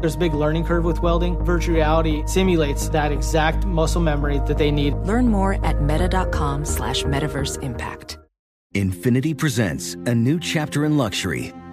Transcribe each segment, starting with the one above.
There's a big learning curve with welding. Virtual reality simulates that exact muscle memory that they need. Learn more at meta.com slash metaverse impact. Infiniti presents a new chapter in luxury,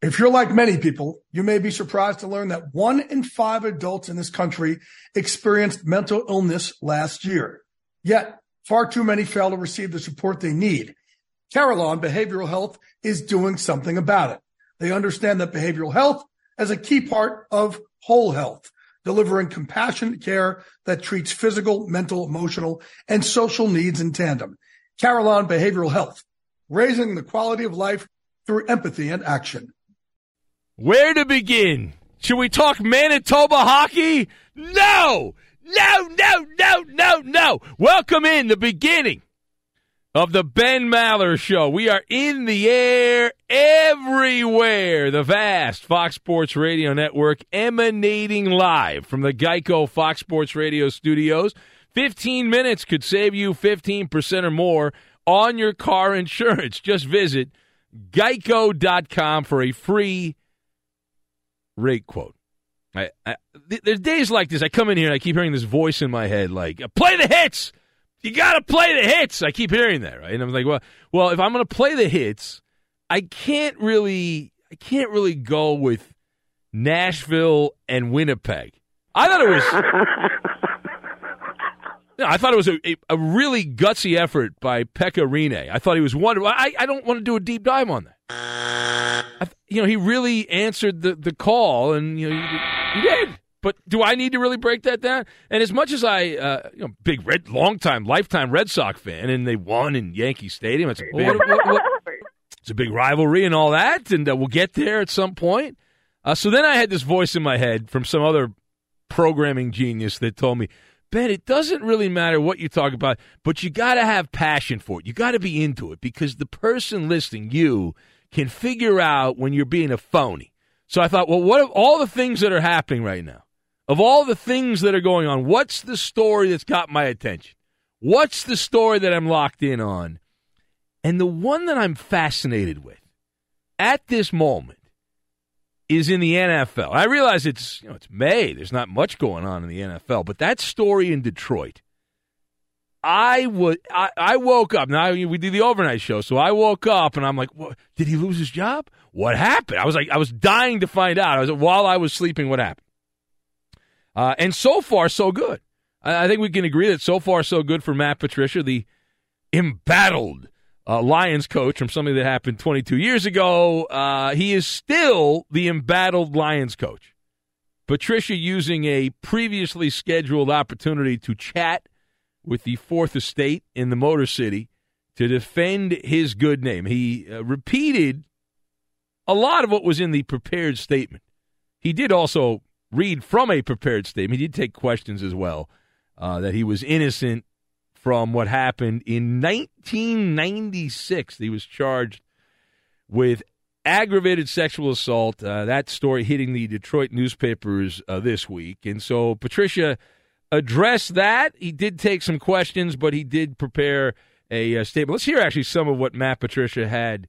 If you're like many people, you may be surprised to learn that one in five adults in this country experienced mental illness last year. Yet, far too many fail to receive the support they need. Carelon Behavioral Health is doing something about it. They understand that behavioral health is a key part of whole health, delivering compassionate care that treats physical, mental, emotional, and social needs in tandem. Carelon Behavioral Health, raising the quality of life through empathy and action. Where to begin? Should we talk Manitoba hockey? No! No, no, no, no, no! Welcome in the beginning of the Ben Maller Show. We are in the air everywhere. The vast Fox Sports Radio Network emanating live from the Geico Fox Sports Radio studios. 15 minutes could save you 15% or more on your car insurance. Just visit geico.com for a free rate quote. I, I, there's days like this. I come in here and I keep hearing this voice in my head, like "Play the hits. You got to play the hits." I keep hearing that, right? And I'm like, "Well, well, if I'm going to play the hits, I can't really, I can't really go with Nashville and Winnipeg." I thought it was. No, I thought it was a, a, a, really gutsy effort by Pekka. I thought he was wonderful. I, I don't want to do a deep dive on that. I, you know, he really answered the, the call, and you know, he, he, did. But do I need to really break that down? And as much as I, uh, you know, big red, long time, lifetime Red Sox fan, and they won in Yankee Stadium. It's a big, what, what, what, it's a big rivalry and all that, and uh, we'll get there at some point. Uh, so then I had this voice in my head from some other programming genius that told me, Ben, it doesn't really matter what you talk about, but you got to have passion for it. You got to be into it because the person listening, you, can figure out when you're being a phony. So I thought, well, what of all the things that are happening right now, of all the things that are going on, what's the story that's got my attention? What's the story that I'm locked in on? And the one that I'm fascinated with at this moment is in the NFL. I realize it's you know it's May. There's not much going on in the NFL, but that story in Detroit I would. I, I, woke up. Now we did the overnight show, so I woke up and I'm like, what, "Did he lose his job? What happened?" I was like, I was dying to find out. I was while I was sleeping. What happened? Uh, and so far, so good. I, I, think we can agree that so far, so good for Matt Patricia, the embattled uh, Lions coach from something that happened 22 years ago. Uh, he is still the embattled Lions coach. Patricia using a previously scheduled opportunity to chat with the Fourth Estate in the Motor City to defend his good name. He uh, repeated a lot of what was in the prepared statement. He did also read from a prepared statement. He did take questions as well uh, that he was innocent from what happened in 1996. He was charged with aggravated sexual assault. Uh, that story hitting the Detroit newspapers uh, this week. And so Patricia addressed that. He did take some questions, but he did prepare a, a statement. Let's hear actually some of what Matt Patricia had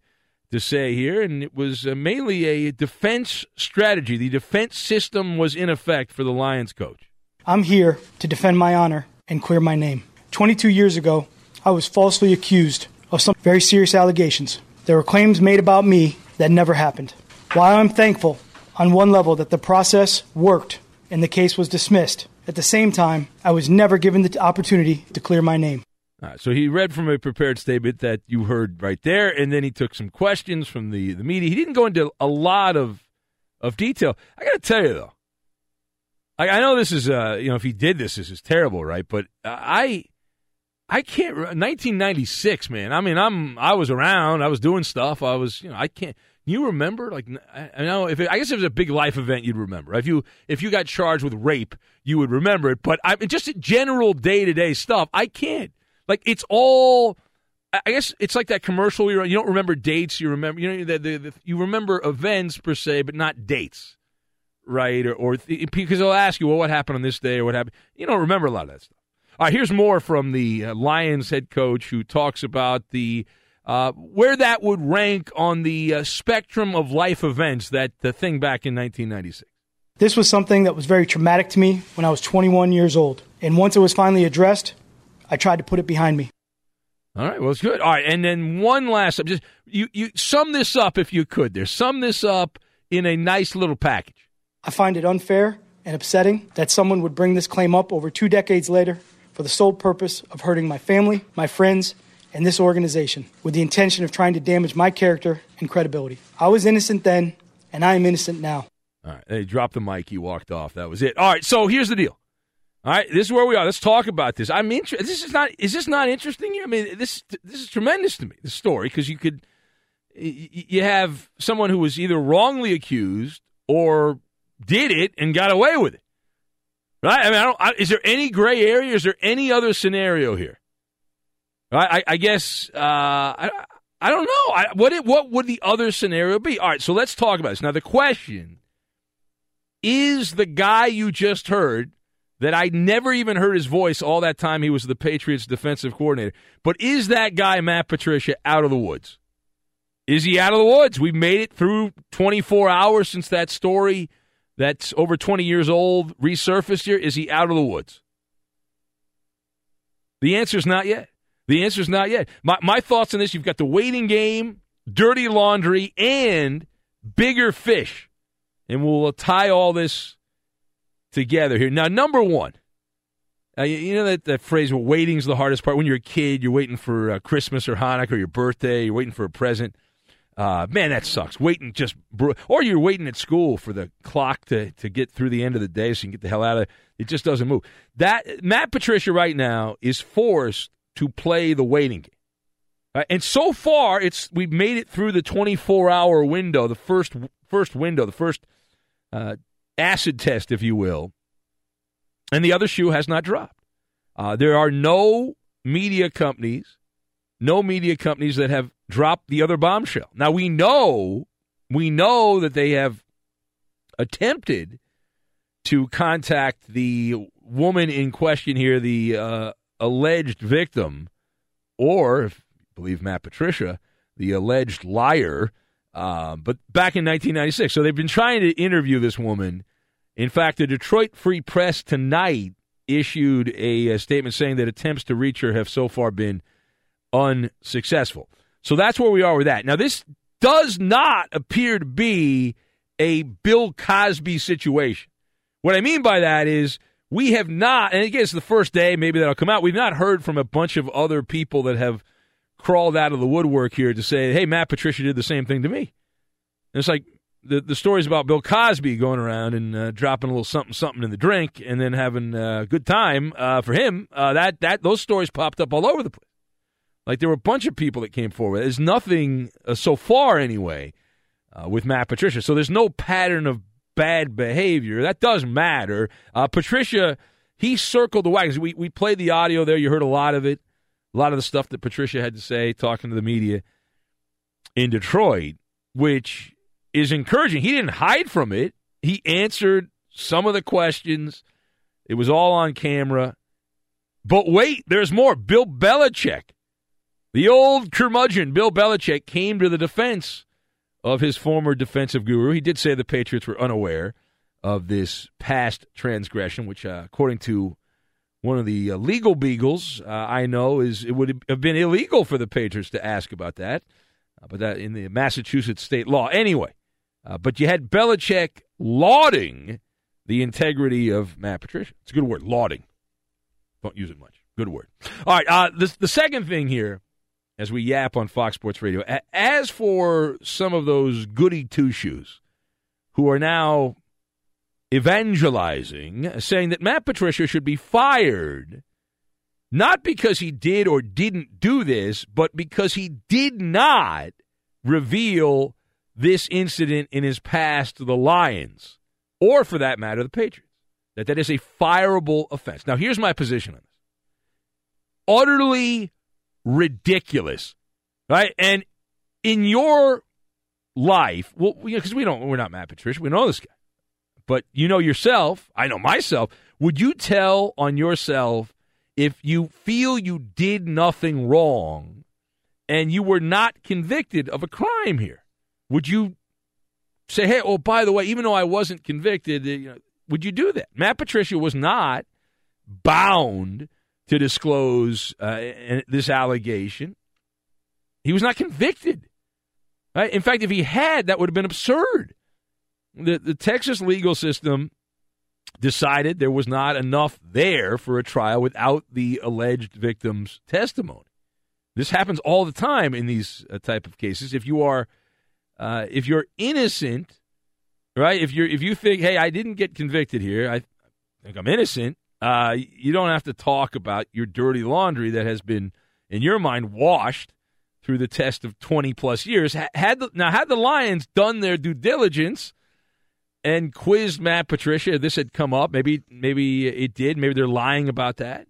to say here. And it was uh, mainly a defense strategy. The defense system was in effect for the Lions coach. I'm here to defend my honor and clear my name. 22 years ago, I was falsely accused of some very serious allegations. There were claims made about me that never happened. While I'm thankful on one level that the process worked and the case was dismissed, at the same time, I was never given the opportunity to clear my name. so he read from a prepared statement that you heard right there, and then he took some questions from the, the media. He didn't go into a lot of of detail. I got to tell you though, I, I know this is uh, you know if he did this, this is terrible, right? But I I can't. 1996, man. I mean, I'm I was around. I was doing stuff. I was, you know, I can't. You remember? Like, I know if it, I guess if it was a big life event, you'd remember. If you if you got charged with rape, you would remember it. But I just general day to day stuff, I can't. Like, it's all. I guess it's like that commercial. You don't remember dates. You remember, you know, the, the, the, you remember events per se, but not dates, right? Or, or because they'll ask you, well, what happened on this day, or what happened. You don't remember a lot of that stuff. All right, here's more from the uh, Lions head coach who talks about the uh, where that would rank on the uh, spectrum of life events. That the thing back in 1996. This was something that was very traumatic to me when I was 21 years old, and once it was finally addressed, I tried to put it behind me. All right, well, it's good. All right, and then one last, just you you sum this up if you could. There, sum this up in a nice little package. I find it unfair and upsetting that someone would bring this claim up over two decades later for the sole purpose of hurting my family, my friends, and this organization with the intention of trying to damage my character and credibility. I was innocent then, and I am innocent now. All right, they dropped the mic. He walked off. That was it. All right, so here's the deal. All right, this is where we are. Let's talk about this. I'm interested. This is not. Is this not interesting? I mean, this this is tremendous to me. The story because you could you have someone who was either wrongly accused or did it and got away with it. Right? I mean, I don't, I, is there any gray area? Is there any other scenario here? I, I guess uh, I, I don't know. I, what it, what would the other scenario be? All right, so let's talk about this. Now, the question is: the guy you just heard that I never even heard his voice all that time he was the Patriots defensive coordinator, but is that guy Matt Patricia out of the woods? Is he out of the woods? We've made it through 24 hours since that story that's over 20 years old resurfaced here? Is he out of the woods? The answer is not yet. The answer is not yet. My, my thoughts on this you've got the waiting game, dirty laundry, and bigger fish. And we'll tie all this together here. Now, number one, uh, you, you, know that, that phrase, well, waiting's the hardest part. When you're a kid, you're waiting for uh, Christmas or Hanukkah or your birthday, you're waiting for a present. Uh, man, that sucks. Waiting just, or you're waiting at school for the clock to, to get through the end of the day so you can get the hell out of it. It just doesn't move. That Matt Patricia right now is forced to play the waiting game. Uh, and so far, it's we've made it through the 24 hour window, the first first window, the first uh, acid test, if you will. And the other shoe has not dropped. Uh, there are no media companies, no media companies that have dropped the other bombshell. Now we know, we know that they have attempted to contact the woman in question here, the uh, alleged victim, or, if you believe Matt Patricia, the alleged liar. Uh, but back in 1996, so they've been trying to interview this woman. In fact, the Detroit Free Press tonight issued a, a statement saying that attempts to reach her have so far been unsuccessful. So that's where we are with that. Now, this does not appear to be a Bill Cosby situation. What I mean by that is we have not, and again, it's the first day, maybe that'll come out. We've not heard from a bunch of other people that have crawled out of the woodwork here to say, "Hey, Matt Patricia did the same thing to me." And it's like the the stories about Bill Cosby going around and uh, dropping a little something something in the drink and then having a good time uh, for him. Uh, that that those stories popped up all over the place. Like there were a bunch of people that came forward. There's nothing uh, so far anyway uh, with Matt Patricia. So there's no pattern of bad behavior. That does matter. Uh, Patricia, he circled the wagons. We we played the audio there. You heard a lot of it. A lot of the stuff that Patricia had to say talking to the media in Detroit, which is encouraging. He didn't hide from it. He answered some of the questions. It was all on camera. But wait, there's more. Bill Belichick, the old curmudgeon, Bill Belichick, came to the defense of his former defensive guru. He did say the Patriots were unaware of this past transgression, which, uh, according to one of the uh, legal beagles uh, I know, is it would have been illegal for the Patriots to ask about that. Uh, but that in the Massachusetts state law, anyway. Uh, but you had Belichick lauding the integrity of Matt Patricia. It's a good word, lauding. Don't use it much. Good word. All right. Uh, the, the second thing here, as we yap on Fox Sports Radio, as for some of those goody two shoes who are now evangelizing, saying that Matt Patricia should be fired, not because he did or didn't do this, but because he did not reveal this incident in his past to the Lions, or for that matter, the Patriots. That that is a fireable offense. Now, here's my position on this: utterly ridiculous, right? And in your life, well, because we don't, we're not Matt Patricia, we know this guy, but you know yourself. I know myself. Would you tell on yourself if you feel you did nothing wrong and you were not convicted of a crime here? Would you say, hey, oh, by the way, even though I wasn't convicted, you know, would you do that? Matt Patricia was not bound to disclose uh, this allegation. He was not convicted. Right? In fact, if he had, that would have been absurd. The, the Texas legal system decided there was not enough there for a trial without the alleged victim's testimony. This happens all the time in these uh, type of cases. If you are uh, if you're innocent, right? If you're if you think, hey, I didn't get convicted here, I think I'm innocent. Uh, you don't have to talk about your dirty laundry that has been, in your mind, washed through the test of 20 plus years. Had the, now had the Lions done their due diligence and quizzed Matt Patricia, this had come up. Maybe maybe it did. Maybe they're lying about that.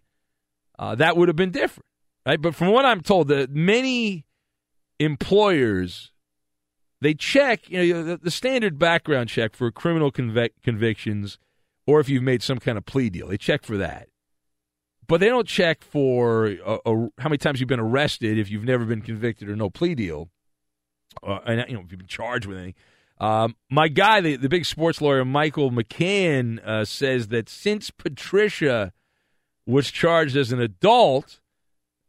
Uh, that would have been different, right? But from what I'm told, that many employers they check you know the, the standard background check for criminal convic- convictions or if you've made some kind of plea deal. They check for that. But they don't check for a, a, how many times you've been arrested if you've never been convicted or no plea deal uh, and you know if you've been charged with anything um, my guy, the, the big sports lawyer Michael McCann, uh, says that since Patricia was charged as an adult,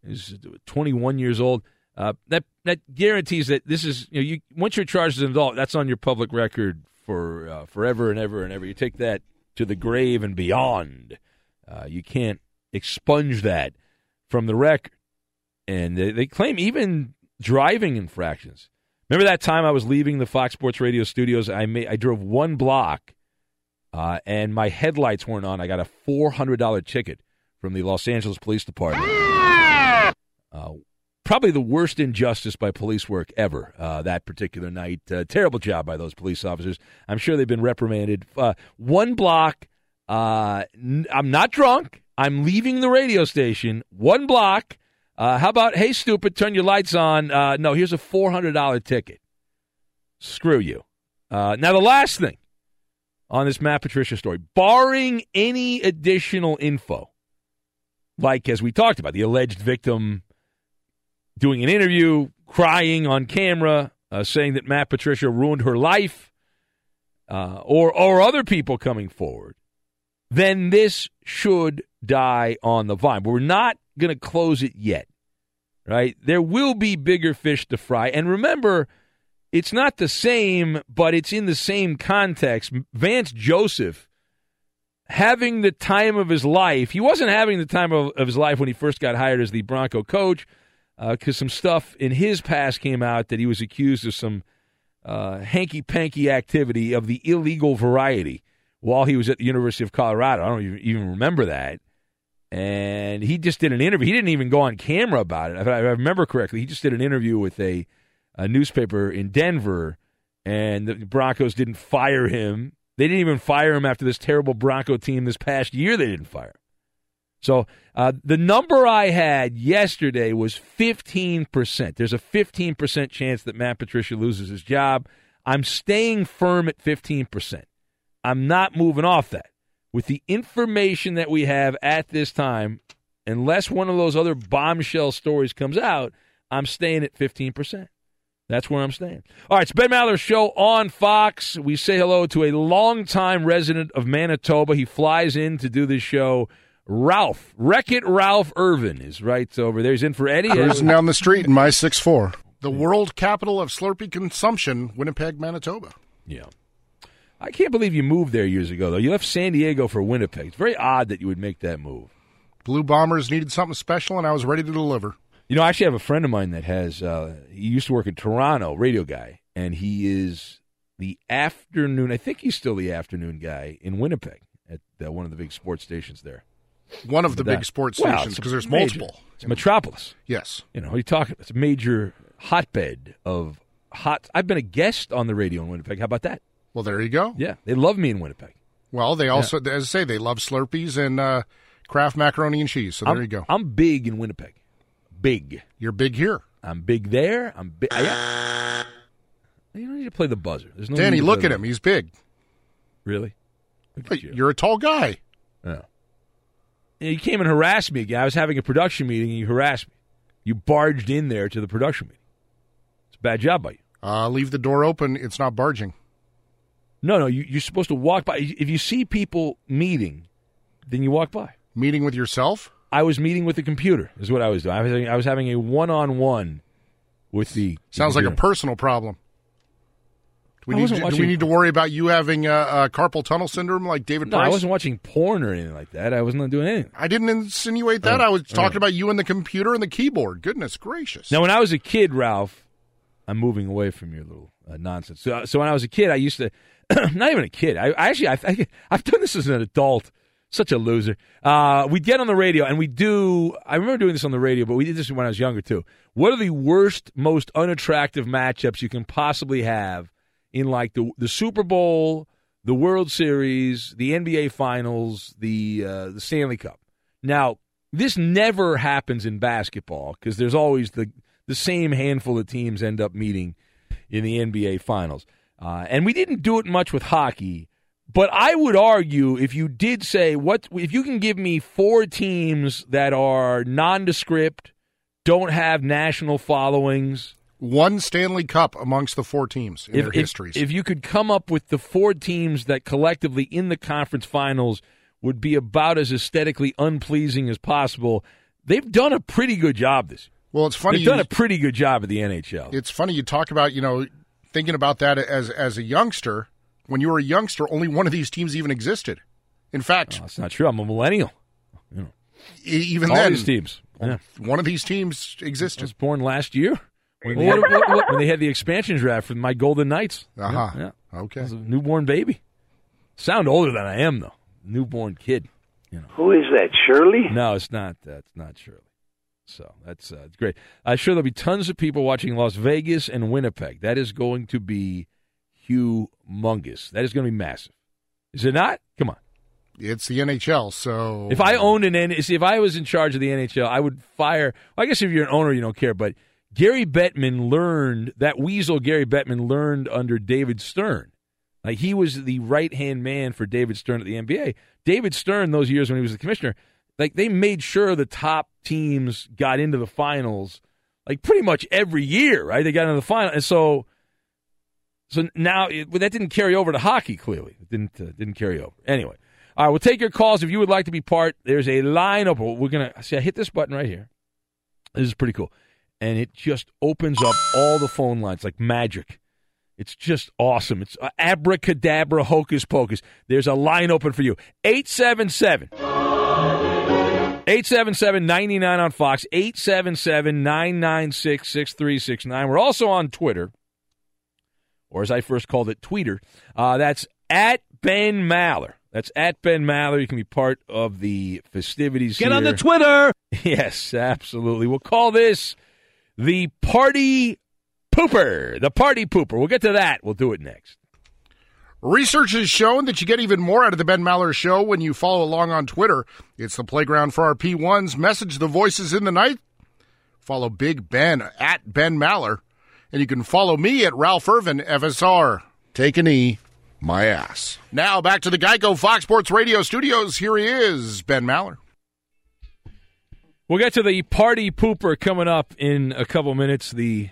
is 21 years old, uh, that that guarantees that this is you know you once you're charged as an adult, that's on your public record for uh, forever and ever and ever. You take that to the grave and beyond. Uh, you can't expunge that from the record. And they, they claim even driving infractions. Remember that time I was leaving the Fox Sports Radio studios? I I drove one block, uh, and my headlights weren't on. I got a four hundred dollar ticket from the Los Angeles Police Department. Uh, probably the worst injustice by police work ever uh, that particular night. Uh, terrible job by those police officers. I'm sure they've been reprimanded. Uh, one block. Uh, I'm not drunk. I'm leaving the radio station. One block. Uh, how about, hey, stupid, turn your lights on? Uh, no, here's a $400 ticket. Screw you. now, the last thing on this Matt Patricia story, barring any additional info, like as we talked about, the alleged victim doing an interview, crying on camera, uh, saying that Matt Patricia ruined her life, uh, or or other people coming forward, then this should die on the vine. We're not going to close it yet, right? There will be bigger fish to fry, and remember. It's not the same, but it's in the same context. Vance Joseph having the time of his life. He wasn't having the time of, of his life when he first got hired as the Bronco coach. Because some stuff in his past came out that he was accused of some uh, hanky panky activity of the illegal variety while he was at the University of Colorado. I don't even, remember that. And he just did an interview. He didn't even go on camera about it. If I remember correctly, he just did an interview with a, a newspaper in Denver, and the Broncos didn't fire him. They didn't even fire him after this terrible Bronco team this past year. They didn't fire. So uh, the number I had yesterday was 15%. There's a 15% chance that Matt Patricia loses his job. I'm staying firm at 15%. I'm not moving off that. With the information that we have at this time, unless one of those other bombshell stories comes out, I'm staying at 15%. That's where I'm staying. All right, it's Ben Maller's show on Fox. We say hello to a longtime resident of Manitoba. He flies in to do this show. Ralph, Wreck It Ralph Irvin is right over there. He's in for Eddie. Cruising down the street in my six four. The world capital of Slurpee consumption, Winnipeg, Manitoba. Yeah. I can't believe you moved there years ago, though. You left San Diego for Winnipeg. It's very odd that you would make that move. Blue Bombers needed something special, and I was ready to deliver. You know, I actually have a friend of mine that has, uh, he used to work in Toronto, radio guy, and he is the afternoon, I think he's still the afternoon guy in Winnipeg at uh, one of the big sports stations there. One of the That- big sports Well, stations because there's major. multiple. It's Metropolis. Yes. You know, are you talking It's a major hotbed of hot. I've been a guest on the radio in Winnipeg. How about that? Well, there you go. Yeah, they love me in Winnipeg. Well, they also, as I say, they love Slurpees and uh, Kraft macaroni and cheese. So there I'm, you go. I'm big in Winnipeg. Big. You're big here. I'm big there. I'm big. Yeah. You don't need to play the buzzer. There's no Danny, look at him. He's big. Really? Look But at you. You're a tall guy. Yeah. You came and harassed me again. I was having a production meeting and you harassed me. You barged in there to the production meeting. It's a bad job by you. Uh, leave the door open. It's not barging. No, no, you, you're supposed to walk by. If you see people meeting, then you walk by. Meeting with yourself? I was meeting with the computer, is what I was doing. I was, having- I was having a one on one with the. Sounds like a personal problem. Do we, I need wasn't to, do we need to worry about you having uh, uh, carpal tunnel syndrome like David No, Price? I wasn't watching porn or anything like that. I wasn't doing anything. I didn't insinuate that. Oh, I was talking oh. about you and the computer and the keyboard. Goodness gracious. Now, when I was a kid, Ralph, I'm moving away from your little uh, nonsense. So, so when I was a kid, I used to, not even a kid. I, I actually, I, I, I've done this as an adult. Such a loser. Uh, we'd get on the radio and we do. I remember doing this on the radio, but we did this when I was younger too. What are the worst, most unattractive matchups you can possibly have in like the the Super Bowl, the World Series, the NBA Finals, the uh, the Stanley Cup? Now, this never happens in basketball because there's always the the same handful of teams end up meeting in the NBA Finals, uh, and we didn't do it much with hockey. But I would argue if you did say what if you can give me four teams that are nondescript, don't have national followings. One Stanley Cup amongst the four teams in If, their if, histories. if you could come up with the four teams that collectively in the conference finals would be about as aesthetically unpleasing as possible, they've done a pretty good job this well, it's funny. They've You, done a pretty good job at the NHL. it's funny you talk about you know thinking about that as as a youngster. When you were a youngster, only one of these teams even existed. In fact, That's not true. I'm a millennial. e- even All then, these teams. Yeah. one of these teams I existed. was born last year when they, had, when they had the expansion draft for my Golden Knights. Uh-huh. Yeah, yeah. I Okay. was a newborn baby. Sound older than I am though. Newborn kid. Who is that? Shirley? No, it's not. That's not Shirley. So that's uh, great. I'm sure there'll be tons of people watching Las Vegas and Winnipeg. That is going to be humongous. That is going to be massive. Is it not? Come on. It's the NHL, so If I owned an N, see, if I was in charge of the NHL, I would fire. Well, I guess if you're an owner, you don't care. But Gary Bettman learned that weasel. Gary Bettman learned under David Stern. Like he was the right hand man for David Stern at the NBA. David Stern, those years when he was the commissioner, like they made sure the top teams got into the finals, like pretty much every year, right? They got into the final, and so. So now it, well, that didn't carry over to hockey. Clearly, it didn't uh, didn't carry over. Anyway, all right, we'll take your calls if you would like to be part. There's a line open. We're gonna see. I hit this button right here. This is pretty cool, and it just opens up all the phone lines like magic. It's just awesome. It's abracadabra, hocus pocus. There's a line open for you. 877 877 99 on Fox, 877 996 6369. We're also on Twitter, or as I first called it, Tweeter. Uh, that's at Ben Maller. That's at Ben Maller. You can be part of the festivities Get on the Twitter. Yes, absolutely. We'll call this the Party Pooper. The Party Pooper. We'll get to that. We'll do it next. Research has shown that you get even more out of the Ben Maller Show when you follow along on Twitter. It's the playground for our P1s. Message the voices in the night. Follow Big Ben at Ben Maller. And you can follow me at Ralph Irvin FSR. Take an E, my ass. Now back to the Geico Fox Sports Radio studios. Here he is, Ben Maller. We'll get to the Party Pooper coming up in a couple minutes. The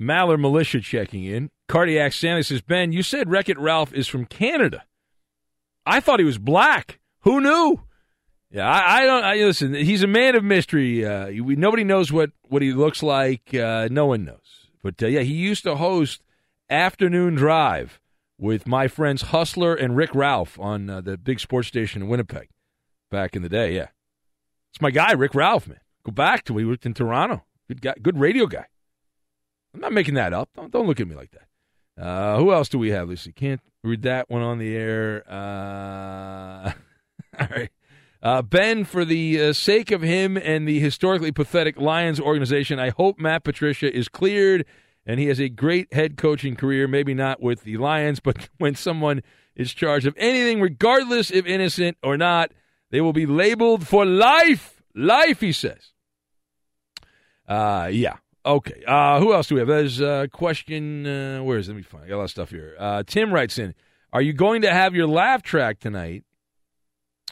Maller Militia checking in. Cardiac Santa says, Ben, you said Wreck It Ralph is from Canada. I thought he was black. Who knew? Yeah, I, I don't. I, listen, he's a man of mystery. Uh, we, nobody knows what, what he looks like. Uh, no one knows. But uh, yeah, he used to host Afternoon Drive with my friends Hustler and Rick Ralph on uh, the big sports station in Winnipeg back in the day. Yeah, it's my guy, Rick Ralph. Man, go back to he worked in Toronto. Good guy, good radio guy. I'm not making that up. Don't don't look at me like that. Uh, who else do we have, Lucy? Can't read that one on the air. Uh, all right. Uh, ben, for the uh, sake of him and the historically pathetic Lions organization, I hope Matt Patricia is cleared and he has a great head coaching career. Maybe not with the Lions, but when someone is charged of anything, regardless if innocent or not, they will be labeled for life. Life, he says. Uh, yeah. Okay. Uh, who else do we have? There's a question. Uh, where is it? Let me find. I got a lot of stuff here. Uh, Tim writes in: Are you going to have your laugh track tonight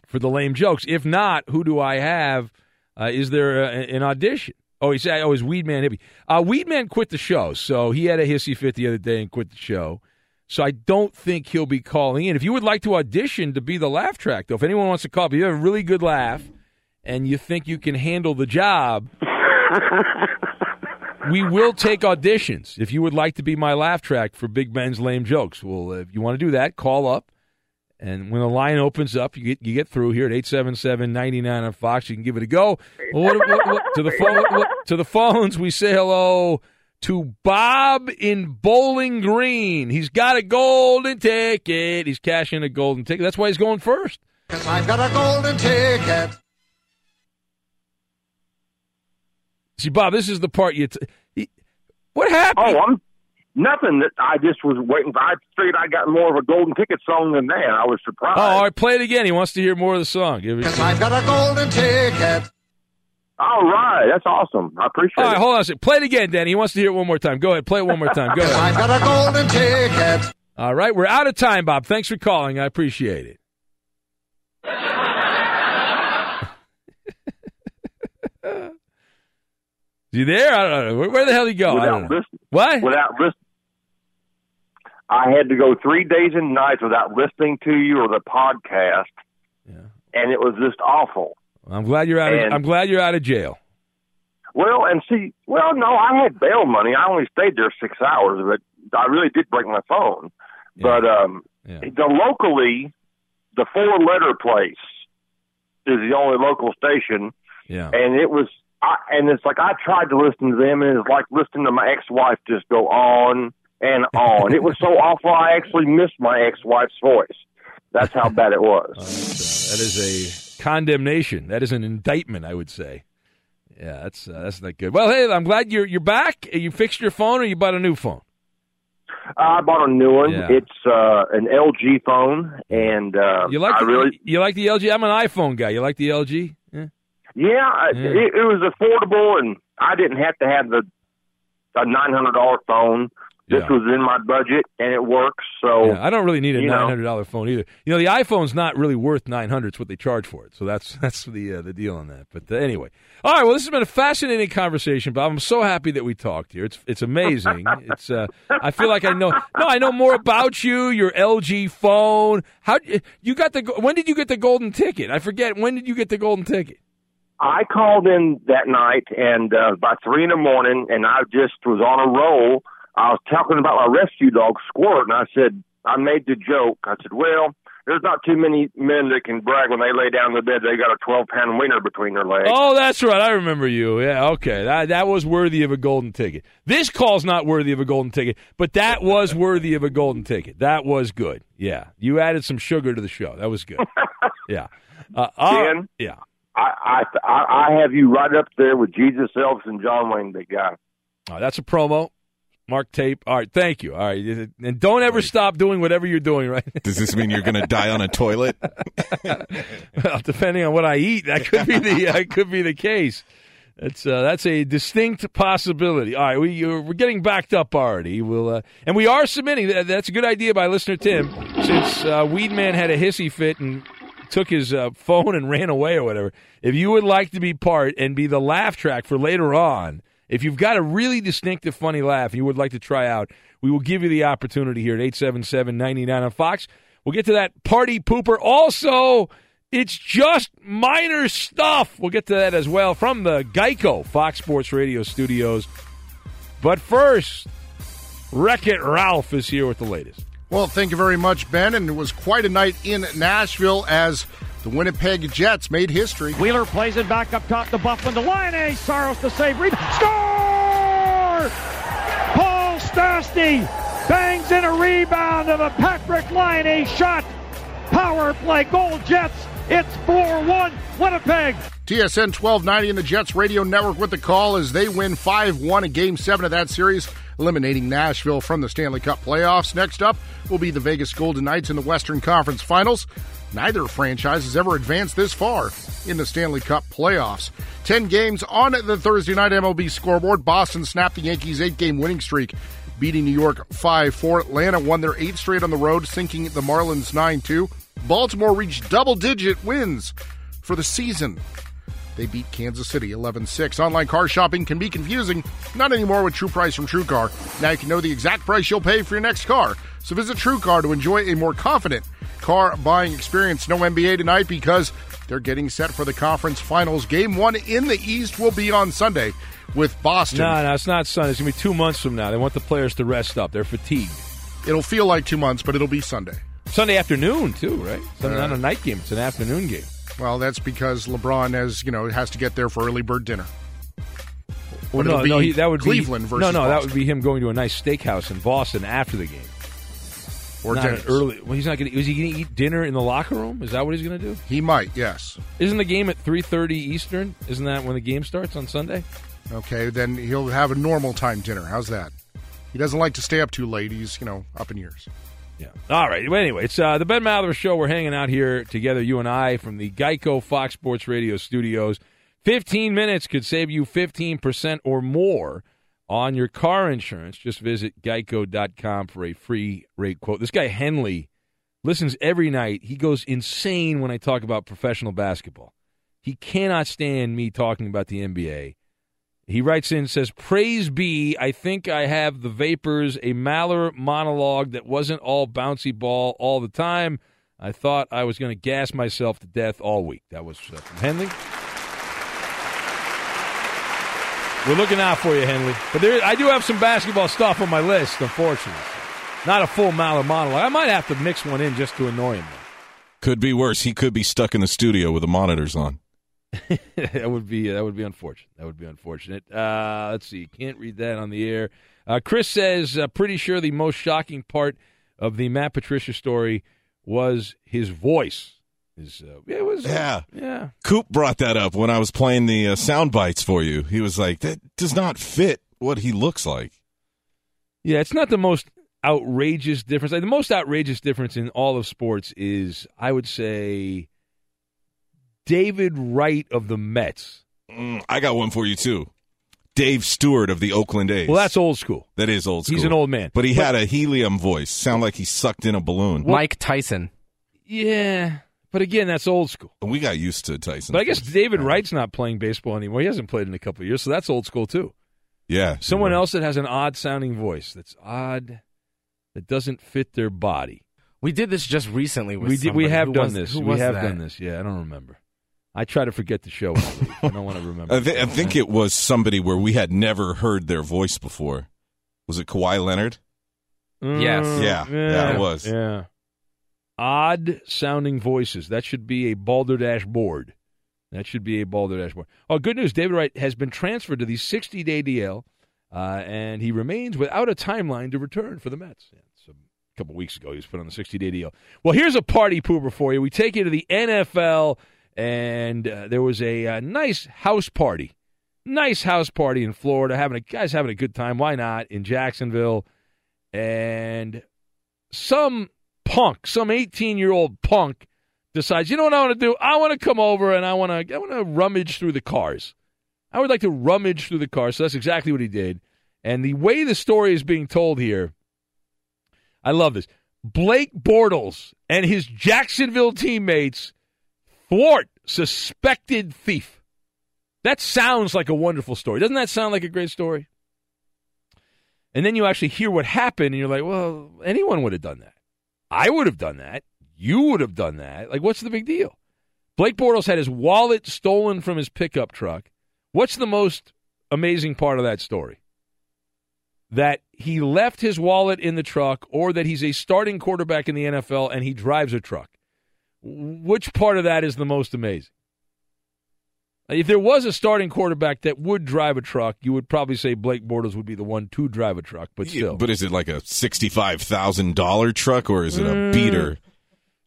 for the lame jokes? If not, who do I have? Uh, is there a, an audition? Oh, he said, "Oh, is Weedman hippie?" Uh, Weedman quit the show, so he had a hissy fit the other day and quit the show. So I don't think he'll be calling in. If you would like to audition to be the laugh track, though, if anyone wants to call, if you have a really good laugh and you think you can handle the job, we will take auditions. If you would like to be my laugh track for Big Ben's lame jokes, well, if you want to do that, call up. And when the line opens up, you get you get through here at 877-99 on Fox. You can give it a go. Well, what, what, what, to the phone, to the phones, we say hello to Bob in Bowling Green. He's got a golden ticket. He's cashing a golden ticket. That's why he's going first. Because I've got a golden ticket. See, Bob, this is the part you. T- what happened? Oh, I'm nothing. That I just was waiting for. I figured I got more of a golden ticket song than that. I was surprised. Oh, all right, play it again. He wants to hear more of the song. Give it- I've got a golden ticket. All right, that's awesome. I appreciate it. All right, it. hold on a second. Play it again, Danny. He wants to hear it one more time. Go ahead, play it one more time. Go ahead. I've got a golden ticket. All right, we're out of time, Bob. Thanks for calling. I appreciate it. you there? I don't know. Where, where the hell did he go? I Without don't know. listening, What? without listening, I had to go three days and nights without listening to you or the podcast, yeah. and it was just awful. I'm glad you're out. Of, And- I'm glad you're out of jail. Well, and see, well, no, I had bail money. I only stayed there six hours, but I really did break my phone. But um, Yeah. the locally, the four letter place is the only local station, Yeah. and it was, I, and it's like I tried to listen to them, and it's like listening to my ex-wife just go on and on. it was so awful. I actually missed my ex-wife's voice. That's how bad it was. That is a condemnation. That is an indictment, I would say. Yeah, that's uh, that's not good. Well, hey, I'm glad you're you're back. You fixed your phone, or you bought a new phone. I bought a new one. Yeah. It's uh, an LG phone, and uh, You like I the, really you like the LG? I'm an iPhone guy. You like the LG? Yeah. Yeah, Yeah. It, it was affordable, and I didn't have to have the a nine hundred dollar phone. This Yeah. was in my budget, and it works. So Yeah, I don't really need a nine hundred dollar phone either. You know, the iPhone's not really worth nine hundred. It's what they charge for it. So that's that's the uh, the deal on that. But uh, anyway, all right. Well, this has been a fascinating conversation, Bob. I'm so happy that we talked here. It's it's amazing. it's uh, I feel like I know. No, I know more about you. Your LG phone. How you got the? When did you get the golden ticket? I forget. When did you get the golden ticket? I called in that night, and uh, by three in the morning, and I just was on a roll. I was talking about my rescue dog Squirt, and I said I made the joke. I said, "Well, there's not too many men that can brag when they lay down in the bed they got a 12 pound wiener between their legs. Oh, that's right. I remember you. Yeah, okay. That that was worthy of a golden ticket. This call's not worthy of a golden ticket, but that was worthy of a golden ticket. That was good. Yeah, you added some sugar to the show. That was good. Yeah. Uh, uh, Ken? yeah. I, I I I have you right up there with Jesus Elvis and John Wayne, big guy. Oh, that's a promo. Mark tape. All right, thank you. All right, and don't ever stop doing whatever you're doing. Right? Does this mean you're going to die on a toilet? well, depending on what I eat, that could be the that could be the case. That's uh, that's a distinct possibility. All right, we uh, we're getting backed up already. We'll uh, and we are submitting. That, that's a good idea by listener Tim. Since uh, Weedman had a hissy fit and took his uh, phone and ran away or whatever. If you would like to be part and be the laugh track for later on, if you've got a really distinctive, funny laugh and you would like to try out, we will give you the opportunity here at 877 99 on Fox. We'll get to that party pooper. Also, it's just minor stuff. We'll get to that as well from the Geico Fox Sports Radio studios. But first, Wreck It Ralph is here with the latest. Well, thank you very much, Ben. And it was quite a night in Nashville as the Winnipeg Jets made history. Wheeler plays it back up top to Byfuglien. The line A. Saros to save. Reed. Score! Paul Stastny bangs in a rebound of a Patrick A shot. Power play. Goal Jets. It's 4 1 Winnipeg. TSN 1290 and the Jets radio network with the call as they win 5 1 in game 7 of that series, eliminating Nashville from the Stanley Cup playoffs. Next up will be the Vegas Golden Knights in the Western Conference Finals. Neither franchise has ever advanced this far in the Stanley Cup playoffs. 10 games on the Thursday night MLB scoreboard. Boston snapped the Yankees' eight game winning streak, beating New York 5 4. Atlanta won their eighth straight on the road, sinking the Marlins 9 2. Baltimore reached double digit wins for the season. They beat Kansas City 11 6. Online car shopping can be confusing. Not anymore with True Price from TrueCar. Now you can know the exact price you'll pay for your next car. So visit TrueCar to enjoy a more confident car buying experience. No NBA tonight because they're getting set for the conference finals. Game one in the East will be on Sunday with Boston. No, no, it's not Sunday. It's going to be two months from now. They want the players to rest up. They're fatigued. It'll feel like two months, but it'll be Sunday. Sunday afternoon, too, right? It's uh, not a night game. It's an afternoon game. Well, that's because LeBron has, you know, has to get there for early bird dinner. Well, no, no, he, that would Cleveland be, versus no, no, Boston. that would be him going to a nice steakhouse in Boston after the game. Or not early. Well, he's not going. Is he going to eat dinner in the locker room? Is that what he's going to do? He might. Yes. Isn't the game at three thirty Eastern? Isn't that when the game starts on Sunday? Okay, then he'll have a normal time dinner. How's that? He doesn't like to stay up too late. He's, you know, up in years. Yeah. All right. Well, anyway, it's uh, the Ben Maller Show. We're hanging out here together, you and I, from the Geico Fox Sports Radio studios. 15 minutes could save you 15% or more on your car insurance. Just visit geico.com for a free rate quote. This guy, Henley, listens every night. He goes insane when I talk about professional basketball. He cannot stand me talking about the NBA. He writes in says, "Praise be, I think I have the vapors, a Maller monologue that wasn't all bouncy ball all the time. I thought I was going to gas myself to death all week." That was uh, from Henley. We're looking out for you, Henley. But there, I do have some basketball stuff on my list. Unfortunately, not a full Maller monologue. I might have to mix one in just to annoy him. Could be worse. He could be stuck in the studio with the monitors on. that would be that would be unfortunate. That would be unfortunate. Uh, let's see. Can't read that on the air. Uh, Chris says, uh, pretty sure the most shocking part of the Matt Patricia story was his voice. His, uh, it was, Yeah. yeah. Coop brought that up when I was playing the uh, sound bites for you. He was like, that does not fit what he looks like. Yeah, it's not the most outrageous difference. Like, the most outrageous difference in all of sports is, I would say, David Wright of the Mets. Mm, I got one for you, too. Dave Stewart of the Oakland A's. Well, that's old school. That is old school. He's an old man. But he But- had a helium voice. Sound like he sucked in a balloon. Mike Tyson. Yeah, but again, that's old school. We got used to Tyson. But I guess David Wright's not playing baseball anymore. He hasn't played in a couple of years, so that's old school too. Yeah. Someone else that has an odd sounding voice that's odd, that doesn't fit their body. We did this just recently. With we did, we have done was- this. who We was have that? done this. Yeah, I don't remember. I try to forget the show. I don't want to remember. I, thi- I think it was somebody where we had never heard their voice before. Was it Kawhi Leonard? Yes. Yeah, yeah, it was. Yeah. odd sounding voices. That should be a balderdash board. That should be a balderdash board. Oh, good news. David Wright has been transferred to the 60 day DL, uh, and he remains without a timeline to return for the Mets. Yeah, so a couple weeks ago, he was put on the 60 day deal. Well, here's a party pooper for you. We take you to the NFL, and uh, there was a, a nice house party. Nice house party in Florida. Having a guys having a good time. Why not in Jacksonville? And some punk, some 18 year old punk, decides, you know what I want to do? I want to come over and I want to I want to rummage through the cars. I would like to rummage through the cars. So that's exactly what he did. And the way the story is being told here, I love this. Blake Bortles and his Jacksonville teammates thwart suspected thief. That sounds like a wonderful story. Doesn't that sound like a great story? And then you actually hear what happened, and you're like, well, anyone would have done that. I would have done that. You would have done that. Like, what's the big deal? Blake Bortles had his wallet stolen from his pickup truck. What's the most amazing part of that story? That he left his wallet in the truck, or that he's a starting quarterback in the NFL and he drives a truck. Which part of that is the most amazing? If there was a starting quarterback that would drive a truck, you would probably say Blake Bortles would be the one to drive a truck. But still, Yeah, but is it like a sixty-five thousand dollar truck, or is it a Mm. beater,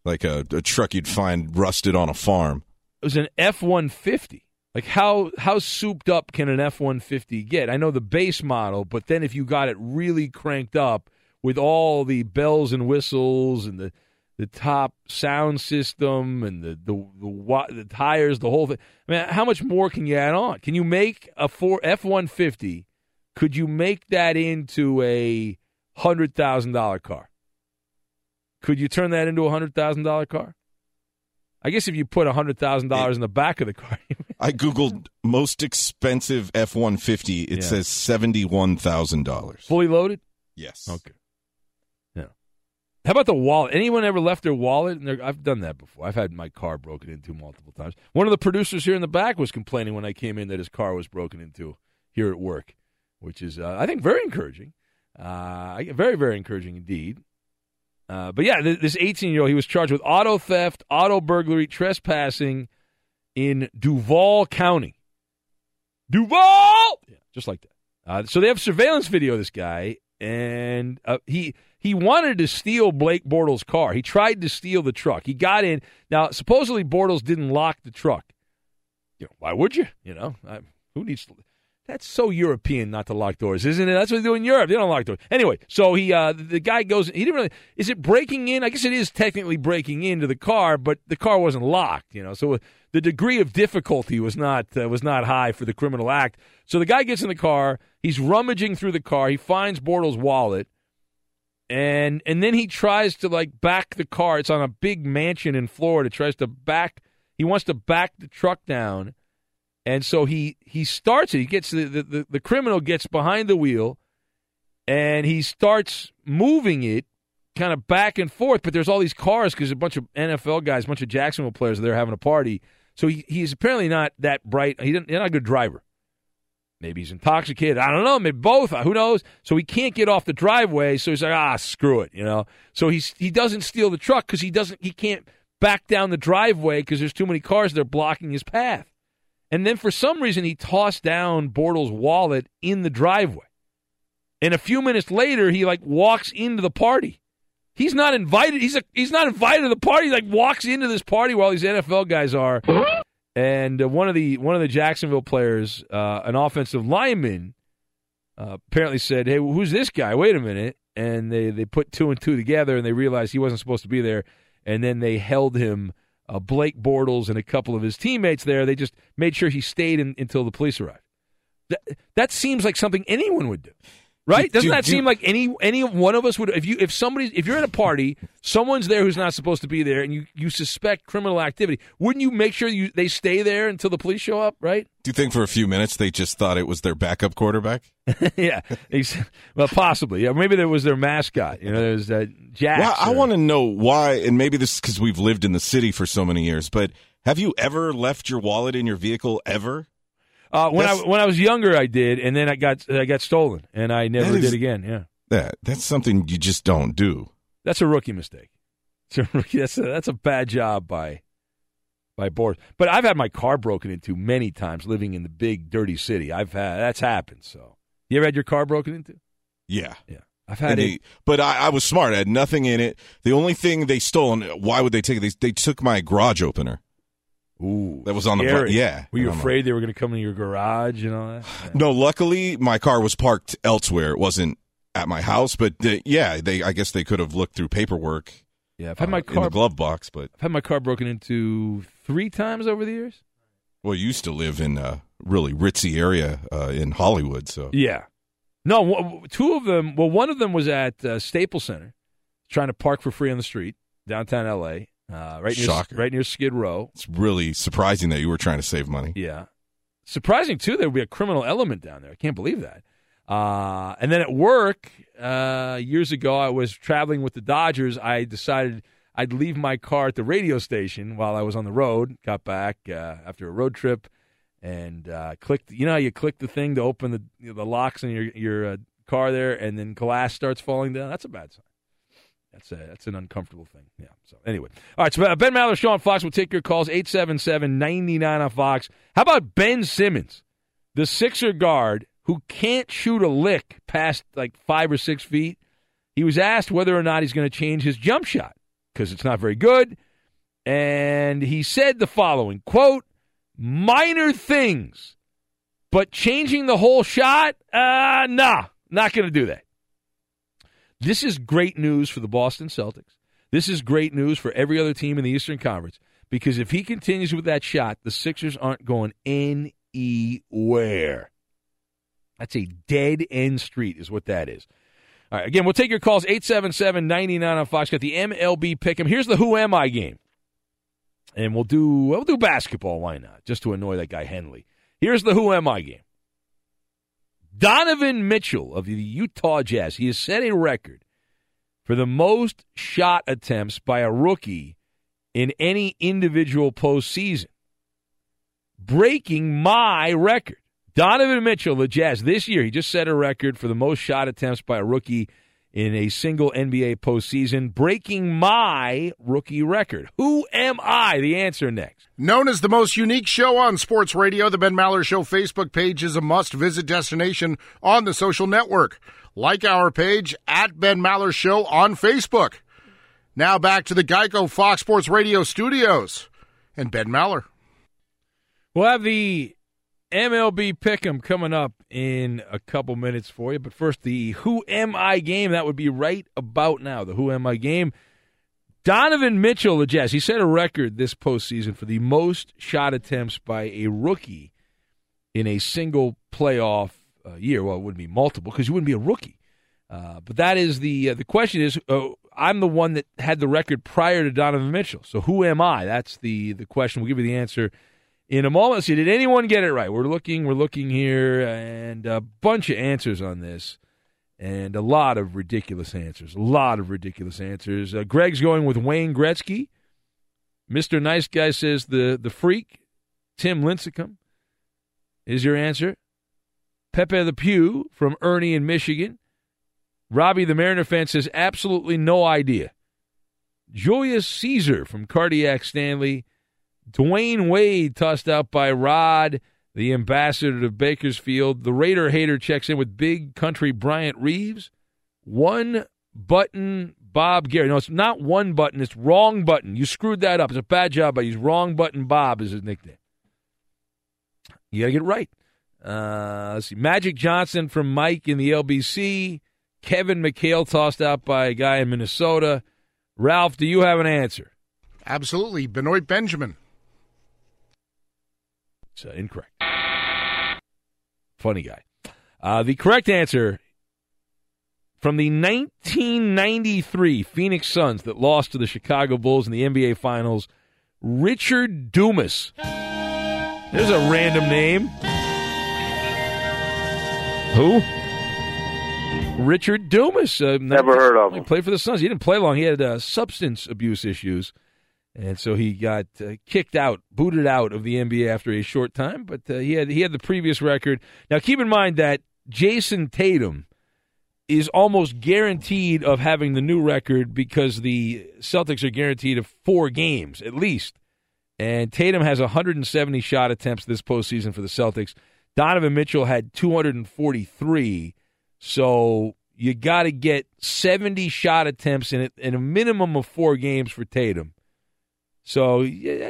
like a, a truck you'd find rusted on a farm? it was an F one fifty. Like how how souped up can an F one fifty get? I know the base model, but then if you got it really cranked up with all the bells and whistles and the the top sound system and the the the, the tires, the whole thing. I mean, how much more can you add on? Can you make a four F one fifty? Could you make that into a hundred thousand dollar car? Could you turn that into a hundred thousand dollar car? I guess if you put a hundred thousand dollars in the back of the car, I googled most expensive F one fifty. It Yeah. says seventy-one thousand dollars. fully loaded. Yes. Okay. How about the wallet? Anyone ever left their wallet? Their, I've done that before. I've had my car broken into multiple times. One of the producers here in the back was complaining when I came in that his car was broken into here at work, which is, uh, I think, very encouraging. Uh, very, very encouraging indeed. Uh, but yeah, th- this 18 year old, he was charged with auto theft, auto burglary, trespassing in Duval County. Duval! Yeah, just like that. Uh, so they have surveillance video of this guy, and uh, he he wanted to steal Blake Bortles' car. He tried to steal the truck. He got in. Now, supposedly Bortles didn't lock the truck. You know, why would you? You know, I, who needs to? That's so European not to lock doors, isn't it? That's what they do in Europe. They don't lock doors. Anyway, so he uh, the guy goes. He didn't really. Is it breaking in? I guess it is technically breaking into the car, but the car wasn't locked. You know, so the degree of difficulty was not uh, was not high for the criminal act. So the guy gets in the car. He's rummaging through the car. He finds Bortles' wallet, and and then he tries to like back the car. It's on a big mansion in Florida. Tries to back. He wants to back the truck down. And so he he starts it. He gets the, the, the, the criminal gets behind the wheel and he starts moving it kind of back and forth. But there's all these cars because a bunch of NFL guys, a bunch of Jacksonville players they're having a party. So he, he's apparently not that bright. He he's not a good driver. Maybe he's intoxicated. I don't know. Maybe both. Who knows? So he can't get off the driveway. So he's like, ah, screw it, you know. So he's he doesn't steal the truck because he doesn't he can't back down the driveway because there's too many cars that are blocking his path. And then for some reason, he tossed down Bortles' wallet in the driveway. And a few minutes later, he like walks into the party. He's not invited. He's a, he's not invited to the party. He like walks into this party while these NFL guys are. And uh, one of the one of the Jacksonville players, uh, an offensive lineman, uh, apparently said, "Hey, who's this guy? Wait a minute!" And they they put two and two together, and they realized he wasn't supposed to be there. And then they held him uh, Blake Bortles and a couple of his teammates there. They just made sure he stayed in, until the police arrived. That, that seems like something anyone would do, right? Doesn't do- that do- seem like any any one of us would? If you if somebody if you're at a party, someone's there who's not supposed to be there, and you you suspect criminal activity, wouldn't you make sure you they stay there until the police show up? Right? Do you think for a few minutes they just thought it was their backup quarterback? yeah. Ex- Well, possibly. Yeah. Maybe there was their mascot. You know, there's uh, Jack. Well, I want to know why, and maybe this is because we've lived in the city for so many years. But have you ever left your wallet in your vehicle ever? Uh, when I when I was younger, I did, and then I got I got stolen, and I never is- did again. Yeah, That that's something you just don't do. that's a rookie mistake. that's a, that's a bad job by by Boris. But I've had my car broken into many times living in the big dirty city. I've had that's happened. So you ever had your car broken into? Yeah. Yeah. I've had it. but I, I was smart. I had nothing in it. The only thing they stole, and why would they take it? They, they took my garage opener. Ooh, that was on the scary. front. Yeah. Were you afraid they were going to come in your garage and all that? No, luckily my car was parked elsewhere. It wasn't at my house, but uh, yeah, they I guess they could have looked through paperwork. Yeah, I've had uh, my in the glove box, but I've had my car broken into three times over the years. well, you used to live in a really ritzy area uh, in Hollywood, so Yeah. No, w- two of them. Well, one of them was at uh, Staples Center, trying to park for free on the street downtown L.A. Uh, right near right near Skid Row. it's really surprising that you were trying to save money. Yeah. Surprising too, there would be a criminal element down there. I can't believe that. Uh, and then at work, uh, years ago, I was traveling with the Dodgers. I decided I'd leave my car at the radio station while I was on the road. Got back uh, after a road trip and uh, clicked. You know how you click the thing to open the you know, the locks in your your uh, car there, and then glass starts falling down. That's a bad sign. That's a that's an uncomfortable thing. Yeah. So anyway, all right. So uh, Ben Maller, on Fox. will take your calls 877-99 on Fox. How about Ben Simmons, the Sixer guard who can't shoot a lick past like five or six feet? He was asked whether or not he's going to change his jump shot because it's not very good, and he said the following quote: "Minor things, but changing the whole shot, uh, nah, not going to do that." This is great news for the Boston Celtics. This is great news for every other team in the Eastern Conference because if he continues with that shot, the Sixers aren't going anywhere. That's a dead end street, is what that is. All right, again, we'll take your calls 877 99 on Fox. Got the MLB pick 'em. Here's the Who Am I game. And we'll do we'll do basketball, why not? Just to annoy that guy Henley. Here's the Who Am I game. Donovan Mitchell of the Utah Jazz. He has set a record for the most shot attempts by a rookie in any individual postseason, breaking my record. Donovan Mitchell, the Jazz, this year, he just set a record for the most shot attempts by a rookie in a single NBA postseason, breaking my rookie record. Who am I? The answer next. Known as the most unique show on sports radio, the Ben Maller Show Facebook page is a must visit destination on the social network. Like our page at Ben Maller Show on Facebook. Now back to the Geico Fox Sports Radio studios and Ben Maller. We'll have the MLB Pick'em coming up in a couple minutes for you. But first, the Who Am I game. That would be right about now. The Who Am I game. Donovan Mitchell, the Jazz, he set a record this postseason for the most shot attempts by a rookie in a single playoff uh, year. Well, it wouldn't be multiple because you wouldn't be a rookie. Uh, but that is the uh, the question is uh, I'm the one that had the record prior to Donovan Mitchell. So who am I? That's the the question. We'll give you the answer in a moment. See, did anyone get it right? We're looking, we're looking here, and a bunch of answers on this, and a lot of ridiculous answers. A lot of ridiculous answers. Uh, Greg's going with Wayne Gretzky. Mister Nice Guy says the the freak, Tim Lincecum, is your answer. Pepé Le Pew from Ernie in Michigan. Robbie the Mariner fan says absolutely no idea. Julius Caesar from Cardiac Stanley. Dwyane Wade tossed out by Rod, the ambassador to Bakersfield. The Raider hater checks in with big country Bryant Reeves. One button Bob Gary. No, it's not one button. It's wrong button. You screwed that up. It's a bad job by you. Wrong button Bob is his nickname. You got to get it right. Uh, let's see. Magic Johnson from Mike in the LBC. Kevin McHale tossed out by a guy in Minnesota. Ralph, do you have an answer? Absolutely. Benoit Benjamin. It's uh, incorrect. Funny guy. Uh, the correct answer from the 1993 Phoenix Suns that lost to the Chicago Bulls in the NBA Finals, Richard Dumas. There's a random name. Who? Richard Dumas. Uh, Never heard of him. He played for the Suns. He didn't play long. He had uh, substance abuse issues. And so he got uh, kicked out, booted out of the NBA after a short time. But uh, he had he had the previous record. Now keep in mind that Jayson Tatum is almost guaranteed of having the new record because the Celtics are guaranteed of four games at least. And Tatum has 170 shot attempts this postseason for the Celtics. Donovan Mitchell had 243. So you got to get 70 shot attempts in, it, in a minimum of four games for Tatum. So yeah,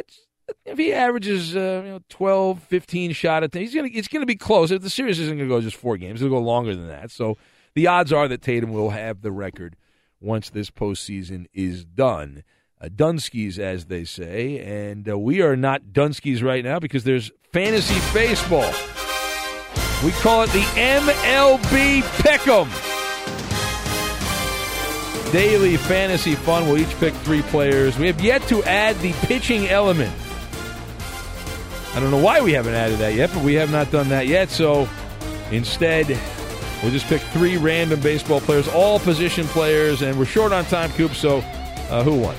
if he averages uh, you know, 12, 15 shot attempts, he's gonna, it's going to be close. If the series isn't going to go just four games, it'll go longer than that. So the odds are that Tatum will have the record once this postseason is done. Uh, Dunskies, as they say, and uh, we are not Dunskies right now because there's fantasy baseball. We call it the MLB Pick'em. Daily fantasy fun. We'll each pick three players. We have yet to add the pitching element. I don't know why we haven't added that yet, but we have not done that yet. So instead, we'll just pick three random baseball players, all position players, and we're short on time, Coop. So uh, who won?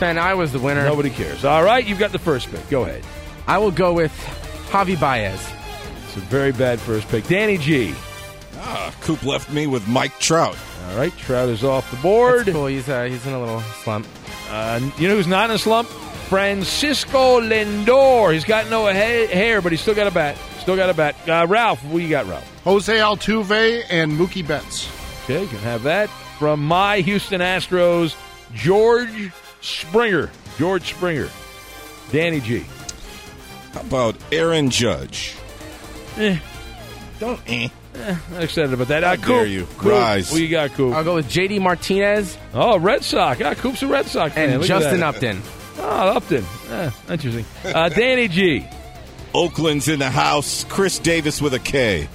Ben, I was the winner. Nobody cares. All right, you've got the first pick. Go ahead. I will go with Javi Baez. It's a very bad first pick. Danny G. Ah, Coop left me with Mike Trout. All right, Trout is off the board. That's cool. He's uh, he's in a little slump. Uh, you know who's not in a slump? Francisco Lindor. He's got no ha- hair, but he's still got a bat. Still got a bat. Uh, Ralph, what you got, Ralph? Jose Altuve and Mookie Betts. Okay, you can have that from my Houston Astros. George Springer. George Springer. Danny G. How about Aaron Judge? Eh. Don't eh. Eh, not excited about that. How uh, dare Coop, you. Coop, Rise. What you got, Coop? I'll go with JD Martinez Oh, Red Sox. Ah, Coop's a Red Sox fan. and Look Justin. Upton. Oh, Upton. Eh, interesting. Uh, Danny G. Oakland's in the house. Khris Davis with a K.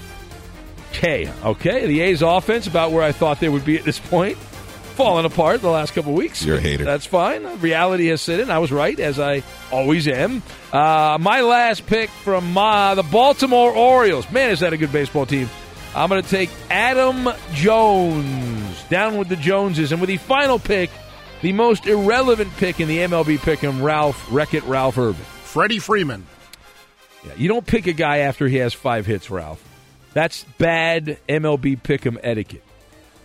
K. Okay, the A's offense about where I thought they would be at this point. Falling apart the last couple weeks. You're a hater. That's fine. Reality has set in. I was right, as I always am. Uh, my last pick from uh, the Baltimore Orioles. Man, is that a good baseball team. I'm going to take Adam Jones. Down with the Joneses. And with the final pick, the most irrelevant pick in the MLB pick'em, Ralph Wreck-It Ralph Irvin. Freddie Freeman. Yeah, you don't pick a guy after he has five hits, Ralph. That's bad MLB pick'em etiquette.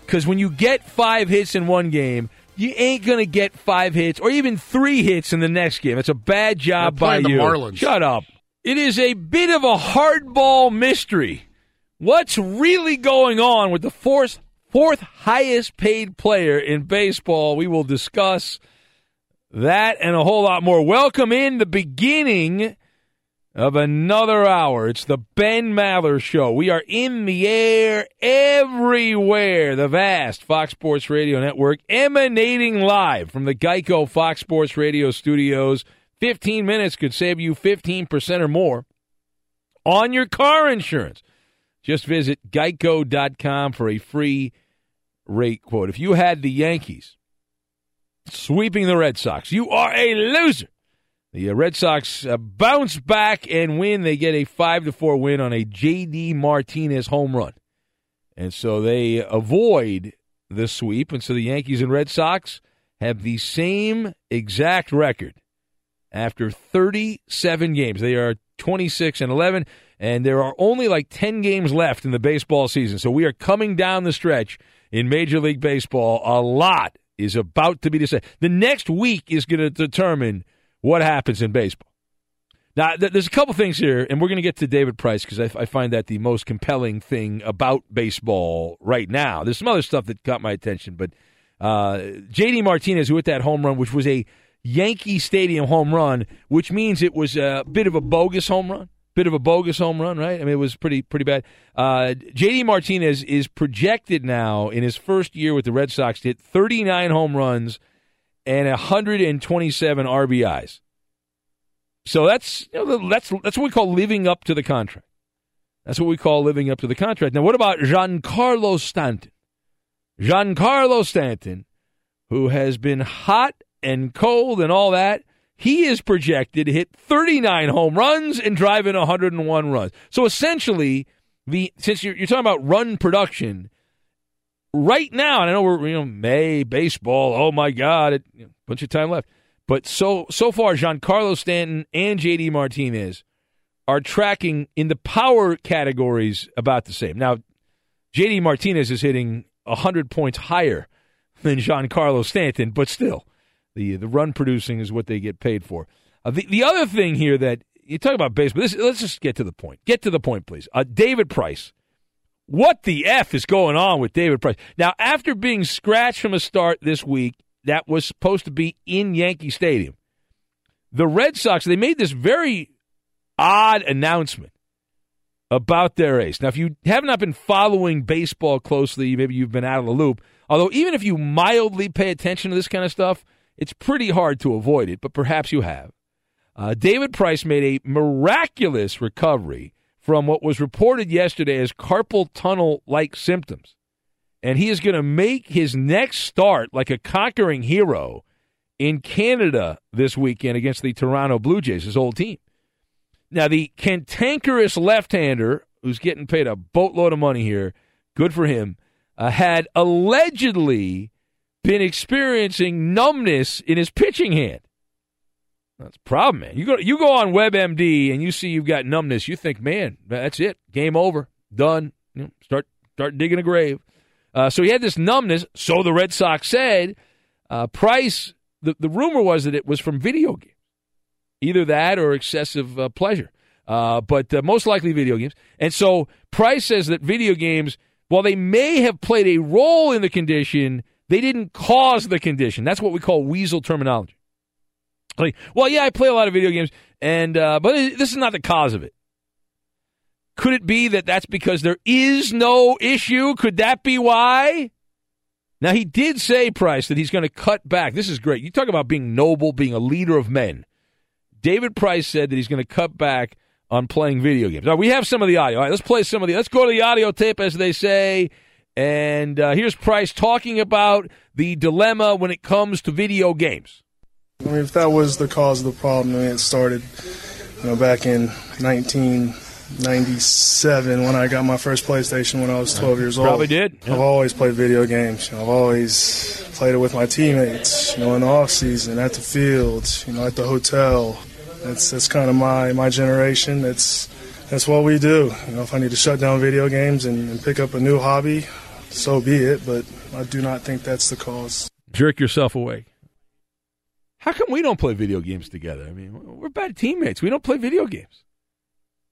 Because when you get five hits in one game, you ain't gonna get five hits or even three hits in the next game. It's a bad job by the you. Marlins. Shut up. It is a bit of a hardball mystery. What's really going on with the fourth fourth highest paid player in baseball? We will discuss that and a whole lot more. Welcome in the beginning of another hour. It's the Ben Maller Show. We are in the air everywhere. The vast Fox Sports Radio Network emanating live from the Geico Fox Sports Radio studios. 15 minutes could save you 15% or more on your car insurance. Just visit geico.com for a free rate quote. If you had the Yankees sweeping the Red Sox, you are a loser. The uh, Red Sox uh, bounce back and win. They get a five to four win on a J.D. Martinez home run, and so they avoid the sweep. And so the Yankees and Red Sox have the same exact record after 37 games. They are 26 and 11, and there are only like 10 games left in the baseball season. So we are coming down the stretch in Major League Baseball. A lot is about to be decided. The next week is going to determine what happens in baseball. Now, th- there's a couple things here, and we're going to get to David Price because I, f- I find that the most compelling thing about baseball right now. There's some other stuff that caught my attention, but uh, J.D. Martinez, who hit that home run, which was a Yankee Stadium home run, which means it was a bit of a bogus home run. Bit of a bogus home run, right? I mean, it was pretty pretty bad. Uh, J.D. Martinez is projected now in his first year with the Red Sox to hit 39 home runs and 127 RBIs. So that's you know, that's that's what we call living up to the contract. That's what we call living up to the contract. Now, what about Giancarlo Stanton? Giancarlo Stanton, who has been hot and cold and all that, he is projected to hit 39 home runs and drive in 101 runs. So essentially, the since you're, you're talking about run production, right now, and I know we're you know May baseball. Oh my God, a you know, bunch of time left. But so so far, Giancarlo Stanton and JD Martinez are tracking in the power categories about the same. Now, JD Martinez is hitting hundred points higher than Giancarlo Stanton, but still, the the run producing is what they get paid for. Uh, the the other thing here that you talk about baseball. This, let's just get to the point. Get to the point, please. Uh, David Price. What the f is going on with David Price? Now, after being scratched from a start this week, that was supposed to be in Yankee Stadium. The Red Sox they made this very odd announcement about their ace. Now, if you have not been following baseball closely, maybe you've been out of the loop. Although, even if you mildly pay attention to this kind of stuff, it's pretty hard to avoid it, but perhaps you have. Uh, David Price made a miraculous recovery from what was reported yesterday as carpal tunnel like symptoms. And he is going to make his next start like a conquering hero in Canada this weekend against the Toronto Blue Jays, his old team. Now, the cantankerous left hander, who's getting paid a boatload of money here, good for him, uh, had allegedly been experiencing numbness in his pitching hand. That's a problem, man. You go you go on WebMD and you see you've got numbness. You think, man, that's it, game over, done. You know, start start digging a grave. Uh, so he had this numbness. So the Red Sox said. Uh, Price. The the rumor was that it was from video games, either that or excessive uh, pleasure. Uh, but uh, most likely video games. And so Price says that video games, while they may have played a role in the condition, they didn't cause the condition. That's what we call weasel terminology. Like, well, yeah, I play a lot of video games, and uh, but this is not the cause of it. Could it be that that's because there is no issue? Could that be why? Now he did say Price that he's going to cut back. This is great. You talk about being noble, being a leader of men. David Price said that he's going to cut back on playing video games. Now we have some of the audio. All right, let's play some of the. Let's go to the audio tape, as they say. And uh, here's Price talking about the dilemma when it comes to video games. I mean, if that was the cause of the problem, I mean, it started, you know, back in 1997 when I got my first PlayStation when I was 12 years old. Probably did. I've always played video games. You know, I've always played it with my teammates. You know, in the off season, at the field, you know, at the hotel. That's that's kind of my my generation. That's that's what we do. You know, if I need to shut down video games and, and pick up a new hobby, so be it. But I do not think that's the cause. Jerk yourself away. How come we don't play video games together? I mean, we're bad teammates. We don't play video games.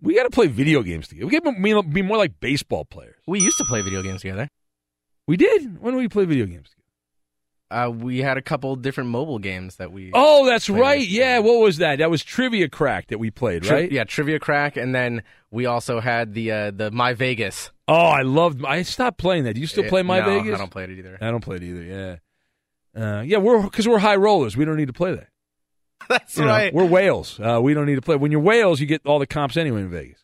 We got to play video games together. We got to be more like baseball players. We used to play video games together. We did. When did we play video games together? Uh, we had a couple different mobile games that we. Oh, that's right. Yeah, what was that? That was Trivia Crack that we played, Tri- right? yeah, Trivia Crack, and then we also had the uh, the My Vegas. Oh, I loved. I stopped playing that. Do you still play My no, Vegas? I don't play it either. I don't play it either. Yeah. Uh, yeah, we're because we're high rollers. We don't need to play that. That's You know, right. we're whales. Uh, we don't need to play. When you're whales, you get all the comps anyway in Vegas.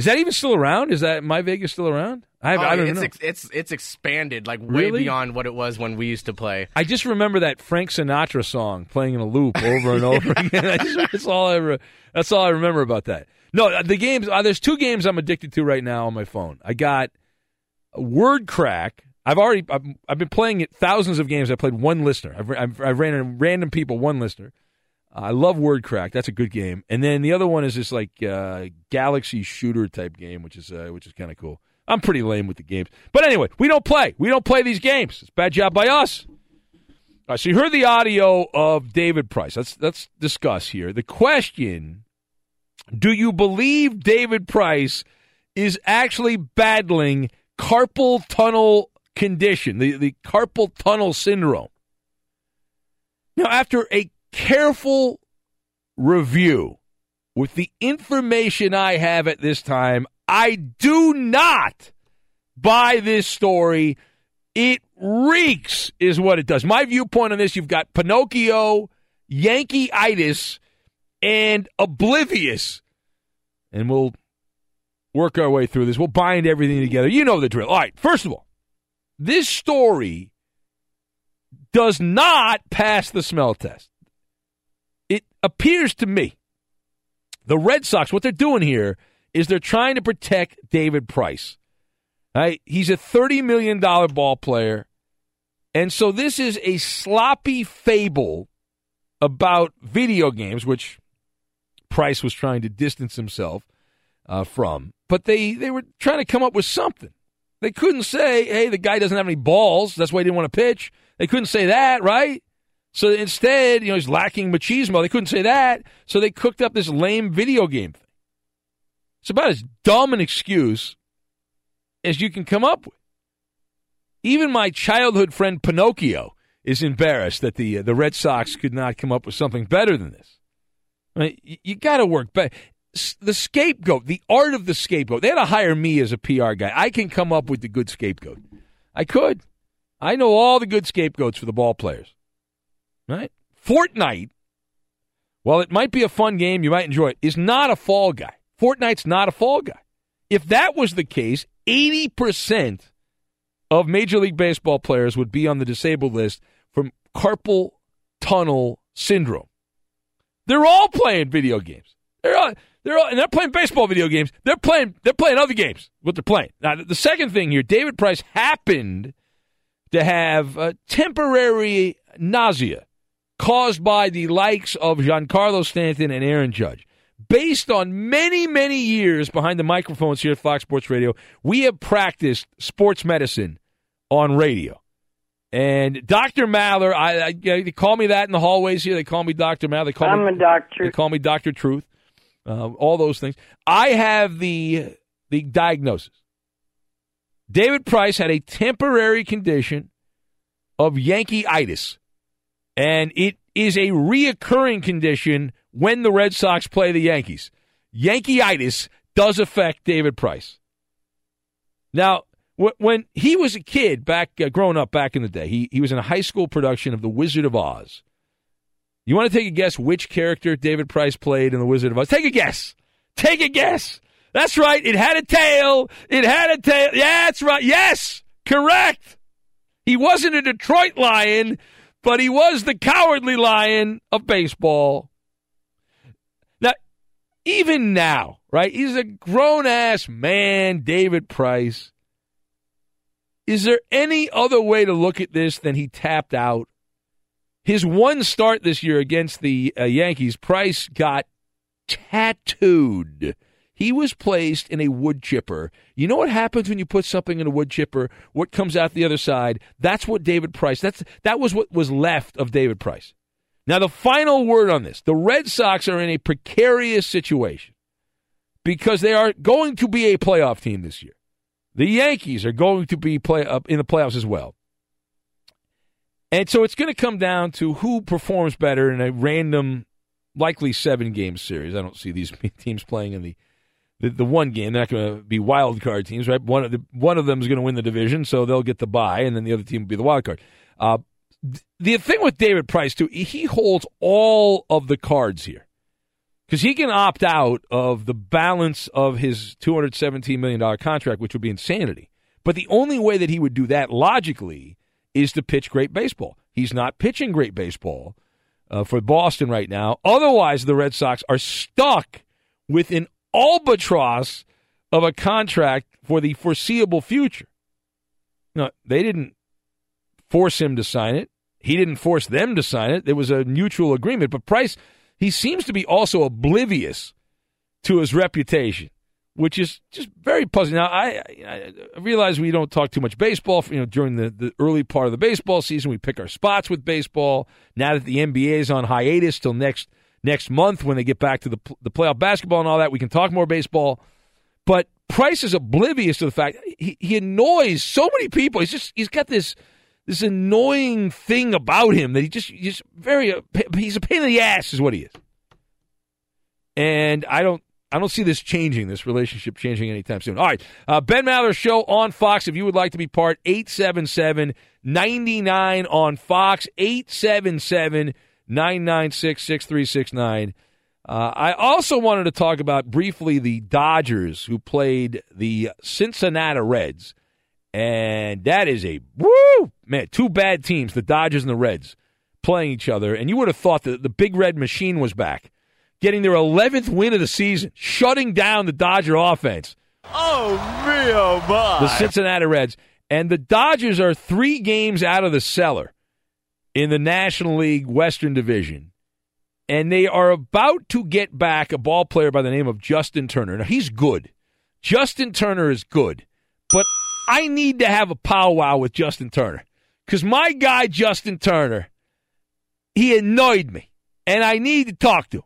Is that even still around? Is that my Vegas still around? I, Oh, I don't it's know. Ex- it's it's expanded like way Really? beyond what it was when we used to play. I just remember that Frank Sinatra song playing in a loop over and over again. Just, that's all I re- that's all I remember about that. No, the games. Uh, there's two games I'm addicted to right now on my phone. I got Word Crack. I've already I've, I've been playing it thousands of games. I played one listener. I've I've, I've ran in random people one listener. I love Word Crack. That's a good game. And then the other one is this like uh, Galaxy shooter type game, which is uh, which is kind of cool. I'm pretty lame with the games, but anyway, we don't play. We don't play these games. It's bad job by us. All right, so you heard the audio of David Price. Let's let's discuss here the question: Do you believe David Price is actually battling carpal tunnel condition, the the carpal tunnel syndrome? Now, after a careful review with the information I have at this time, I do not buy this story. It reeks, is what it does. My viewpoint on this you've got Pinocchio, Yankee itis, and Oblivious. And we'll work our way through this. We'll bind everything together. You know the drill. All right, first of all, this story does not pass the smell test. Appears to me the Red Sox, what they're doing here is they're trying to protect David Price. Right? He's a $30 million ball player. And so this is a sloppy fable about video games, which Price was trying to distance himself uh, from. But they, they were trying to come up with something. They couldn't say, hey, the guy doesn't have any balls. That's why he didn't want to pitch. They couldn't say that, right? So instead, you know, he's lacking machismo. They couldn't say that. So they cooked up this lame video game thing. It's about as dumb an excuse as you can come up with. Even my childhood friend Pinocchio is embarrassed that the uh, the Red Sox could not come up with something better than this. I mean, you, you got to work better. The scapegoat, the art of the scapegoat. They had to hire me as a PR guy. I can come up with the good scapegoat. I could. I know all the good scapegoats for the ball players. Right? Fortnite, while it might be a fun game, you might enjoy it, is not a fall guy. Fortnite's not a fall guy. If that was the case, 80% of Major League Baseball players would be on the disabled list from carpal tunnel syndrome. They're all playing video games. They're all, they're all, and they're playing baseball video games. They're playing they're playing other games. What they're playing. Now the second thing here, David Price happened to have a temporary nausea caused by the likes of Giancarlo Stanton and Aaron Judge. Based on many, many years behind the microphones here at Fox Sports Radio, we have practiced sports medicine on radio. And Dr. Maller, I, I, they call me that in the hallways here. They call me Dr. Maller. They call I'm me, a doctor. They call me Dr. Truth. Uh, all those things. I have the the diagnosis. David Price had a temporary condition of Yankee-itis, and it is a reoccurring condition when the Red Sox play the Yankees. Yankee-itis does affect David Price. Now, when he was a kid back uh, growing up back in the day, he he was in a high school production of The Wizard of Oz. You want to take a guess which character David Price played in The Wizard of Oz? Take a guess. Take a guess. That's right. It had a tail. It had a tail. Yeah, that's right. Yes, correct. He wasn't a Detroit Lion, but he was the cowardly lion of baseball. Now, even now, right? He's a grown ass man, David Price. Is there any other way to look at this than he tapped out? His one start this year against the uh, Yankees, Price got tattooed. He was placed in a wood chipper. You know what happens when you put something in a wood chipper? What comes out the other side? That's what David Price. That's that was what was left of David Price. Now the final word on this: the Red Sox are in a precarious situation because they are going to be a playoff team this year. The Yankees are going to be play up in the playoffs as well. And so it's going to come down to who performs better in a random, likely seven game series. I don't see these teams playing in the the, the one game. They're not going to be wild card teams, right? One of the one of them is going to win the division, so they'll get the bye, and then the other team will be the wild card. Uh, the thing with David Price too, he holds all of the cards here because he can opt out of the balance of his $217 million contract, which would be insanity. But the only way that he would do that logically is to pitch great baseball. He's not pitching great baseball uh, for Boston right now. Otherwise, the Red Sox are stuck with an albatross of a contract for the foreseeable future. No, they didn't force him to sign it. He didn't force them to sign it. There was a mutual agreement. But Price – he seems to be also oblivious to his reputation, which is just very puzzling. Now, I, I realize we don't talk too much baseball. You know, during the, the early part of the baseball season, we pick our spots with baseball. Now that the NBA is on hiatus till next next month, when they get back to the the playoff basketball and all that, we can talk more baseball. But Price is oblivious to the fact he, he annoys so many people. He's just he's got this this annoying thing about him that he just he's very uh, he's a pain in the ass is what he is. And I don't I don't see this changing, this relationship changing anytime soon. All right. Uh, ben Maller Show on Fox. If you would like to be part, 877 99 on Fox, 877 996 6369. Uh, I also wanted to talk about briefly the Dodgers who played the Cincinnati Reds. And that is a woo man, two bad teams, the Dodgers and the Reds, playing each other. And you would have thought that the big red machine was back, getting their 11th win of the season, shutting down the Dodger offense. Oh, me, oh, my. The Cincinnati Reds. And the Dodgers are three games out of the cellar in the National League Western Division. And they are about to get back a ball player by the name of Justin Turner. Now, he's good. Justin Turner is good. But I need to have a powwow with Justin Turner because my guy Justin Turner, he annoyed me, and I need to talk to him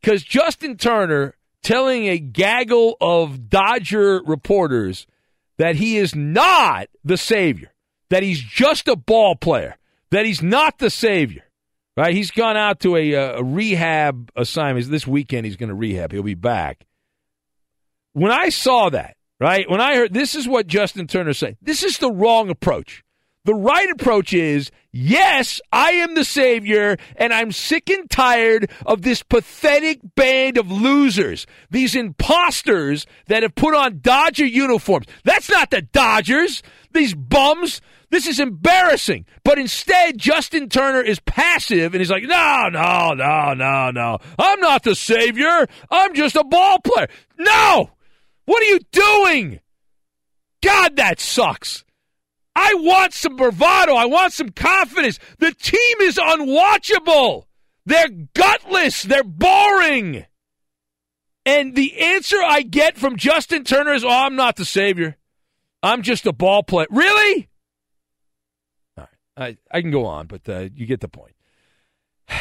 because Justin Turner telling a gaggle of Dodger reporters that he is not the savior, that he's just a ball player, that he's not the savior. Right? He's gone out to a, a rehab assignment. This weekend he's going to rehab. He'll be back. When I saw that, right? When I heard this is what Justin Turner said. This is the wrong approach. The right approach is yes, I am the savior, and I'm sick and tired of this pathetic band of losers, these imposters that have put on Dodger uniforms. That's not the Dodgers, these bums. This is embarrassing. But instead, Justin Turner is passive and he's like, no, no, no, no, no. I'm not the savior. I'm just a ball player. No! What are you doing? God, that sucks. I want some bravado. I want some confidence. The team is unwatchable. They're gutless. They're boring. And the answer I get from Justin Turner is, oh, I'm not the savior. I'm just a ball player. Really? I, I can go on, but uh, you get the point.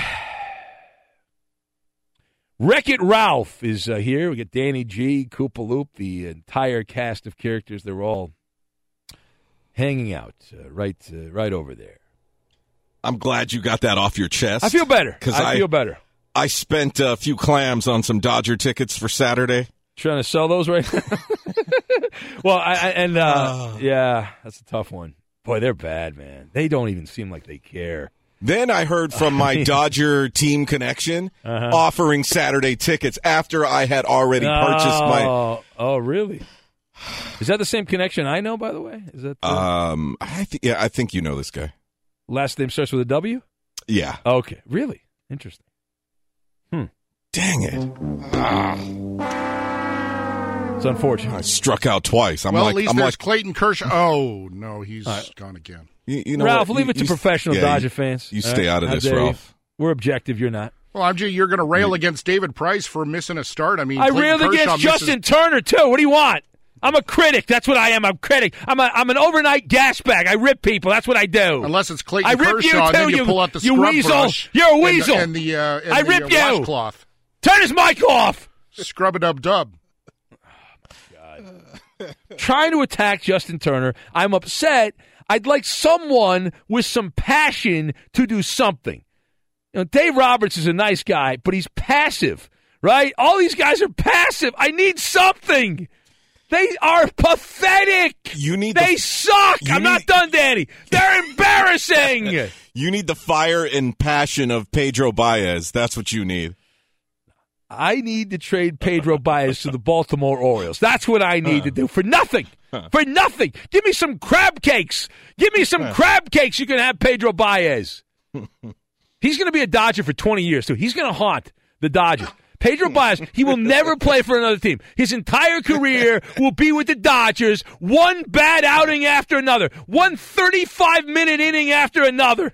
Wreck It Ralph is uh, here. We got Danny G, Koopa Loop, the entire cast of characters. They're all hanging out uh, right uh, right over there. I'm glad you got that off your chest. I feel better. Because I, feel better. I spent a few clams on some Dodger tickets for Saturday. Trying to sell those right now. well, I, I and uh, yeah, that's a tough one. Boy, they're bad, man. They don't even seem like they care. Then I heard from my Dodger team connection Uh-huh. offering Saturday tickets after I had already purchased my. Oh, oh, really? Is that the same connection I know? By the way, is that the Um, I th- yeah, I think you know this guy. last name starts with a W? Yeah. Okay, really interesting. Hmm. Dang it! It's unfortunate. I struck out twice. I'm well, like, at least I'm there's like, Clayton Kershaw. Oh no, he's gone again. you, you know Ralph, what? leave You- it to professional yeah, Dodger you- fans. You stay right? out of this, dare you. Ralph. We're objective. You're not. Well, I'm just, you're going to rail against David Price for missing a start. I mean, I Clayton railed Kershaw against misses- Justin Turner too. What do you want? I'm a critic. That's what I am. I'm a critic. I'm a, I'm an overnight gas bag. I rip people. That's what I do. Unless it's Clayton I rip Kershaw, you and too. then you, pull out the you scrub weasel. brush You're a and the- weasel. And the, uh, and I the, rip uh, you. washcloth. Turn his mic off. Scrub a dub dub. Trying to attack Justin Turner. I'm upset. I'd like someone with some passion to do something. You know, Dave Roberts is a nice guy, but he's passive, right? All these guys are passive. I need something. They are pathetic. You need They the, suck. I'm not done, Danny. They're embarrassing. you need the fire and passion of Pedro Baez. That's what you need. I need to trade Pedro Baez to the Baltimore Orioles. That's what I need to do for nothing. For nothing. Give me some crab cakes. Give me some crab cakes. You can have Pedro Baez. He's going to be a Dodger for 20 years, too. He's going to haunt the Dodgers. Pedro Baez, he will never play for another team. His entire career will be with the Dodgers, one bad outing after another, one 35 minute inning after another.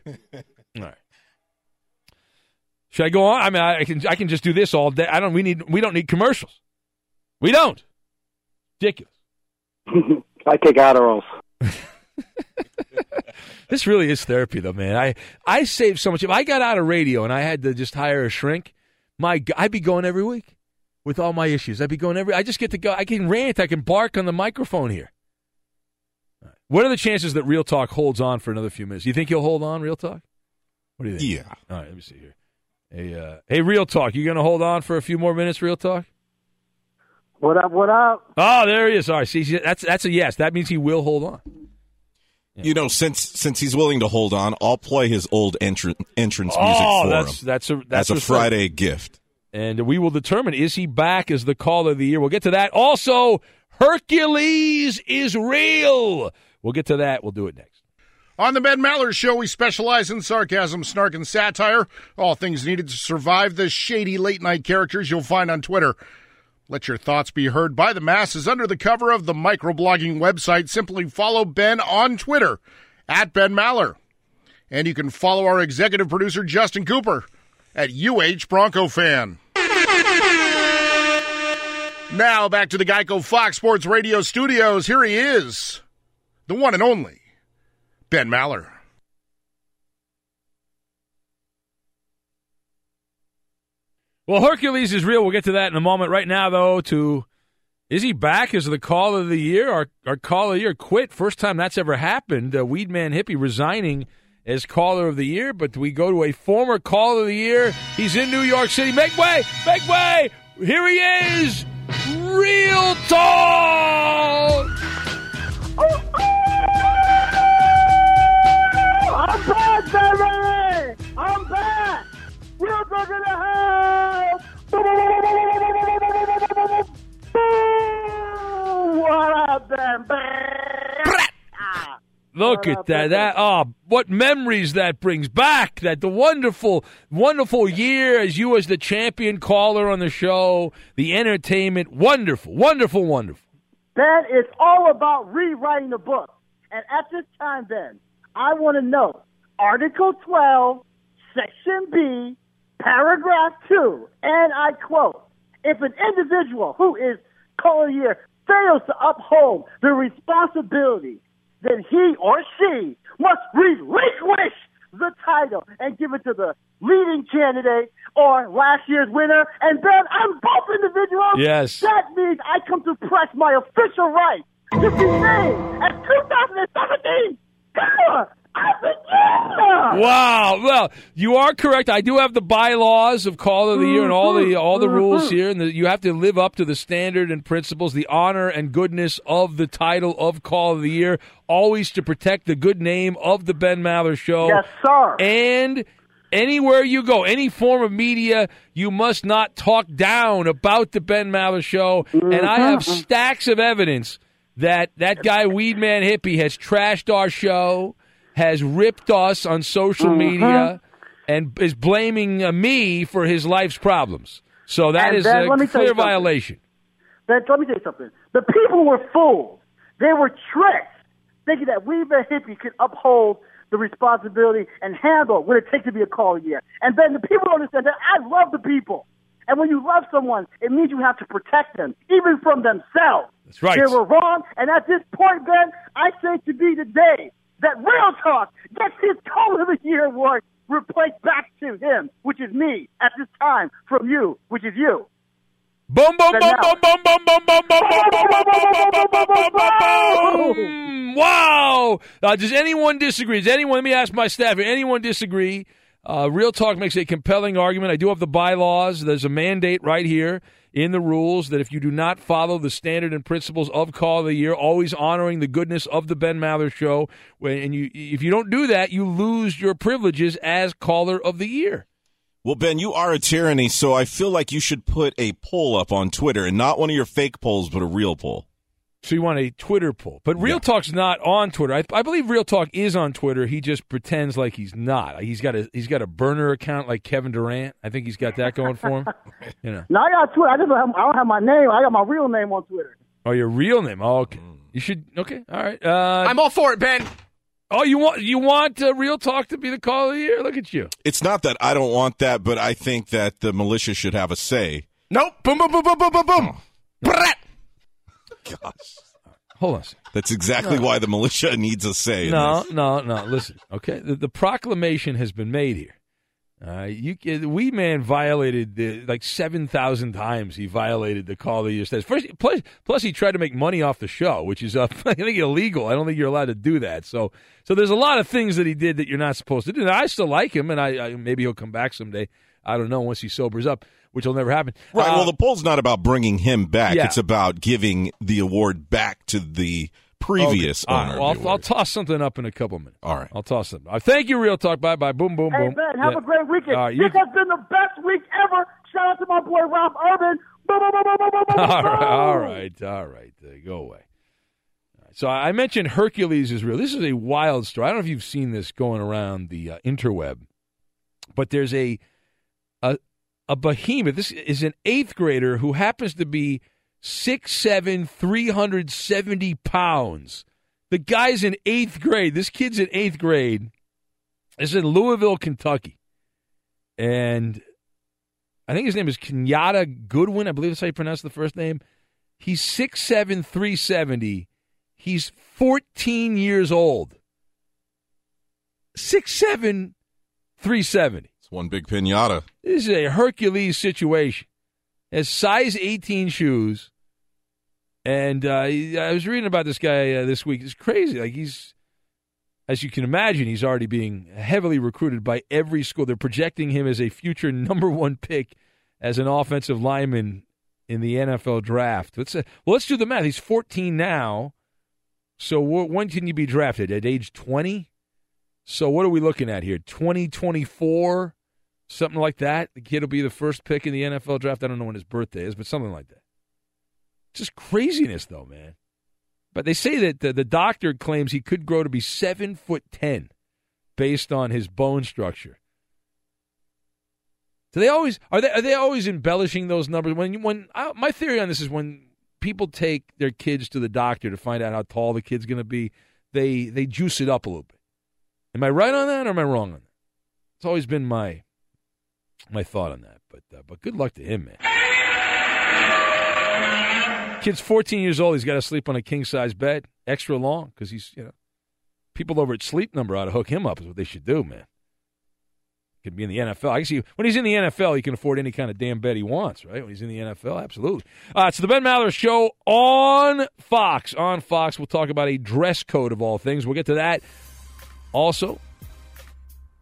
All right. Should I go on? I mean, I can I can just do this all day. I don't. We need. We don't need commercials. We don't. Ridiculous. I take Adderalls. This really is therapy, though, man. I I save so much. If I got out of radio and I had to just hire a shrink, my g- I'd be going every week with all my issues. I'd be going every. I just get to go. I can rant. I can bark on the microphone here. All right. What are the chances that Real Talk holds on for another few minutes? You think he'll hold on, Real Talk? What do you think? Yeah. All right. Let me see here. Hey, uh, hey, Real Talk. You going to hold on for a few more minutes, Real Talk? What up? What up? Oh, there he is. All right. See, see, that's that's a yes. That means he will hold on. You know, since since he's willing to hold on, I'll play his old entr- entrance music oh, for that's him that's a that's as a what's up. Friday gift. and we will determine is he back as the call of the year. We'll get to that. Also, Hercules is real. We'll get to that. We'll do it next. On the Ben Maller Show, we specialize in sarcasm, snark, and satire. All things needed to survive the shady late night characters you'll find on Twitter. Let your thoughts be heard by the masses under the cover of the microblogging website. Simply follow Ben on Twitter at Ben Maller. And you can follow our executive producer, Justin Cooper, at UH Bronco Fan. Now back to the Geico Fox Sports Radio studios. Here he is, the one and only Ben Maller. Well, Hercules is real. We'll get to that in a moment. Right now, though, to is he back Is the call of the year? Our, our call of the year quit. First time that's ever happened. Uh, Weedman Hippie resigning as caller of the year, but we go to a former call of the year. He's in New York City. Make way! Make way! Here he is! Real Talk! I'm back! Real talk in the house! What up, Ben? Look at that. That oh, what memories that brings back. That the wonderful, wonderful year as you as the champion caller on the show, the entertainment, wonderful, wonderful, wonderful. Ben, it's all about rewriting the book. And at this time, Ben, I want to know Article 12, Section B, Paragraph 2, and I quote, if an individual who is a year fails to uphold the responsibility, then he or she must relinquish the title and give it to the leading candidate or last year's winner. And then I'm both individuals. Yes. That means I come to press my official right to be named as 2017 Power of the Year. Wow. Well, you are correct. I do have the bylaws of call of the year and all the mm-hmm. all the mm-hmm. rules here, and the, you have to live up to the standard and principles, the honor and goodness of the title of call of the year, always to protect the good name of the Ben Maller Show. Yes, sir. And anywhere you go, any form of media, you must not talk down about the Ben Maller Show. And I have mm-hmm. stacks of evidence that that guy Weedman Hippie has trashed our show, has ripped us on social Mhm. media, and is blaming uh, me for his life's problems. So that And is Ben, a let me tell you clear violation. Ben, let me tell you something. The people were fooled. They were tricked, thinking that we, the hippie, could uphold the responsibility and handle what it takes to be a call year. And then the people don't understand that I love the people. And when you love someone, it means you have to protect them, even from themselves. That's right. They were wrong. And at this point, Ben, I say to be the day that Real Talk gets his Call of the Year award replaced back to him, which is me at this time, from you, which is you. Boom, boom, boom, boom, boom, boom, boom, boom, boom, boom, boom, boom, boom, boom, boom, boom, boom, boom. Wow. Uh, does anyone disagree? Does anyone, let me ask my staff, here, anyone disagree? Uh, Real Talk makes a compelling argument. I do have the bylaws. There's a mandate right here in the rules that if you do not follow the standard and principles of Call of the Year, always honoring the goodness of the Ben Maller Show, and you, if you don't do that, you lose your privileges as Caller of the Year. Well, Ben, you are a tyranny, so I feel like you should put a poll up on Twitter, and not one of your fake polls, but a real poll. So you want a Twitter poll, but Real Talk's not on Twitter. I, I believe Real Talk is on Twitter. He just pretends like he's not. He's got a he's got a burner account like Kevin Durant. I think he's got that going for him. You know. Now I got Twitter. I just don't have, I don't have my name. I got my real name on Twitter. Oh, your real name. Oh, okay. You should. Okay. All right. Uh, I'm all for it, Ben. Oh, you want you want uh, Real Talk to be the call of the year? Look at you. It's not that I don't want that, but I think that the militia should have a say. Nope. Boom, boom, boom, boom, boom, boom, boom. Brat. Gosh. Hold on. a second. That's exactly No. why the militia needs a say. in No, this. no, no. Listen, okay. The, the proclamation has been made here. Uh, you, the Wee Man violated the like seven thousand times. He violated the call of the year status. First, plus, plus he tried to make money off the show, which is uh, I think illegal. I don't think you're allowed to do that. So, so there's a lot of things that he did that you're not supposed to do. Now, I still like him, and I, I maybe he'll come back someday. I don't know once he sobers up, which will never happen. Right. Uh, well, the poll's not about bringing him back. Yeah. It's about giving the award back to the previous Okay. All right. owner. Well, of the I'll, I'll toss something up in a couple minutes. All right. I'll toss something. Uh, thank you, Real Talk. Bye bye. Boom, boom, Hey, boom. Ben, have Yeah. a great weekend. All right, you- this has been the best week ever. Shout out to my boy Rob Urban. Boom, boom, boom, boom, boom, boom, boom, all right, all right, all right. Uh, go away. So I mentioned Hercules is real. This is a wild story. I don't know if you've seen this going around the uh, interweb, but there's a a a behemoth. This is an eighth grader who happens to be six seven, three hundred seventy pounds. The guy's in eighth grade. This kid's in eighth grade. This is in Louisville, Kentucky, and I think his name is Kenyatta Goodwin. I believe that's how you pronounce the first name. He's 6'7", 370. He's 14 years old. 6'7, 370. One big pinata. This is a Hercules situation. Has size 18 shoes. And uh, I was reading about this guy uh, this week. It's crazy. Like he's, as you can imagine, he's already being heavily recruited by every school. They're projecting him as a future number one pick as an offensive lineman in the NFL draft. Let's uh, well, let's do the math. He's 14 now. So when can you be drafted? At age 20? So what are we looking at here? 2024, something like that. The kid will be the first pick in the NFL draft. I don't know when his birthday is, but something like that. Just craziness, though, man. But they say that the, the doctor claims he could grow to be seven foot ten, based on his bone structure. Do they always are they are they always embellishing those numbers? When when uh, my theory on this is when people take their kids to the doctor to find out how tall the kid's going to be, they they juice it up a little bit. Am I right on that, or am I wrong on that? It's always been my my thought on that. But uh, but good luck to him, man. Kid's 14 years old. He's got to sleep on a king size bed, extra long, because he's you know people over at Sleep Number ought to hook him up. Is what they should do, man. Could be in the NFL. I guess he, when he's in the NFL, he can afford any kind of damn bed he wants, right? When he's in the NFL, absolutely. Uh, it's the Ben Maller Show on Fox. On Fox, we'll talk about a dress code of all things. We'll get to that. Also,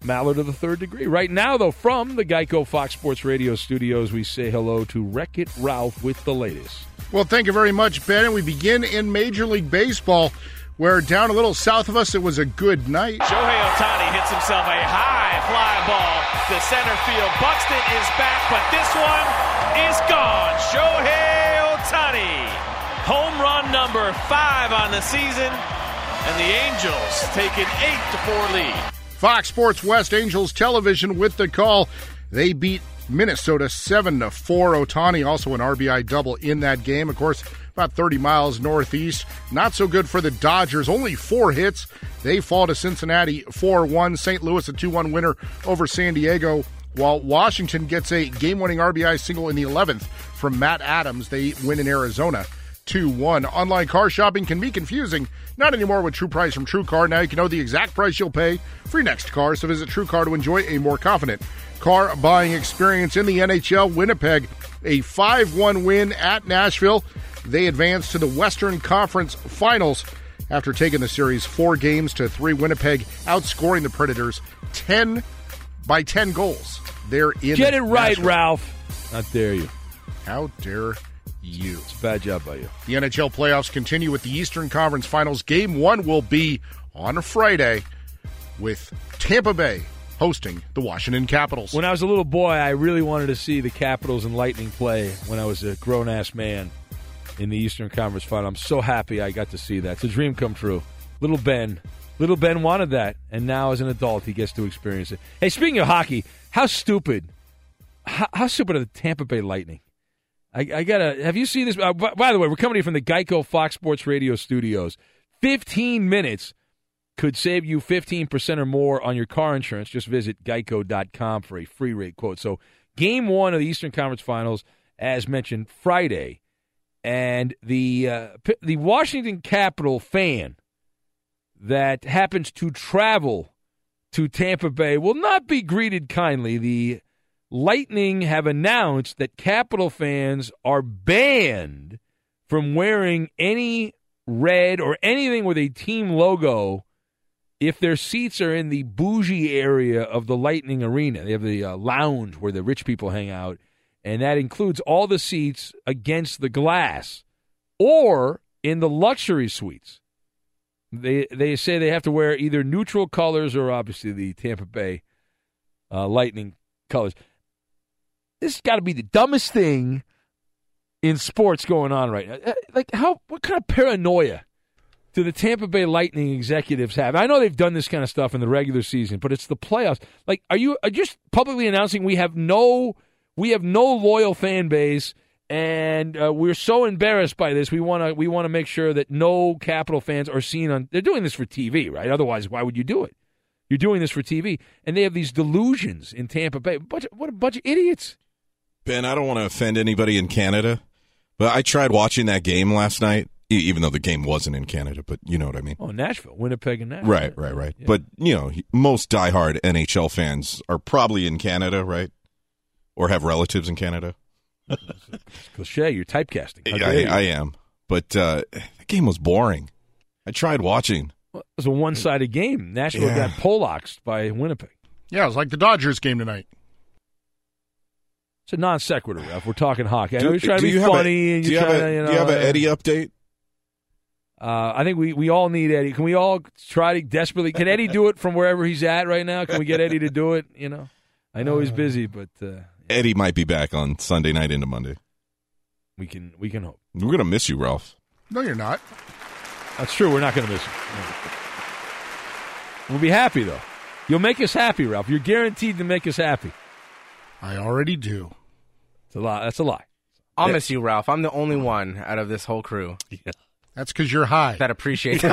Maller to the third degree. Right now, though, from the Geico Fox Sports Radio studios, we say hello to Wreck It Ralph with the latest. Well, thank you very much, Ben. And we begin in Major League Baseball, where down a little south of us, it was a good night. Shohei Ohtani hits himself a high fly ball to center field. Buxton is back, but this one is gone. Shohei Ohtani, home run number five on the season, and the Angels take an eight to four lead. Fox Sports West Angels television with the call. They beat Minnesota 7 to 4. Ohtani also an RBI double in that game. Of course, about 30 miles northeast. Not so good for the Dodgers. Only four hits. They fall to Cincinnati 4 1. St. Louis a 2 1 winner over San Diego. While Washington gets a game winning RBI single in the 11th from Matt Adams, they win in Arizona 2 1. Online car shopping can be confusing. Not anymore with True Price from TrueCar. Now you can know the exact price you'll pay for your next car. So visit TrueCar to enjoy a more confident car buying experience in the NHL. Winnipeg, a 5 1 win at Nashville. They advance to the Western Conference Finals after taking the series four games to three. Winnipeg outscoring the Predators 10 by 10 goals. They're in. Get it right, Nashville. Ralph. How dare you? How dare you? It's a bad job by you. The NHL playoffs continue with the Eastern Conference Finals. Game one will be on a Friday with Tampa Bay hosting the Washington Capitals. When I was a little boy, I really wanted to see the Capitals and Lightning play when I was a grown ass man in the Eastern Conference Final. I'm so happy I got to see that. It's a dream come true. Little Ben. Little Ben wanted that, and now as an adult, he gets to experience it. Hey, speaking of hockey, how stupid, how, how stupid are the Tampa Bay Lightning? I, I gotta. Have you seen this? Uh, by, by the way, we're coming here from the Geico Fox Sports Radio studios. Fifteen minutes could save you 15% or more on your car insurance. Just visit geico.com for a free rate quote. So, game one of the Eastern Conference Finals, as mentioned, Friday. And the uh, the Washington Capital fan that happens to travel to Tampa Bay will not be greeted kindly. The Lightning have announced that Capital fans are banned from wearing any red or anything with a team logo if their seats are in the bougie area of the Lightning Arena. They have the uh, lounge where the rich people hang out, and that includes all the seats against the glass or in the luxury suites. They they say they have to wear either neutral colors or obviously the Tampa Bay uh, Lightning colors. This has got to be the dumbest thing in sports going on right now. Uh, Like how? What kind of paranoia do the Tampa Bay Lightning executives have? I know they've done this kind of stuff in the regular season, but it's the playoffs. Like, are you are just publicly announcing we have no we have no loyal fan base? And uh, we're so embarrassed by this. We want to we want to make sure that no Capital fans are seen on. They're doing this for TV, right? Otherwise, why would you do it? You're doing this for TV, and they have these delusions in Tampa Bay. Bunch what a bunch of idiots! Ben, I don't want to offend anybody in Canada, but I tried watching that game last night, E- even though the game wasn't in Canada, but you know what I mean. Oh, Nashville, Winnipeg, and Nashville. Right, right, right. But you know, most diehard NHL fans are probably in Canada, right? Or have relatives in Canada. Cliche, you're typecasting. How I, you. I am, but uh, the game was boring. I tried watching. Well, it was a one-sided game. Nashville Yeah. got Polacks by Winnipeg. Yeah, it was like the Dodgers game tonight. It's a non sequitur, Ralph. We're talking hockey. I know you're trying to be you have a- funny and you're you trying a- to, you know. do you have an uh, Eddie update? Uh, I think we, we all need Eddie. Can we all try to desperately? Can Eddie do it from wherever he's at right now? Can we get Eddie to do it? You know, I know he's busy, but uh, Eddie might be back on Sunday night into Monday. we can we can hope. We're gonna miss you, Ralph. No, you're not. That's true. We're not going to miss him. No. We'll be happy though. You'll make us happy, Ralph. You're guaranteed to make us happy. I already do. It's a lie. That's a lie. I'll Yeah. miss you, Ralph. I'm the only one out of this whole crew. Yeah. That's because you're high. That appreciates it.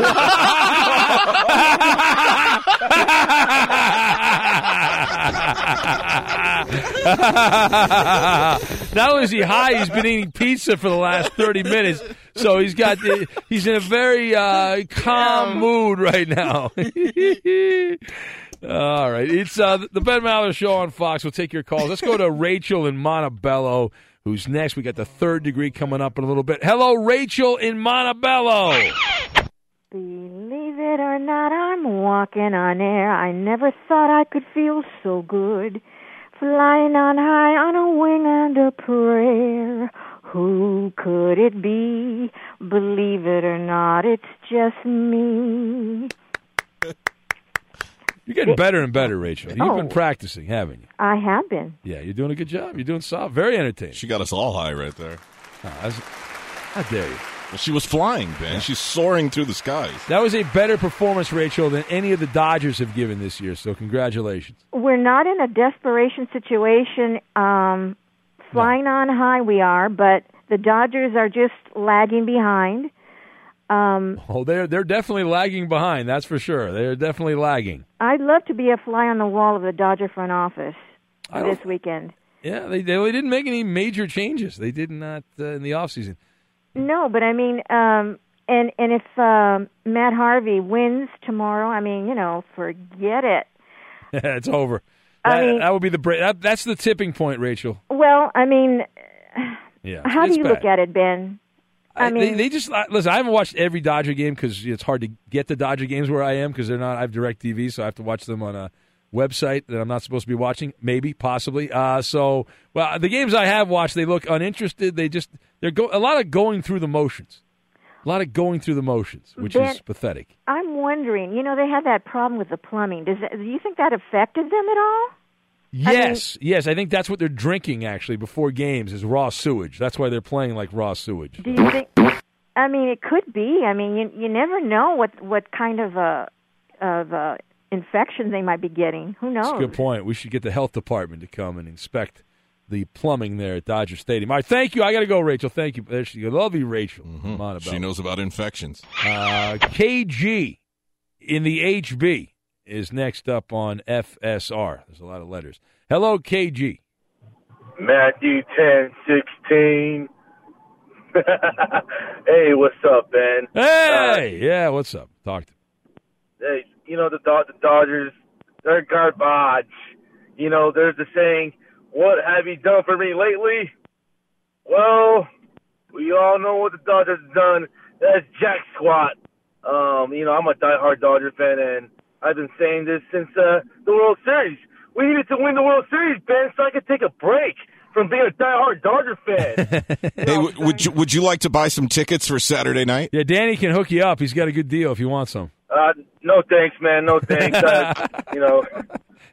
Not only is he high, he's been eating pizza for the last thirty minutes, so he's got the, he's in a very uh, calm mood right now. All right, it's uh, the Ben Maller Show on Fox. We'll take your calls. Let's go to Rachel in Montebello, who's next. We got the third degree coming up in a little bit. Hello, Rachel in Montebello. Believe it or not, I'm walking on air. I never thought I could feel so good. Flying on high on a wing and a prayer. Who could it be? Believe it or not, it's just me. You're getting better and better, Rachel. You've Oh. been practicing, haven't you? I have been. Yeah, you're doing a good job. You're doing solid. Very entertaining. She got us all high right there. how dare you? Well, she was flying, Ben. She's soaring through the skies. That was a better performance, Rachel, than any of the Dodgers have given this year. So congratulations. We're not in a desperation situation. Um, flying on high, we are, but the Dodgers are just lagging behind. Um, Oh, they're they're definitely lagging behind. That's for sure. They're definitely lagging. I'd love to be a fly on the wall of the Dodger front office this weekend. Yeah, they they didn't make any major changes. They did not uh, in the offseason. No, but I mean, um, and and if um, Matt Harvey wins tomorrow, I mean, you know, forget it. it's over. I That, mean- that would be the break. That, that's the tipping point, Rachel. Well, I mean, Yeah. how do you bad. look at it, Ben? I mean, they, they just listen. I haven't watched every Dodger game because it's hard to get the Dodger games where I am because they're not. I have Direct TV, so I have to watch them on a website that I'm not supposed to be watching. Maybe, possibly. Uh, so, well, the games I have watched, they look uninterested. They just they're go a lot of going through the motions, a lot of going through the motions, which Ben- is pathetic. I'm wondering. You know, they had that problem with the plumbing. Does that, do you think that affected them at all? Yes, yes, I think that's what they're drinking actually before games is raw sewage. That's why they're playing like raw sewage. Do you think? I mean, it could be. I mean, you you never know what what kind of a of a infection they might be getting. Who knows? That's a good point. We should get the health department to come and inspect the plumbing there at Dodger Stadium. All right, thank you. I got to go, Rachel. Thank you. There she goes. Love you, Rachel. Montebello. She knows about infections. Uh, KG in the HB is next up on FSR. There's a lot of letters. Hello, KG. Matthew ten sixteen. hey, what's up, Ben? Hey, yeah, what's up? Talk to Hey, you know the Dod- the Dodgers, they're garbage. You know, there's the saying, "What have you done for me lately?" Well, we all know what the Dodgers have done. That's jack squat. Um, you know, I'm a diehard Dodger fan, and I've been saying this since uh, the World Series. We needed to win the World Series, Ben, so I could take a break from being a diehard Dodger fan. Hey, w- would you would you like to buy some tickets for Saturday night? Yeah, Danny can hook you up. He's got a good deal if you want some. Uh, no thanks, man. No thanks. Uh, you know,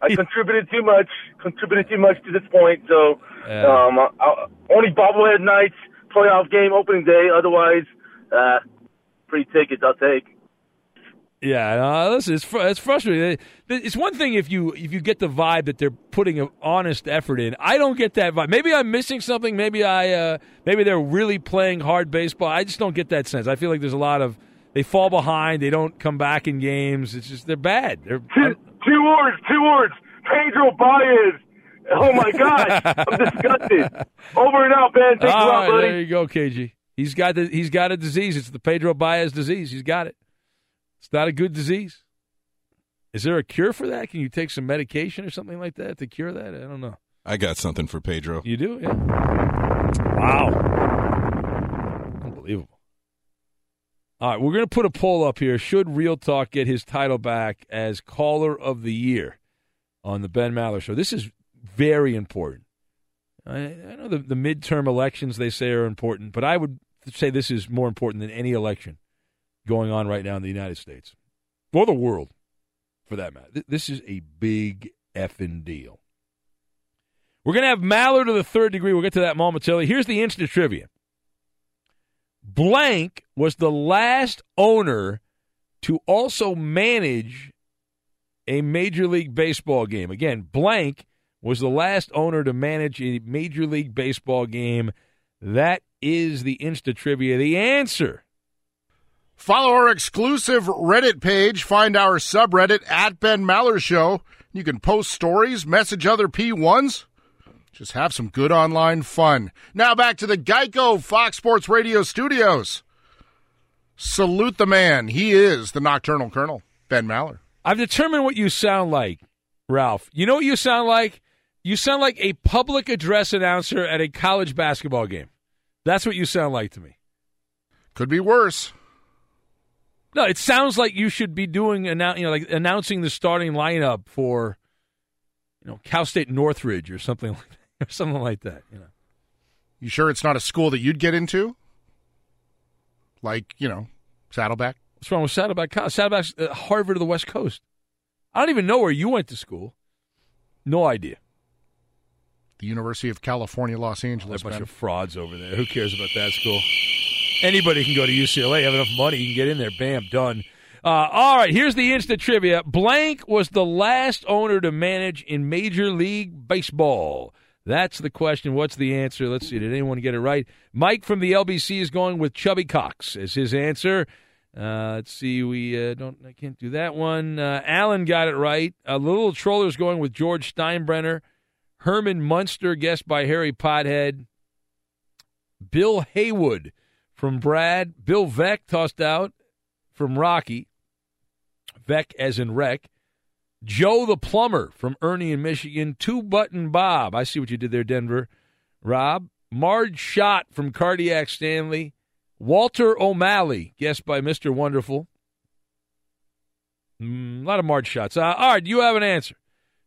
I contributed too much. Contributed too much to this point. So, Yeah. um, I, I, only bobblehead nights, playoff game, opening day. Otherwise, uh, free tickets I'll take. Yeah, no, listen, it's fr- it's frustrating. It's one thing if you if you get the vibe that they're putting an honest effort in. I don't get that vibe. Maybe I'm missing something. Maybe I uh, maybe they're really playing hard baseball. I just don't get that sense. I feel like there's a lot of they fall behind. They don't come back in games. It's just they're bad. They're Two, two words. Two words. Pedro Baez. Oh my gosh, I'm disgusted. Over and out, Ben. Thanks All lot, buddy. there you go, KG. He's got the, he's got a disease. It's the Pedro Baez disease. He's got it. It's not a good disease. Is there a cure for that? Can you take some medication or something like that to cure that? I don't know. I got something for Pedro. You do? Yeah. Wow. Unbelievable. All right, we're going to put a poll up here. Should Real Talk get his title back as caller of the year on the Ben Maller Show? This is very important. I, I know the, the midterm elections they say are important, but I would say this is more important than any election going on right now in the United States or the world, for that matter. This is a big effing deal. We're going to have Maller to the third degree. We'll get to that momentarily. Here's the instant trivia. Blank was the last owner to also manage a Major League Baseball game. Again, Blank was the last owner to manage a Major League Baseball game. That is the Insta Trivia. The answer. Follow our exclusive Reddit page. Find our subreddit at Ben Maller Show. You can post stories, message other P1s. Just have some good online fun. Now back to the Geico Fox Sports Radio studios. Salute the man. He is the Nocturnal Colonel, Ben Maller. I've determined what you sound like, Ralph. You know what you sound like? You sound like a public address announcer at a college basketball game. That's what you sound like to me. Could be worse. No, it sounds like you should be doing you know like announcing the starting lineup for you know Cal State Northridge or something like that or something like that. You know. You sure it's not a school that you'd get into? Like you know, Saddleback. What's wrong with Saddleback? Saddleback's uh, Harvard of the West Coast. I don't even know where you went to school. No idea. The University of California, Los Angeles. a bunch of frauds over there. Who cares about that school? Anybody can go to UCLA, have enough money, you can get in there. Bam, done. Uh, all right, here's the instant trivia. Blank was the last owner to manage in Major League Baseball. That's the question. What's the answer? Let's see. Did anyone get it right? Mike from the LBC is going with Chubby Cox as his answer. Uh, let's see. We uh, don't. I can't do that one. Uh, Alan got it right. A little troller's going with George Steinbrenner. Herman Munster, guessed by Harry Pothead. Bill Haywood from Brad. Bill Veeck tossed out from Rocky. Veck as in wreck. Joe the plumber from Ernie in Michigan. Two button Bob. I see what you did there, Denver. Rob. Marge Schott from Cardiac Stanley. Walter O'Malley, guessed by Mr. Wonderful. Mm, a lot of Marge Schotts. Uh, all right, do you have an answer?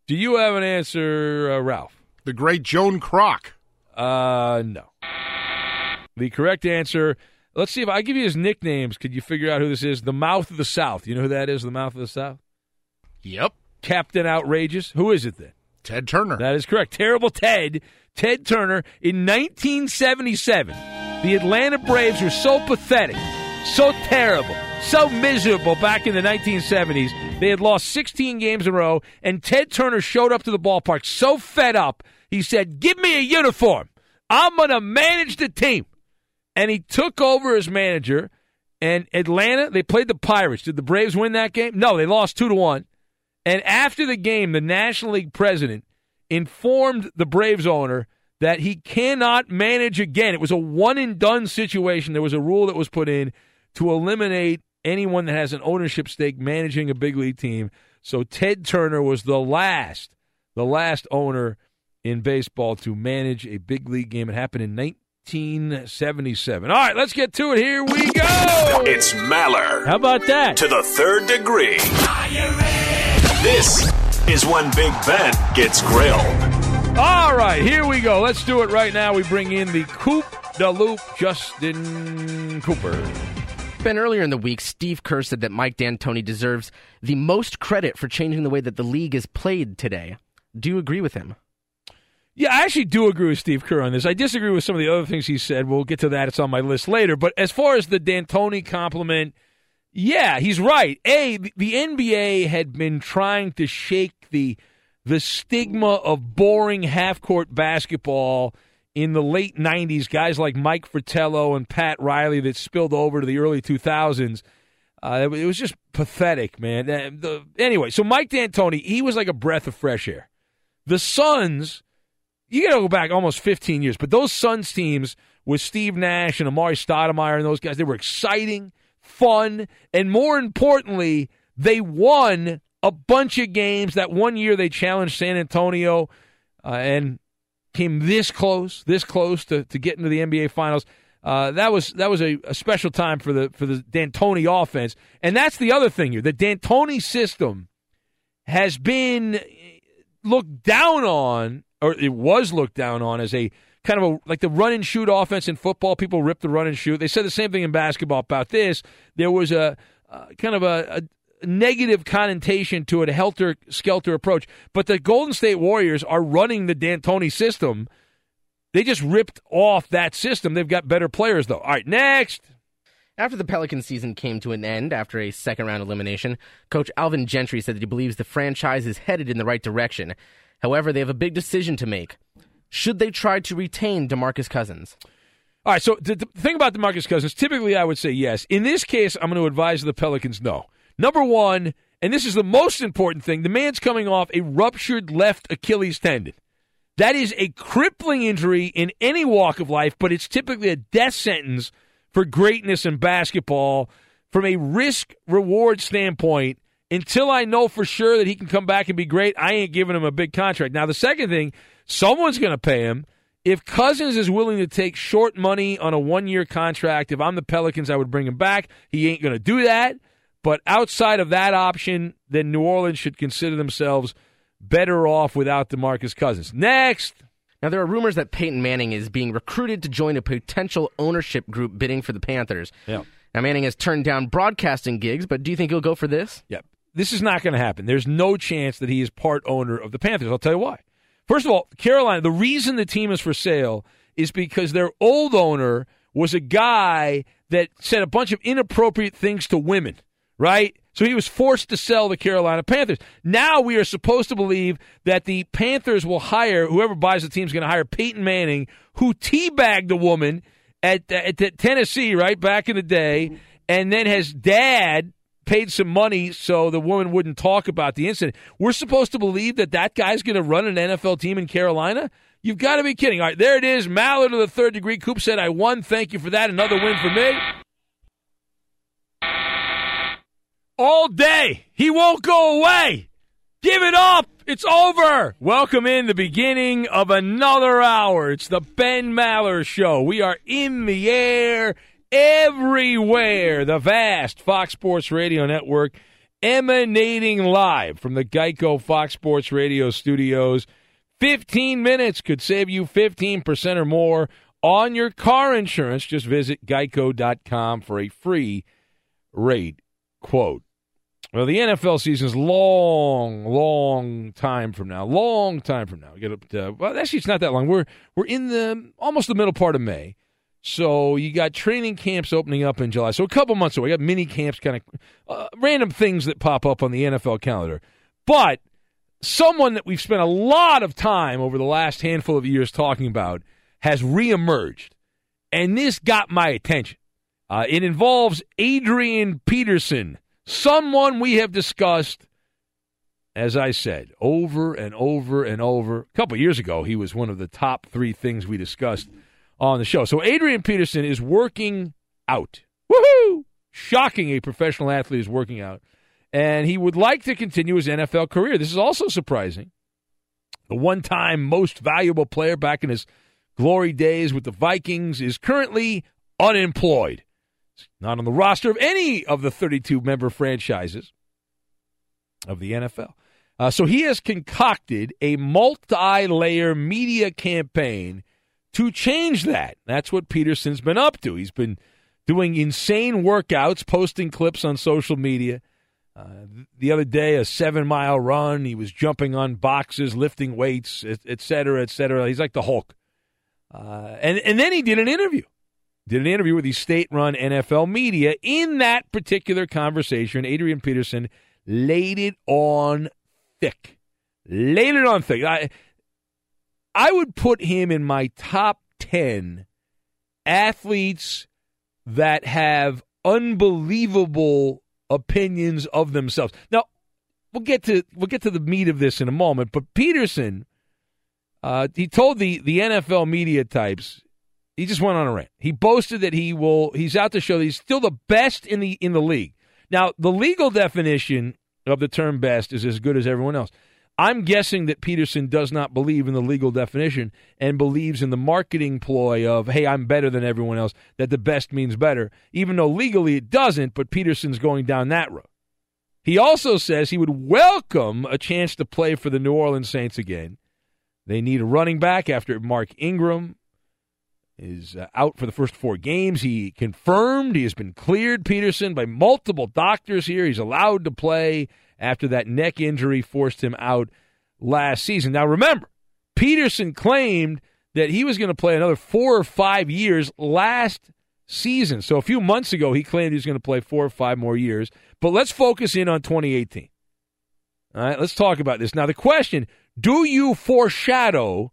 Do you have an answer, uh, Ralph? The great Joan Kroc. Uh, no. The correct answer. Let's see if I give you his nicknames. Could you figure out who this is? The Mouth of the South. You know who that is? The Mouth of the South. Yep. Captain Outrageous. Who is it then? Ted Turner. That is correct. Terrible Ted. Ted Turner in 1977. The Atlanta Braves were so pathetic, so terrible, so miserable back in the 1970s. They had lost 16 games in a row, and Ted Turner showed up to the ballpark so fed up, he said, Give me a uniform. I'm going to manage the team. And he took over as manager. And Atlanta, they played the Pirates. Did the Braves win that game? No, they lost 2 to 1. And after the game, the National League president informed the Braves owner that he cannot manage again. It was a one and done situation. There was a rule that was put in to eliminate anyone that has an ownership stake managing a big league team. So Ted Turner was the last, the last owner in baseball to manage a big league game. It happened in 1977. All right, let's get to it. Here we go. It's Maller. How about that? To the third degree. This is when Big Ben gets grilled. All right, here we go. Let's do it right now. We bring in the Coop de Loop, Justin Cooper. Ben, earlier in the week, Steve Kerr said that Mike D'Antoni deserves the most credit for changing the way that the league is played today. Do you agree with him? Yeah, I actually do agree with Steve Kerr on this. I disagree with some of the other things he said. We'll get to that. It's on my list later. But as far as the D'Antoni compliment, yeah, he's right. A, the NBA had been trying to shake the the stigma of boring half court basketball in the late 90s. Guys like Mike Fratello and Pat Riley that spilled over to the early 2000s. Uh, it was just pathetic, man. Uh, the, anyway, so Mike D'Antoni, he was like a breath of fresh air. The Suns you got to go back almost 15 years, but those Suns teams with Steve Nash and Amar'e Stoudemire and those guys, they were exciting, fun, and more importantly, they won a bunch of games. That one year they challenged San Antonio uh, and came this close, this close to, to getting to the NBA Finals. Uh, that was that was a, a, special time for the for the D'Antoni offense, and that's the other thing here. The D'Antoni system has been looked down on, or it was looked down on as a kind of a like the run and shoot offense in football. People rip the run and shoot. They said the same thing in basketball about this. There was a kind of a, a negative connotation to it, a helter skelter approach. But the Golden State Warriors are running the D'Antoni system. They just ripped off that system. They've got better players, though. All right, next. After the Pelican season came to an end after a second round elimination, Coach Alvin Gentry said that he believes the franchise is headed in the right direction. However, they have a big decision to make. Should they try to retain DeMarcus Cousins? All right, so the, the thing about DeMarcus Cousins, typically I would say yes. In this case, I'm going to advise the Pelicans no. Number one, and this is the most important thing, the man's coming off a ruptured left Achilles tendon. That is a crippling injury in any walk of life, but it's typically a death sentence for greatness in basketball from a risk reward standpoint. Until I know for sure that he can come back and be great, I ain't giving him a big contract. Now, the second thing, someone's going to pay him. If Cousins is willing to take short money on a one year contract, if I'm the Pelicans, I would bring him back. He ain't going to do that. But outside of that option, then New Orleans should consider themselves better off without DeMarcus Cousins. Next. Now, there are rumors that Peyton Manning is being recruited to join a potential ownership group bidding for the Panthers. Yeah. Now, Manning has turned down broadcasting gigs, but do you think he'll go for this? Yep. This is not going to happen. There's no chance that he is part owner of the Panthers. I'll tell you why. First of all, Carolina, the reason the team is for sale is because their old owner was a guy that said a bunch of inappropriate things to women, right? So he was forced to sell the Carolina Panthers. Now we are supposed to believe that the Panthers will hire whoever buys the team is going to hire Peyton Manning, who teabagged a woman at, at, at Tennessee right back in the day, and then his dad paid some money so the woman wouldn't talk about the incident. We're supposed to believe that that guy's going to run an NFL team in Carolina. You've got to be kidding. All right, there it is. Maller to the third degree. Coop said, I won. Thank you for that. Another win for me all day. He won't go away. Give it up. It's over. Welcome in the beginning of another hour. It's the Ben Maller Show. We are in the air everywhere. The vast Fox Sports Radio Network emanating live from the Geico Fox Sports Radio studios. 15 minutes could save you 15% or more on your car insurance. Just visit geico.com for a free rate quote. Well, the NFL season is long, long time from now. Long time from now. We get up to, well, actually, it's not that long. We're we're in the almost the middle part of May, so you got training camps opening up in July. So a couple months away. You got mini camps, kind of uh, random things that pop up on the NFL calendar. But someone that we've spent a lot of time over the last handful of years talking about has reemerged, and this got my attention. Uh, it involves Adrian Peterson someone we have discussed, as I said, over and over and over. A couple years ago, he was one of the top three things we discussed on the show. So Adrian Peterson is working out. Woohoo! Shocking a professional athlete is working out. And he would like to continue his NFL career. This is also surprising. The one time most valuable player back in his glory days with the Vikings is currently unemployed not on the roster of any of the 32 member franchises of the NFL. Uh, so he has concocted a multi layer media campaign to change that. That's what Peterson's been up to. He's been doing insane workouts, posting clips on social media. Uh, the other day, a seven mile run. He was jumping on boxes, lifting weights, et cetera, et cetera. He's like the Hulk. Uh, and, and then he did an interview did an interview with the state run NFL media. In that particular conversation, Adrian Peterson laid it on thick. Laid it on thick. I, I would put him in my top 10 athletes that have unbelievable opinions of themselves. Now, we'll get to we'll get to the meat of this in a moment, but Peterson Uh, he told the the NFL media types he just went on a rant. He boasted that he will he's out to show that he's still the best in the in the league. Now, the legal definition of the term best is as good as everyone else. I'm guessing that Peterson does not believe in the legal definition and believes in the marketing ploy of, hey, I'm better than everyone else, that the best means better, even though legally it doesn't, but Peterson's going down that road. He also says he would welcome a chance to play for the New Orleans Saints again. They need a running back after Mark Ingram is uh, out for the first four games. He confirmed he has been cleared, Peterson, by multiple doctors here. He's allowed to play after that neck injury forced him out last season. Now, remember, Peterson claimed that he was going to play another four or five years last season. So a few months ago, he claimed he was going to play four or five more years. But let's focus in on 2018. All right, let's talk about this. Now, the question do you foreshadow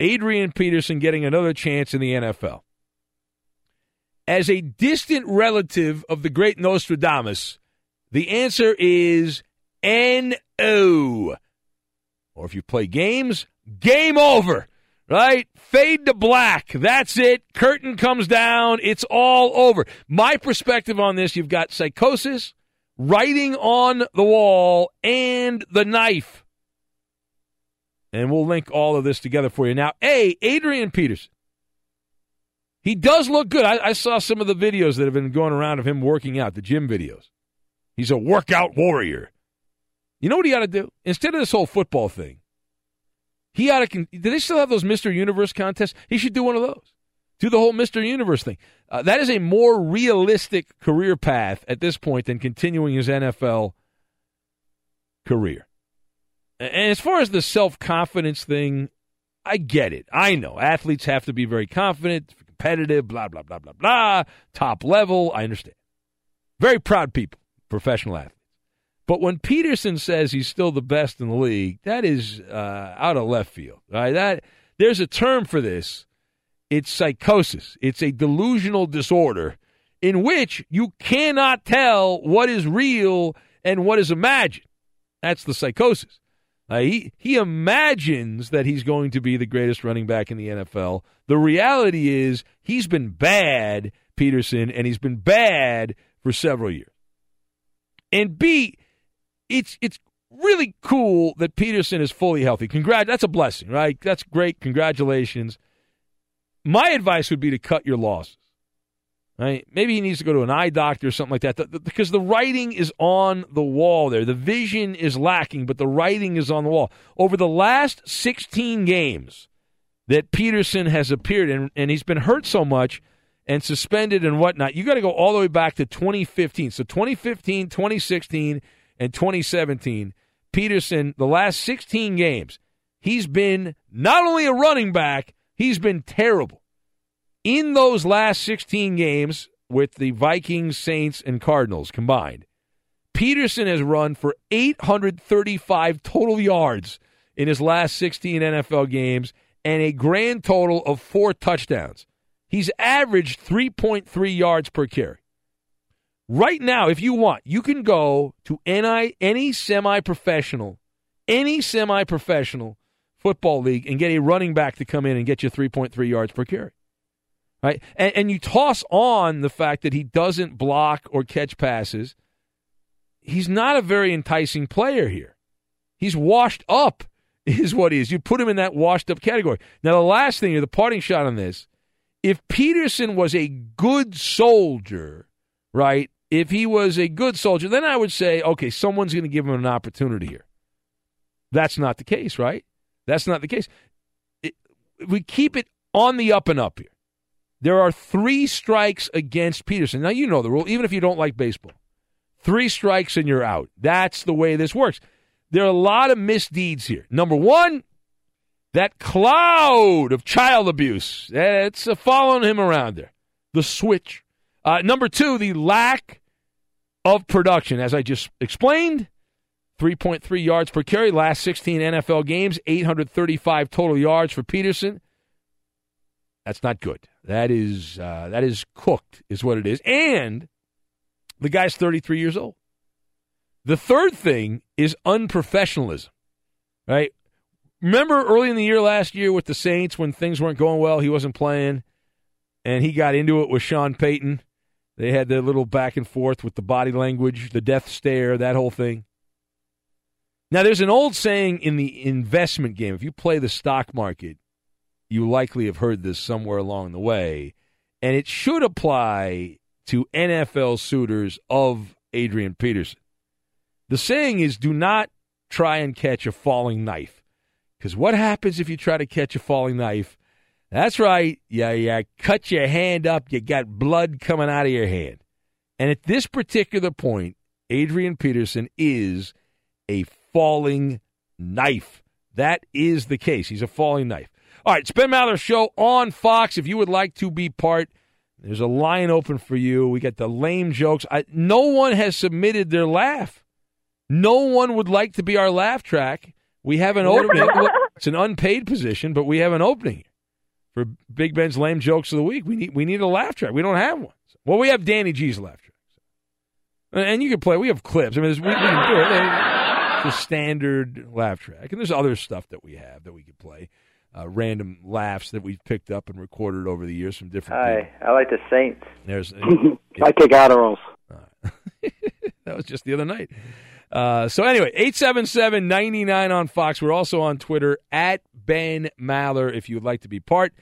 Adrian Peterson getting another chance in the NFL? As a distant relative of the great Nostradamus, the answer is N-O. Or if you play games, game over, right? Fade to black. That's it. Curtain comes down. It's all over. My perspective on this, you've got psychosis, writing on the wall, and the knife. And we'll link all of this together for you. Now, A, Adrian Peterson. He does look good. I, I saw some of the videos that have been going around of him working out, the gym videos. He's a workout warrior. You know what he ought to do? Instead of this whole football thing, he ought to. Do they still have those Mr. Universe contests? He should do one of those. Do the whole Mr. Universe thing. Uh, that is a more realistic career path at this point than continuing his NFL career. And as far as the self confidence thing, I get it. I know athletes have to be very confident, competitive, blah, blah, blah, blah, blah, top level. I understand. Very proud people, professional athletes. But when Peterson says he's still the best in the league, that is uh, out of left field. Right? That there's a term for this. It's psychosis. It's a delusional disorder in which you cannot tell what is real and what is imagined. That's the psychosis. Uh, he he imagines that he's going to be the greatest running back in the NFL. The reality is he's been bad, Peterson, and he's been bad for several years. And B, it's it's really cool that Peterson is fully healthy. Congrat that's a blessing, right? That's great. Congratulations. My advice would be to cut your losses. Right? Maybe he needs to go to an eye doctor or something like that the, the, because the writing is on the wall there. The vision is lacking, but the writing is on the wall. Over the last 16 games that Peterson has appeared in, and he's been hurt so much and suspended and whatnot, you got to go all the way back to 2015. So 2015, 2016, and 2017, Peterson, the last 16 games, he's been not only a running back, he's been terrible. In those last 16 games with the Vikings, Saints, and Cardinals combined, Peterson has run for 835 total yards in his last 16 NFL games and a grand total of four touchdowns. He's averaged 3.3 yards per carry. Right now, if you want, you can go to any, any semi professional, any semi professional football league and get a running back to come in and get you 3.3 yards per carry. Right? And, and you toss on the fact that he doesn't block or catch passes. He's not a very enticing player here. He's washed up, is what he is. You put him in that washed up category. Now, the last thing, the parting shot on this if Peterson was a good soldier, right, if he was a good soldier, then I would say, okay, someone's going to give him an opportunity here. That's not the case, right? That's not the case. It, we keep it on the up and up here. There are three strikes against Peterson. Now, you know the rule, even if you don't like baseball. Three strikes and you're out. That's the way this works. There are a lot of misdeeds here. Number one, that cloud of child abuse. It's following him around there. The switch. Uh, number two, the lack of production. As I just explained, 3.3 yards per carry, last 16 NFL games, 835 total yards for Peterson. That's not good. That is uh, that is cooked, is what it is. And the guy's 33 years old. The third thing is unprofessionalism, right? remember early in the year last year with the Saints when things weren't going well, he wasn't playing, and he got into it with Sean Payton. They had their little back and forth with the body language, the death stare, that whole thing. Now, there's an old saying in the investment game. If you play the stock market, you likely have heard this somewhere along the way, and it should apply to NFL suitors of Adrian Peterson. The saying is do not try and catch a falling knife. Because what happens if you try to catch a falling knife? That's right. Yeah, yeah. Cut your hand up. You got blood coming out of your hand. And at this particular point, Adrian Peterson is a falling knife. That is the case. He's a falling knife. All right, Ben Maller Show on Fox. If you would like to be part, there's a line open for you. We got the lame jokes. I, no one has submitted their laugh. No one would like to be our laugh track. We have an opening. it's an unpaid position, but we have an opening for Big Ben's lame jokes of the week. We need we need a laugh track. We don't have one. Well, we have Danny G's laugh track, and you can play. We have clips. I mean, we, we can do it. It's a standard laugh track, and there's other stuff that we have that we could play. Uh, random laughs that we've picked up and recorded over the years from different. Hi, people. I like the Saints. There's. I take Adderalls. that was just the other night. Uh, so anyway, 877-99 on Fox. We're also on Twitter at Ben Maller if you would like to be part.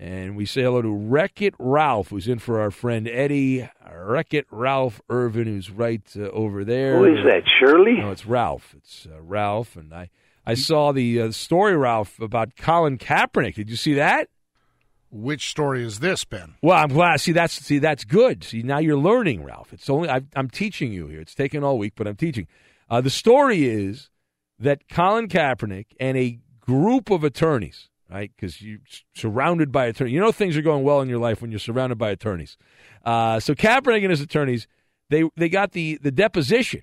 And we say hello to Wreck It Ralph, who's in for our friend Eddie. Wreck It Ralph Irvin, who's right uh, over there. Who is that, Shirley? No, it's Ralph. It's uh, Ralph. And I, I saw the uh, story, Ralph, about Colin Kaepernick. Did you see that? Which story is this, Ben? Well, I'm glad. See, that's see, that's good. See, now you're learning, Ralph. It's only i am teaching you here. It's taken all week, but I'm teaching. Uh, the story is that Colin Kaepernick and a group of attorneys, right? Because you're surrounded by attorneys. You know things are going well in your life when you're surrounded by attorneys. Uh, so Kaepernick and his attorneys, they they got the the deposition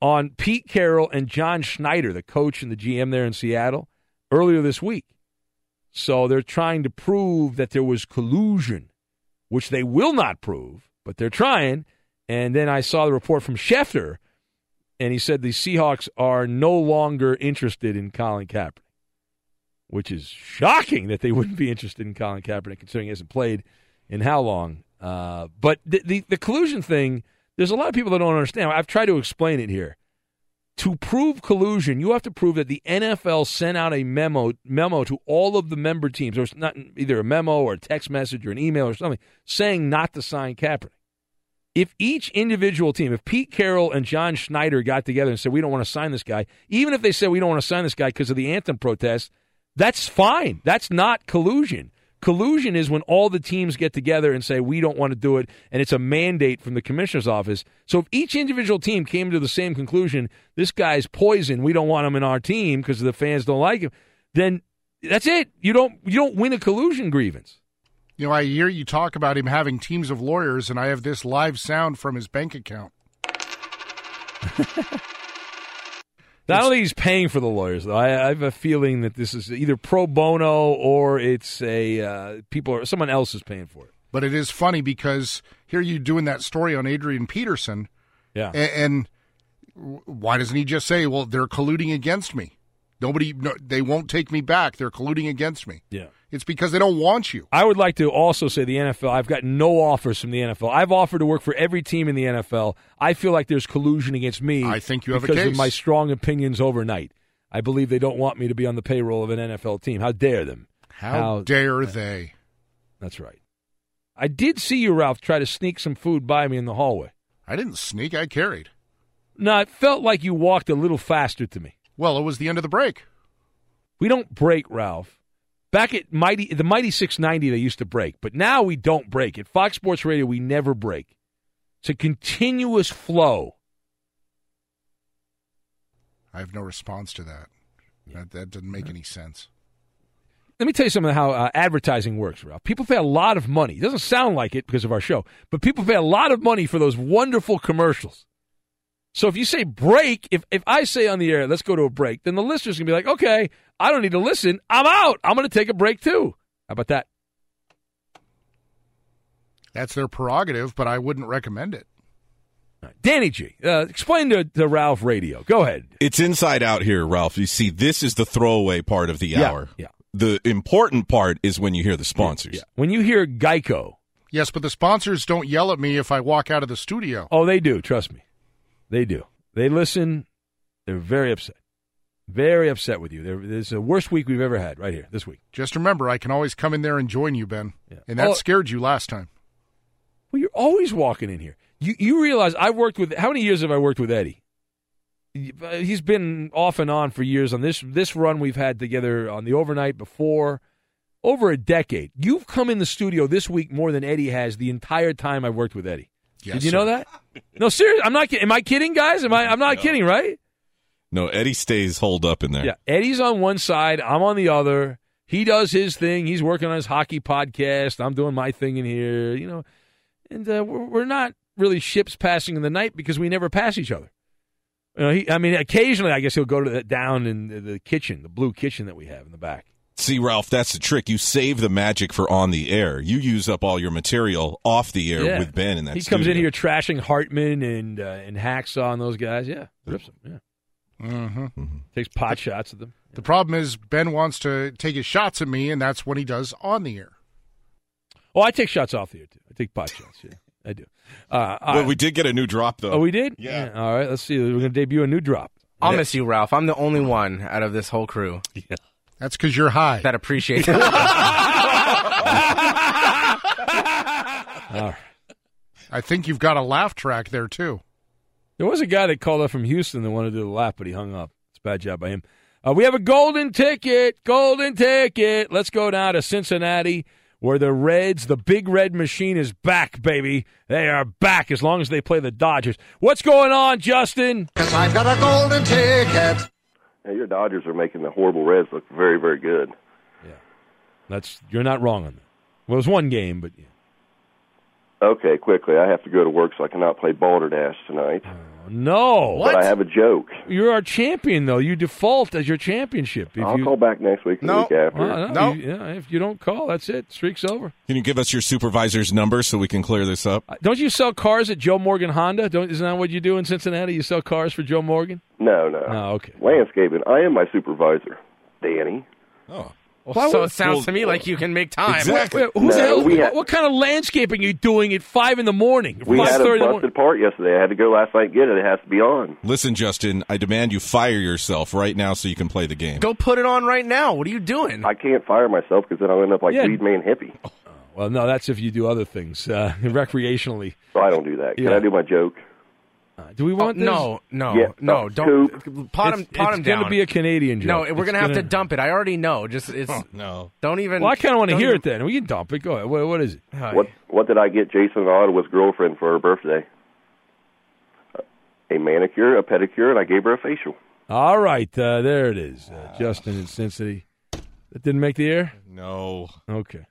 on Pete Carroll and John Schneider, the coach and the GM there in Seattle, earlier this week. So they're trying to prove that there was collusion, which they will not prove, but they're trying. And then I saw the report from Schefter, and he said the Seahawks are no longer interested in Colin Kaepernick, which is shocking that they wouldn't be interested in Colin Kaepernick, considering he hasn't played in how long. Uh, but the, the, the collusion thing, there's a lot of people that don't understand. I've tried to explain it here to prove collusion, you have to prove that the NFL sent out a memo memo to all of the member teams, or not either a memo or a text message or an email or something, saying not to sign Kaepernick. If each individual team, if Pete Carroll and John Schneider got together and said we don't want to sign this guy, even if they said we don't want to sign this guy because of the anthem protest, that's fine. That's not collusion. Collusion is when all the teams get together and say, we don't want to do it, and it's a mandate from the commissioner's office. So if each individual team came to the same conclusion, this guy's poison, we don't want him in our team because the fans don't like him, then that's it. You don't you don't win a collusion grievance. You know, I hear you talk about him having teams of lawyers, and I have this live sound from his bank account. I don't think he's paying for the lawyers, though. I, I, have a feeling that this is either pro bono or it's a uh, people or someone else is paying for it. But it is funny because here you doing that story on Adrian Peterson, yeah, and, and why doesn't he just say, "Well, they're colluding against me"? Nobody, no, they won't take me back. They're colluding against me. Yeah. It's because they don't want you. I would like to also say the NFL. I've got no offers from the NFL. I've offered to work for every team in the NFL. I feel like there's collusion against me. I think you have because a case. of my strong opinions overnight. I believe they don't want me to be on the payroll of an NFL team. How dare them? How, How dare they? That's right. I did see you, Ralph, try to sneak some food by me in the hallway. I didn't sneak. I carried. No, it felt like you walked a little faster to me. Well, it was the end of the break. We don't break, Ralph. Back at Mighty the Mighty 690 they used to break, but now we don't break. At Fox Sports Radio we never break. It's a continuous flow. I have no response to that. That, that doesn't make any sense. Let me tell you something how uh, advertising works, Ralph. People pay a lot of money. It doesn't sound like it because of our show, but people pay a lot of money for those wonderful commercials. So if you say break, if, if I say on the air, let's go to a break, then the listener's going to be like, okay, I don't need to listen. I'm out. I'm going to take a break too. How about that? That's their prerogative, but I wouldn't recommend it. Danny G, uh, explain to, to Ralph Radio. Go ahead. It's inside out here, Ralph. You see, this is the throwaway part of the Yeah, hour. yeah. The important part is when you hear the sponsors. Yeah. When you hear Geico, Yes, but the sponsors don't yell at me if I walk out of the studio. oh, they do. Trust me, they do. They listen. They're very upset. Very upset with you. They're, this is the worst week we've ever had. Right here, this week. Just remember, I can always come in there and join you, Ben. And that Oh. scared you last time. Well, you're always walking in here. You you realize I've worked with how many years have I worked with Eddie? Uh, he's been off and on for years on this this run we've had together on the overnight before over a decade. You've come in the studio this week more than Eddie has the entire time I've worked with Eddie. Yes, Did you sir. know that? No, seriously, I'm not. kid- Am I kidding, guys? Am I? I'm not kidding, right? No, Eddie stays holed up in there. Yeah, Eddie's on one side, I'm on the other. He does his thing. He's working on his hockey podcast. I'm doing my thing in here, you know. And uh, we're, we're not really ships passing in the night because we never pass each other. You know, he, I mean, occasionally, I guess he'll go to the, down in the, the kitchen, the blue kitchen that we have in the back. See, Ralph, that's the trick. You save the magic for on the air. You use up all your material off the air Yeah. with Ben in that He comes in here trashing Hartman and uh, and Hacksaw and those guys. Yeah, rips them. Yeah, Mm-hmm. takes pot shots at them. The problem is Ben wants to take his shots at me, and that's what he does on the air. Oh, I take shots off the air too. I take pot shots. Yeah, I do. Uh, all Well, right. we did get a new drop, though. Oh, we did. Yeah. All right. Let's see. We're going to debut a new drop. I'll miss you, Ralph. I'm the only one out of this whole crew. Yeah. That's because you're high. That appreciates it. All right. I think you've got a laugh track there, too. There was a guy that called up from Houston that wanted to do the laugh, but he hung up. It's a bad job by him. Uh, we have a golden ticket. Golden ticket. Let's go down to Cincinnati, where the Reds, the big red machine, is back, baby. They are back as long as they play the Dodgers. What's going on, Justin? Cause I've got a golden ticket. Your Dodgers are making the horrible Reds look very, very good. Yeah, that's you're not wrong on that. Well, it was one game, but yeah. Okay, quickly, I have to go to work, so I cannot play Balderdash tonight. No. But I have a joke. You're our champion, though. You default as your championship. If I'll you, call back next week and the week after. Well, no, you- yeah, if you don't call, that's it. Streak's over. Can you give us your supervisor's number so we can clear this up? Uh, don't you sell cars at Joe Morgan Honda? Don't isn't that what you do in Cincinnati? You sell cars for Joe Morgan? No, no. No, okay. Landscaping. I am my supervisor, Danny. Oh. Well, so it sounds to me like you can make time. Wait, wait, No, the what, had- what kind of landscaping are you doing at five in the morning? We Five had a thirty the morning. busted part yesterday. I had to go last night and get it. It has to be on. Listen, Justin, I demand you fire yourself right now so you can play the game. Go put it on right now. What are you doing? I can't fire myself because then I'll end up like Yeah. Weed Man Hippie. Well, no, that's if you do other things uh, recreationally. So I don't do that. Can Yeah. I do my joke? Do we want Oh, this? no, no, Yeah. no, Oh, don't pot him, It's- pot it's him gonna be a Canadian joke. No, we're gonna have to gonna- dump it. I already know. Just it's no. Don't even. Well, I kind of want to hear even- it then. We can dump it. Go ahead. What, what is it? What What did I get Jason and Ottawa's girlfriend for her birthday? A manicure, a pedicure, and I gave her a facial. All right, uh, there it is. Uh, Justin in Cincinnati. That didn't make the air. No. Okay.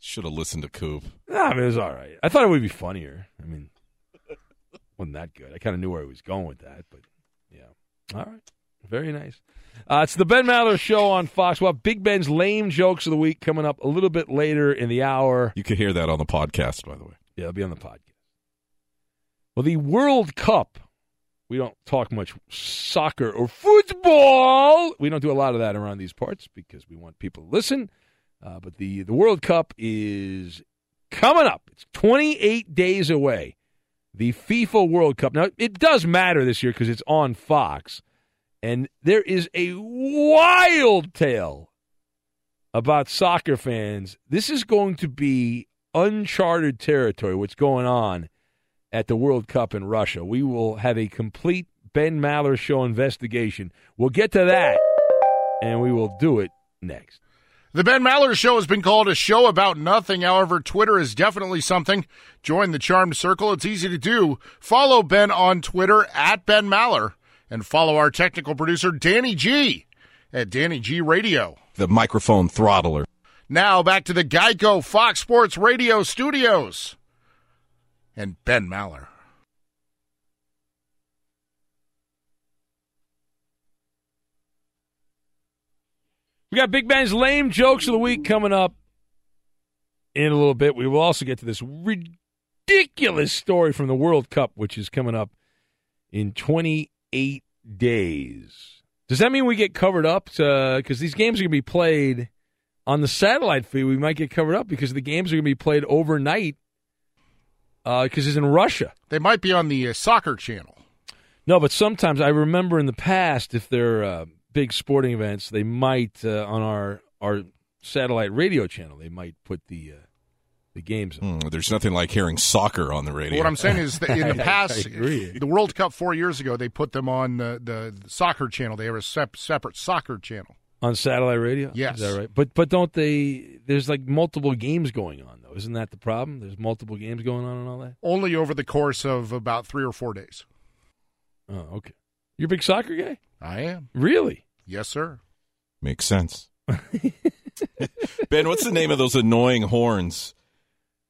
Should have listened to Coop. No, I mean, it was all right. I thought it would be funnier. I mean, wasn't that good. I kind of knew where he was going with that, but yeah. All right. Very nice. Uh, it's the Ben Maller Show on Fox. Well, Big Ben's lame jokes of the week coming up a little bit later in the hour. You can hear that on the podcast, by the way. Yeah, it'll be on the podcast. Well, the World Cup. We don't talk much soccer or football. We don't do a lot of that around these parts because we want people to listen. Uh, but the, the World Cup is coming up. It's 28 days away. The FIFA World Cup. Now, it does matter this year because it's on Fox. And there is a wild tale about soccer fans. This is going to be uncharted territory, what's going on at the World Cup in Russia. We will have a complete Ben Maller show investigation. We'll get to that, and we will do it next. The Ben Maller Show has been called a show about nothing. However, Twitter is definitely something. Join the Charmed Circle. It's easy to do. Follow Ben on Twitter at Ben Maller and follow our technical producer, Danny G, at Danny G Radio. The microphone throttler. Now back to the Geico Fox Sports Radio studios and Ben Maller. We got Big Ben's lame jokes of the week coming up in a little bit. We will also get to this ridiculous story from the World Cup, which is coming up in 28 days. Does that mean we get covered up? Because these games are going to be played on the satellite feed. We might get covered up because the games are going to be played overnight because it's in Russia. They might be on the uh, soccer channel. No, but sometimes I remember in the past, if they're uh, big sporting events, they might uh, on our our satellite radio channel, they might put the uh, the games. On. Hmm, there's nothing like hearing soccer on the radio. What I'm saying is that in the past, the World Cup four years ago, they put them on the, the, soccer channel. They have a sep- separate soccer channel. on satellite radio. Yes. is that right? But but don't they? There's like multiple games going on though. Isn't that the problem? There's multiple games going on and all that. Only over the course of about three or four days. Oh, okay. You're a big soccer guy. I am. Really? Yes, sir. Makes sense. ben, what's the name of those annoying horns?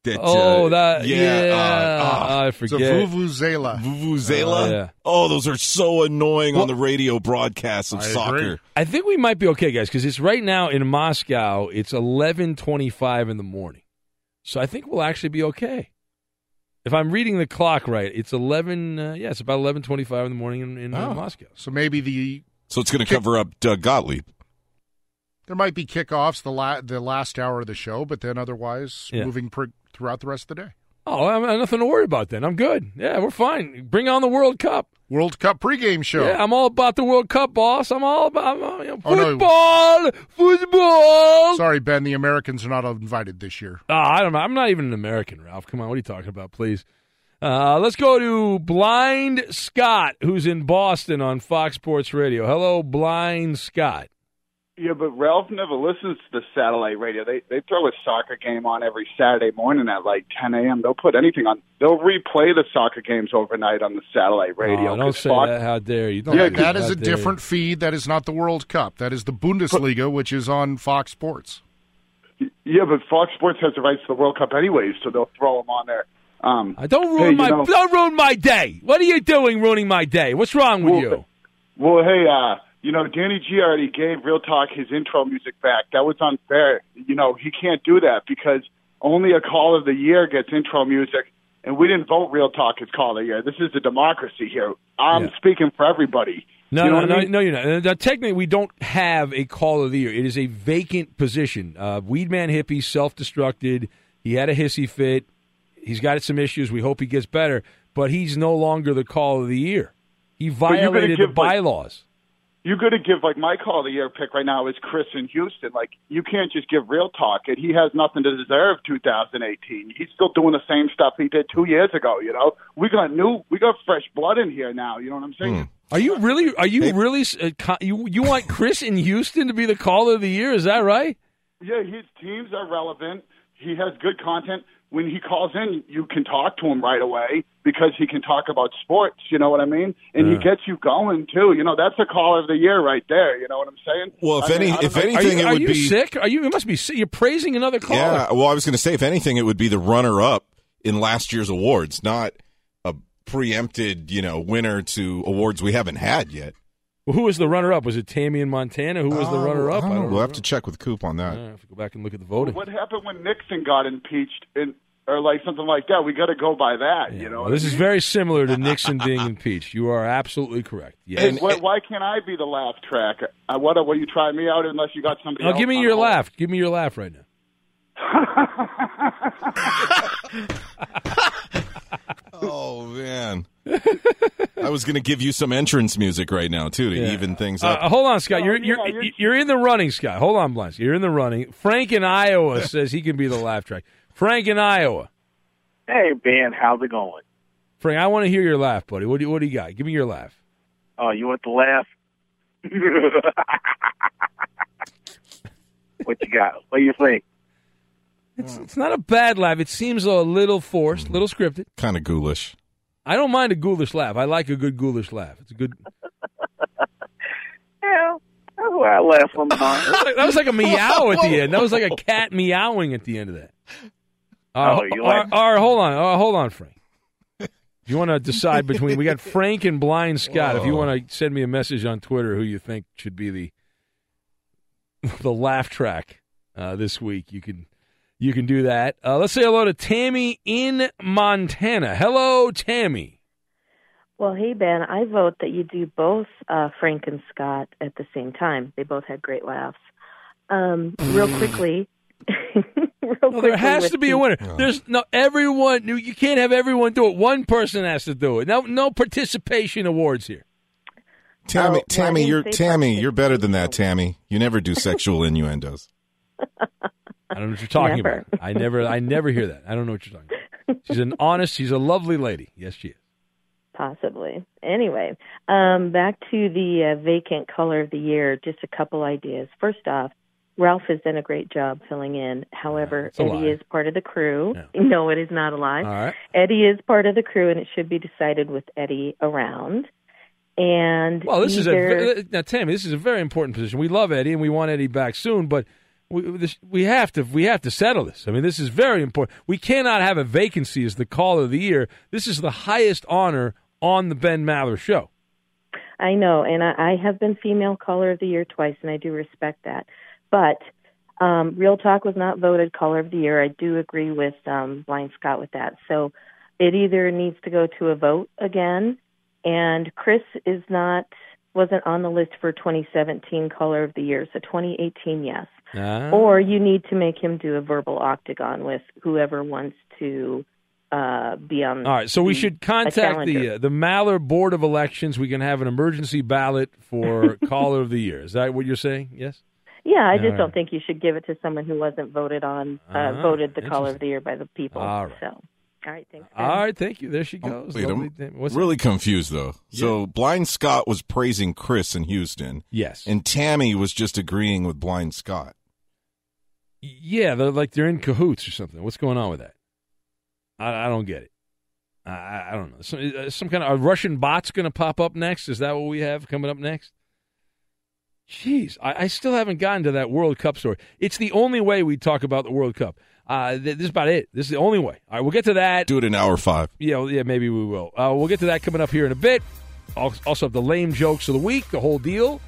That, Oh, uh, that- yeah, uh, ah, I It's a forget. vuvuzela. Vuvuzela. Oh, yeah. Oh, those are so annoying on the radio broadcasts of I agree. soccer. I think we might be okay, guys, because it's right now in Moscow. It's eleven twenty-five in the morning, so I think we'll actually be okay. If I'm reading the clock right, it's eleven. Uh, yeah, it's about eleven twenty-five in the morning in, in uh, Oh. Moscow. So maybe the So it's going to cover up Doug Gottlieb. there might be kickoffs the la- the last hour of the show, but then otherwise Yeah. moving pr- throughout the rest of the day. Oh, I have nothing to worry about then. I'm good. Yeah, we're fine. Bring on the World Cup. World Cup pregame show. Yeah, I'm all about the World Cup, boss. I'm all about uh, you know, Oh, no. football, football. Sorry, Ben. The Americans are not invited this year. Oh, I don't know. I'm not even an American, Ralph. Come on, what are you talking about, please? Uh, let's go to Blind Scott, who's in Boston on Fox Sports Radio. Hello, Blind Scott. Yeah, but Ralph never listens to the satellite radio. They they throw a soccer game on every Saturday morning at like 10 a.m. They'll put anything on. They'll replay the soccer games overnight on the satellite radio. Oh, don't say Fox- that. How dare you? Don't Yeah, that is a dare different feed. That is not the World Cup. That is the Bundesliga, which is on Fox Sports. Yeah, but Fox Sports has the rights to the World Cup anyways, so they'll throw them on there. Um, I don't ruin hey, my know- don't ruin my day. What are you doing, ruining my day? What's wrong with Well, you? Well, hey, uh, you know, Danny G already gave Real Talk his intro music back. That was unfair. You know, he can't do that because only a call of the year gets intro music, and we didn't vote Real Talk as call of the year. This is a democracy here. I'm Yeah. speaking for everybody. No, you know no, no, I mean? no, you're not. Uh, Now, technically, we don't have a call of the year. It is a vacant position. Uh, Weedman hippie self-destructed. He had a hissy fit. He's got some issues. We hope he gets better, but he's no longer the call of the year. He you're gonna violated the give, like- bylaws. You're going to give like my call of the year pick right now is Chris in Houston. Like you can't just give Real Talk And He has nothing to deserve 2018. He's still doing the same stuff he did two years ago. You know, we got new, we got fresh blood in here now. You know what I'm saying? Are you really? Are you really? Uh, you you want Chris in Houston to be the call of the year? Is that right? Yeah, his teams are relevant. He has good content. When he calls in, you can talk to him right away because he can talk about sports. You know what I mean? And Yeah. he gets you going too. You know, that's a call of the year right there. You know what I'm saying? Well, if I mean, any- if know- anything, Are you, it are would you be- sick? Are you? You must be sick. You're praising another caller. Yeah. Well, I was going to say, if anything, it would be the runner-up in last year's awards, not a preempted, you know, winner to awards we haven't had yet. Well, who was the runner-up? Was it Tammy in Montana? Who was the Oh, runner-up? I don't know. We'll have to check with Coop on that. I have to go back and look at the voting. What happened when Nixon got impeached, and or like something like that? We got to go by that. you know, Well, this is very similar to Nixon being impeached. You are absolutely correct. Yes. And why, why can't I be the laugh track? Uh, what? Will you try me out unless you got somebody? Now, else give me on your hold? laugh. Give me your laugh right now. Oh man, I was going to give you some entrance music right now too to Yeah. even things Uh, up. hold on, Scott. You're you're you're in the running, Scott. Hold on, Blanche. You're in the running. Frank in Iowa says he can be the laugh track. Frank in Iowa. Hey, Ben, how's it going? Frank, I want to hear your laugh, buddy. What do you, what do you got? Give me your laugh. Oh, you want the laugh? what you got? What do you think? It's it's not a bad laugh. It seems a little forced, a little scripted. Kind of ghoulish. I don't mind a ghoulish laugh. I like a good ghoulish laugh. It's a good. Yeah, that's why I laugh sometimes. That was like, that was like a meow at the end. That was like a cat meowing at the end of that. Uh, Oh, you all right, like- all right, hold on, uh, hold on, Frank. If you want to decide between, we got Frank and Blind Scott. If you want to send me a message on Twitter, who you think should be the the laugh track uh, this week, you can you can do that. Uh, let's say hello to Tammy in Montana. Hello, Tammy. Well, hey Ben, I vote that you do both uh, Frank and Scott at the same time. They both had great laughs. Um, real quickly, real Well, quickly there has to be a the- winner. There's no everyone. You can't have everyone do it. One person has to do it. No, no participation awards here. Tammy, Oh, Tammy, well, you're Tammy, you're better than that, Tammy. You never do sexual innuendos. I don't know what you're talking Never. about. I never, I never hear that. I don't know what you're talking about. She's an honest. She's a lovely lady. Yes, she is. Possibly. Anyway, um, back to the uh, vacant color of the year. Just a couple ideas. First off, Ralph has done a great job filling in. However, a Eddie lie. is part of the crew. No, it is not a lie. Right. Eddie is part of the crew, and it should be decided with Eddie around. And Well, this is either, a now, Tammy. This is a very important position. We love Eddie, and we want Eddie back soon. But we we have to we have to settle this. I mean, this is very important. We cannot have a vacancy as the caller of the year. This is the highest honor on the Ben Maller show. I know, and I, I have been female caller of the year twice, and I do respect that. But um, Real Talk was not voted caller of the year. I do agree with um, Blind Scott with that. So it either needs to go to a vote again, and Chris is not wasn't on the list for 2017 caller of the year. So 2018, yes. Ah. Or you need to make him do a verbal octagon with whoever wants to uh, be on. All right, so we should contact the uh, the Maller Board of Elections. We can have an emergency ballot for caller of the year. Is that what you're saying? Yes. Yeah, I All just right. don't think you should give it to someone who wasn't voted on, uh, Ah, voted the caller of the year by the people. All right. So, all right, thanks. All right, thank you. There she goes. Wait, Lovely I'm thing. What's really confused though. So Blind Scott was praising Chris in Houston. Yes. And Tammy was just agreeing with Blind Scott. Yeah, they're like they're in cahoots or something. What's going on with that? I, I don't get it. I- I, don't know. Some, uh, some kind of Russian bot's going to pop up next. Is that what we have coming up next? Jeez, I, I still haven't gotten to that World Cup story. It's the only way we talk about the World Cup. Uh, th- this is about it. This is the only way. All right, we'll get to that. Do it in hour five. Yeah, well, yeah, maybe we will. Uh, we'll get to that coming up here in a bit. Also, have the lame jokes of the week, the whole deal,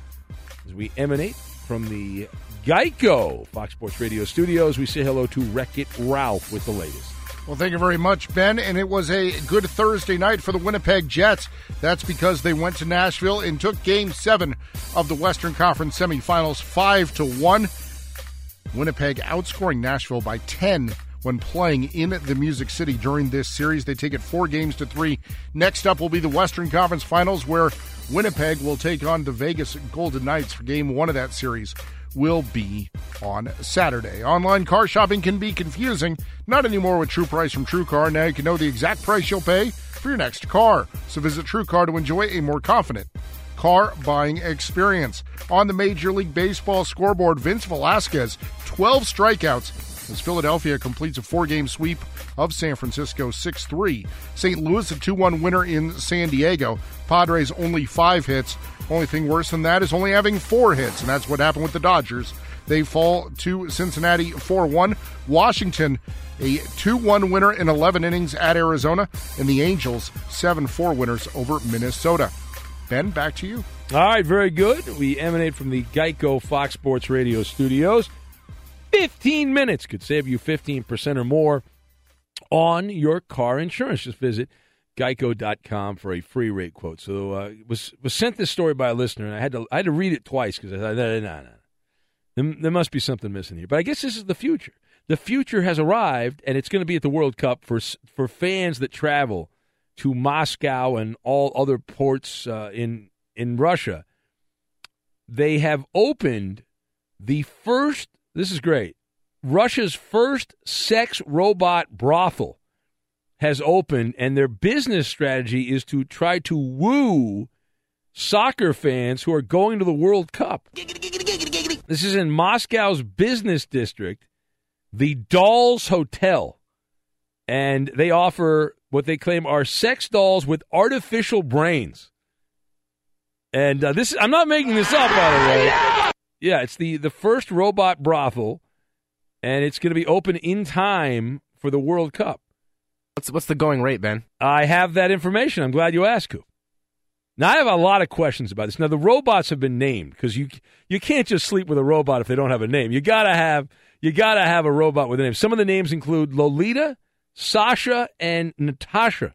as we emanate from the Geico Fox Sports Radio studios. We say hello to Wreck It Ralph with the latest. Well, thank you very much, Ben. And it was a good Thursday night for the Winnipeg Jets. That's because they went to Nashville and took Game Seven of the Western Conference semifinals, five to one. Winnipeg outscoring Nashville by ten when playing in the Music City during this series. They take it four games to three. Next up will be the Western Conference Finals, where Winnipeg will take on the Vegas Golden Knights for Game One of that series. Will be on Saturday. Online car shopping can be confusing. Not anymore with True Price from TrueCar. Now you can know the exact price you'll pay for your next car. So visit TrueCar to enjoy a more confident car buying experience. On the Major League Baseball scoreboard, Vince Velasquez, 12 strikeouts as Philadelphia completes a four game sweep of San Francisco 6 3. St. Louis, a 2 1 winner in San Diego. Padres only five hits. Only thing worse than that is only having four hits, and that's what happened with the Dodgers. They fall to Cincinnati 4 1. Washington, a 2 1 winner in 11 innings at Arizona, and the Angels, 7 4 winners over Minnesota. Ben, back to you. All right, very good. We emanate from the Geico Fox Sports Radio studios. 15 minutes could save you 15% or more on your car insurance. Just visit geico.com for a free rate quote. So uh, was was sent this story by a listener, and I had to I had to read it twice because I thought, no, no, no. There, must be something missing here. But I guess this is the future. The future has arrived, and it's going to be at the World Cup for for fans that travel to Moscow and all other ports uh, in in Russia. They have opened the first. This is great. Russia's first sex robot brothel has opened, and their business strategy is to try to woo soccer fans who are going to the World Cup. This is in Moscow's business district, the Dolls Hotel. And they offer what they claim are sex dolls with artificial brains. And uh, this, I'm not making this up, by the way. Yeah, it's the, the first robot brothel, and it's going to be open in time for the World Cup. What's what's the going rate, Ben? I have that information. I'm glad you asked, Coop. Now I have a lot of questions about this. Now the robots have been named because you you can't just sleep with a robot if they don't have a name. You gotta have you gotta have a robot with a name. Some of the names include Lolita, Sasha, and Natasha.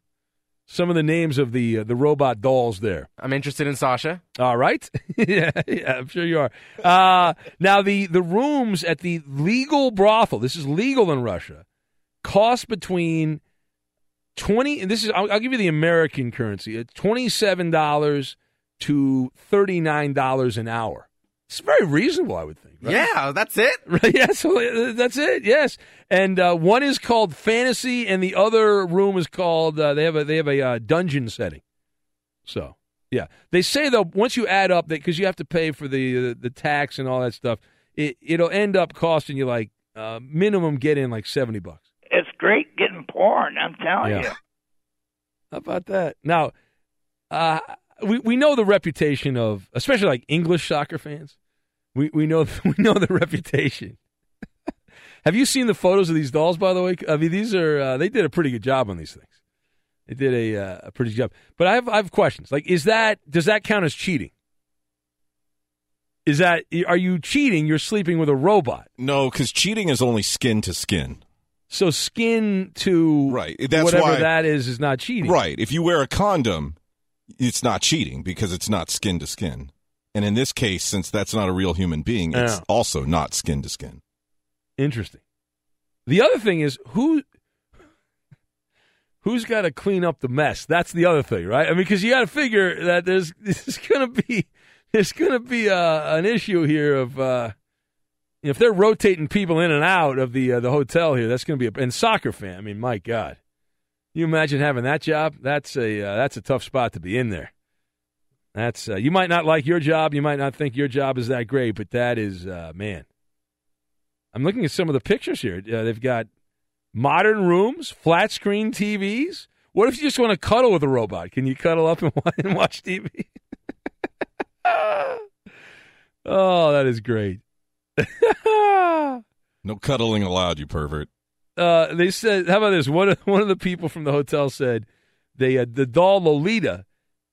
Some of the names of the uh, the robot dolls there. I'm interested in Sasha. All right, yeah, yeah, I'm sure you are. Uh, now the the rooms at the legal brothel. This is legal in Russia. Cost between twenty. And this is I'll, I'll give you the American currency. It's twenty seven dollars to thirty nine dollars an hour. It's very reasonable, I would think. right? Yeah, that's it. Right, yeah, so uh, that's it. Yes, and uh, one is called fantasy, and the other room is called. Uh, they have a they have a uh, dungeon setting. So yeah, they say though once you add up that because you have to pay for the uh, the tax and all that stuff, it it'll end up costing you like uh, minimum get in like seventy bucks. It's great getting porn. I'm telling Yeah. you. How about that? Now, uh, we we know the reputation of especially like English soccer fans. We we know we know the reputation. Have you seen the photos of these dolls? By the way, I mean these are uh, they did a pretty good job on these things. They did a uh, a pretty good job. But I have I have questions. Like, is that does that count as cheating? Is that are you cheating? You're sleeping with a robot. No, because cheating is only skin to skin. So skin to right. That's whatever why that is is not cheating. Right. If you wear a condom, it's not cheating because it's not skin to skin. And in this case, since that's not a real human being, it's also not skin to skin. Interesting. The other thing is who who's got to clean up the mess. That's the other thing, right? I mean, because you got to figure that there's there's going to be there's going to be a, an issue here of uh, if they're rotating people in and out of the uh, the hotel here. That's going to be a and soccer fan. I mean, my God, you imagine having that job? That's a uh, that's a tough spot to be in there. That's uh, you might not like your job. You might not think your job is that great, but that is uh, man. I'm looking at some of the pictures here. Uh, they've got modern rooms, flat screen TVs. What if you just want to cuddle with a robot? Can you cuddle up and and watch TV? oh, that is great. No cuddling allowed, you pervert. Uh, they said, how about this? One of, one of the people from the hotel said they uh, the doll Lolita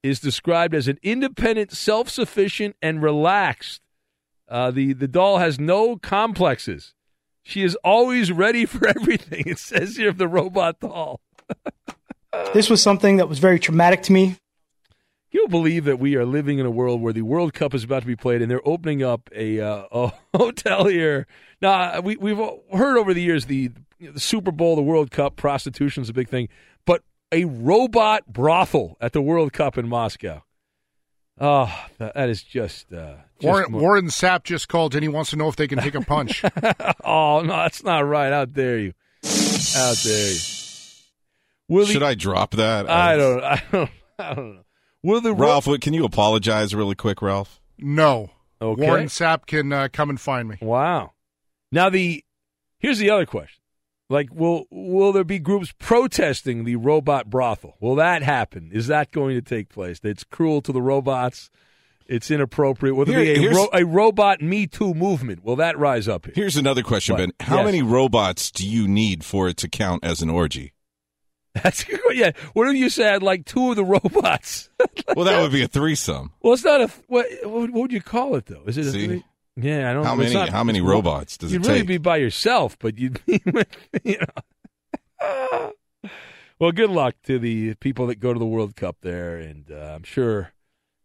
is described as an independent, self sufficient, and relaxed. Uh, the the doll has no complexes. She is always ready for everything. It says here of the robot doll. This was something that was very traumatic to me. You'll believe that we are living in a world where the World Cup is about to be played, and they're opening up a, uh, a hotel here. Now, we, we've heard over the years the, the Super Bowl, the World Cup, prostitution is a big thing, but a robot brothel at the World Cup in Moscow. Oh, that, that is just. Uh, just Warren, mo- Warren Sapp just called and he wants to know if they can take a punch. oh, no, that's not right. How dare you? How dare you? Will the- Should I drop that? I don't, I don't, I don't know. Will the Ralph, what- can you apologize really quick, Ralph? no. Okay. Warren Sapp can uh, come and find me. Wow. Now the here's the other question. Like will will there be groups protesting the robot brothel? Will that happen? Is that going to take place? It's cruel to the robots. It's inappropriate. Will there Here- be a, ro- a robot Me Too movement? Will that rise up here? Here's another question, What? Ben. How Yes. many robots do you need for it to count as an orgy? That's good. Yeah. What if you said like two of the robots? Well, that would be a threesome. well, it's not a. What, what would you call it though? Is it a? See? three? Yeah, I don't. How know. Many- not- how many robots does it You'd really take? be by yourself, but you'd be, you know. well, good luck to the people that go to the World Cup there, and uh, I'm sure,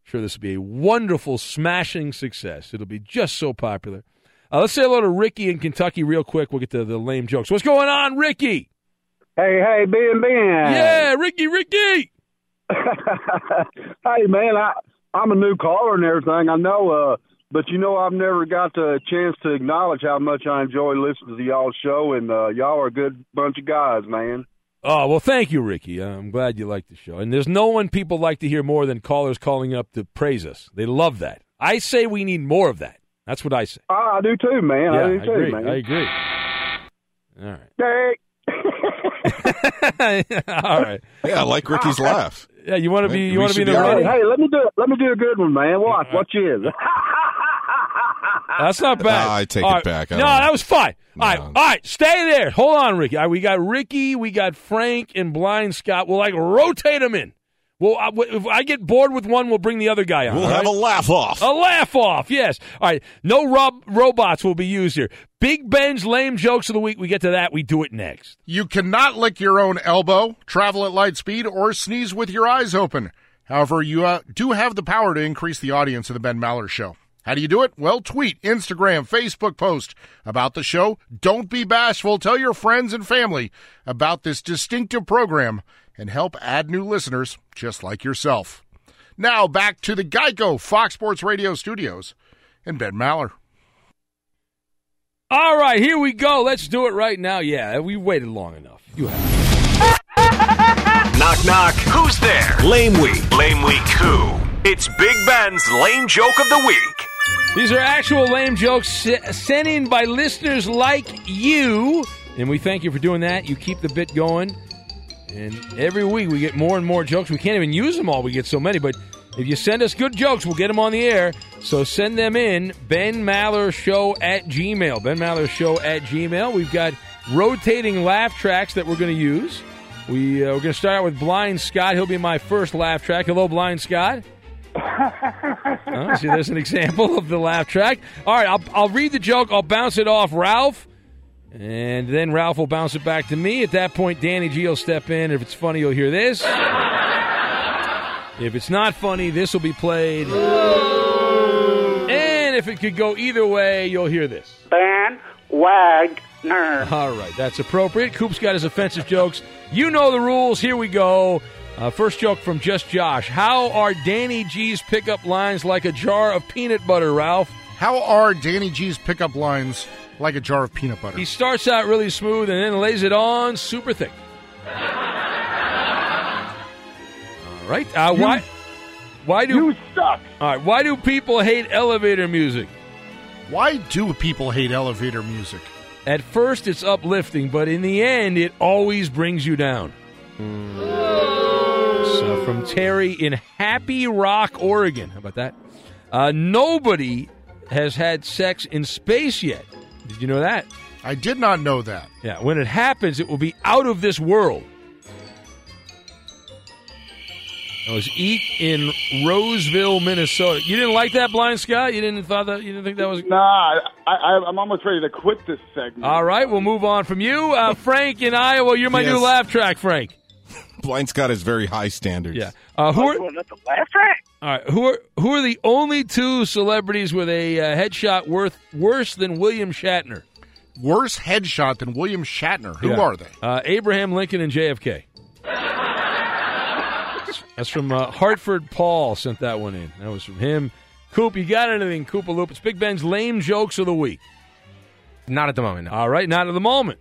sure this will be a wonderful, smashing success. It'll be just so popular. Uh, let's say hello to Ricky in Kentucky real quick. We'll get to the lame jokes. What's going on, Ricky? Hey, hey, Ben, Ben. Yeah, Ricky, Ricky. hey, man, I I'm a new caller and everything. I know, uh, but you know, I've never got the chance to acknowledge how much I enjoy listening to y'all's show, and uh, y'all are a good bunch of guys, man. Oh, well, thank you, Ricky. I'm glad you like the show. And there's no one people like to hear more than callers calling up to praise us. They love that. I say we need more of that. That's what I say. I, do too, man. yeah, I do too, agree. man. I agree. All right. Hey. Right. All right. Yeah, I like Ricky's laugh. Yeah, you want to be you want to be should the be all Hey, let me do it. let me do a good one, man. Watch, what you is? That's not bad. No, I take All it right. back. I No, don't- that was fine. All right, all right, stay there. Hold on, Ricky. All right, we got Ricky, we got Frank, and Blind Scott. We'll like rotate them in. Well, I, if I get bored with one, we'll bring the other guy on. We'll all have right? a laugh off. A laugh off, yes. All right, no rob- robots will be used here. Big Ben's lame jokes of the week. We get to that. We do it next. You cannot lick your own elbow, travel at light speed, or sneeze with your eyes open. However, you uh, do have the power to increase the audience of the Ben Maller Show. How do you do it? Well, tweet, Instagram, Facebook post about the show. Don't be bashful. Tell your friends and family about this distinctive program and help add new listeners just like yourself. Now, back to the Geico Fox Sports Radio studios and Ben Maller. All right, here we go. Let's do it right now. Yeah, we waited long enough. You have. Knock, knock. Who's there? Lame week. Lame week who? It's Big Ben's lame joke of the week. These are actual lame jokes sent in by listeners like you. And we thank you for doing that. You keep the bit going. And every week we get more and more jokes. We can't even use them all. We get so many. But if you send us good jokes, we'll get them on the air. So send them in. Ben Maller Show at Gmail. Ben Maller Show at Gmail. We've got rotating laugh tracks that we're going to use. We, uh, we're going to start out with Blind Scott. He'll be my first laugh track. Hello, Blind Scott. Oh, see, there's an example of the laugh track. All right, I'll, I'll read the joke. I'll bounce it off Ralph, and then Ralph will bounce it back to me. At that point, Danny G will step in. If it's funny, you'll hear this. If it's not funny, this will be played. And if it could go either way, you'll hear this. Ben Wagner. All right, that's appropriate. Coop's got his offensive jokes. You know the rules. Here we go. Uh, first joke from Just Josh. How are Danny G's pickup lines like a jar of peanut butter, Ralph? How are Danny G's pickup lines like a jar of peanut butter? He starts out really smooth and then lays it on super thick. All right. Uh, why? Why do you suck? All right. Why do people hate elevator music? Why do people hate elevator music? At first, it's uplifting, but in the end, it always brings you down. So, from Terry in Happy Rock, Oregon. How about that? Uh, nobody has had sex in space yet. Did you know that? I did not know that. Yeah, when it happens, it will be out of this world. It was Eat in Roseville, Minnesota. You didn't like that, Blind Scott? You didn't thought that? You didn't think that was? Nah, I, I, I'm almost ready to quit this segment. All right, we'll move on from you, uh, Frank in Iowa. You're my new laugh track, Frank. Blind Scott has very high standards. Yeah. Uh, who are, Going up the laugh track. All right, who are who are the only two celebrities with a uh, headshot worth worse than William Shatner? Worse headshot than William Shatner. Who Yeah. are they? Uh, Abraham Lincoln and JFK. That's from uh, Hartford. Paul sent that one in. That was from him. Coop, you got anything? Koopa Loop. It's Big Ben's lame jokes of the week. Not at the moment. No. All right, not at the moment.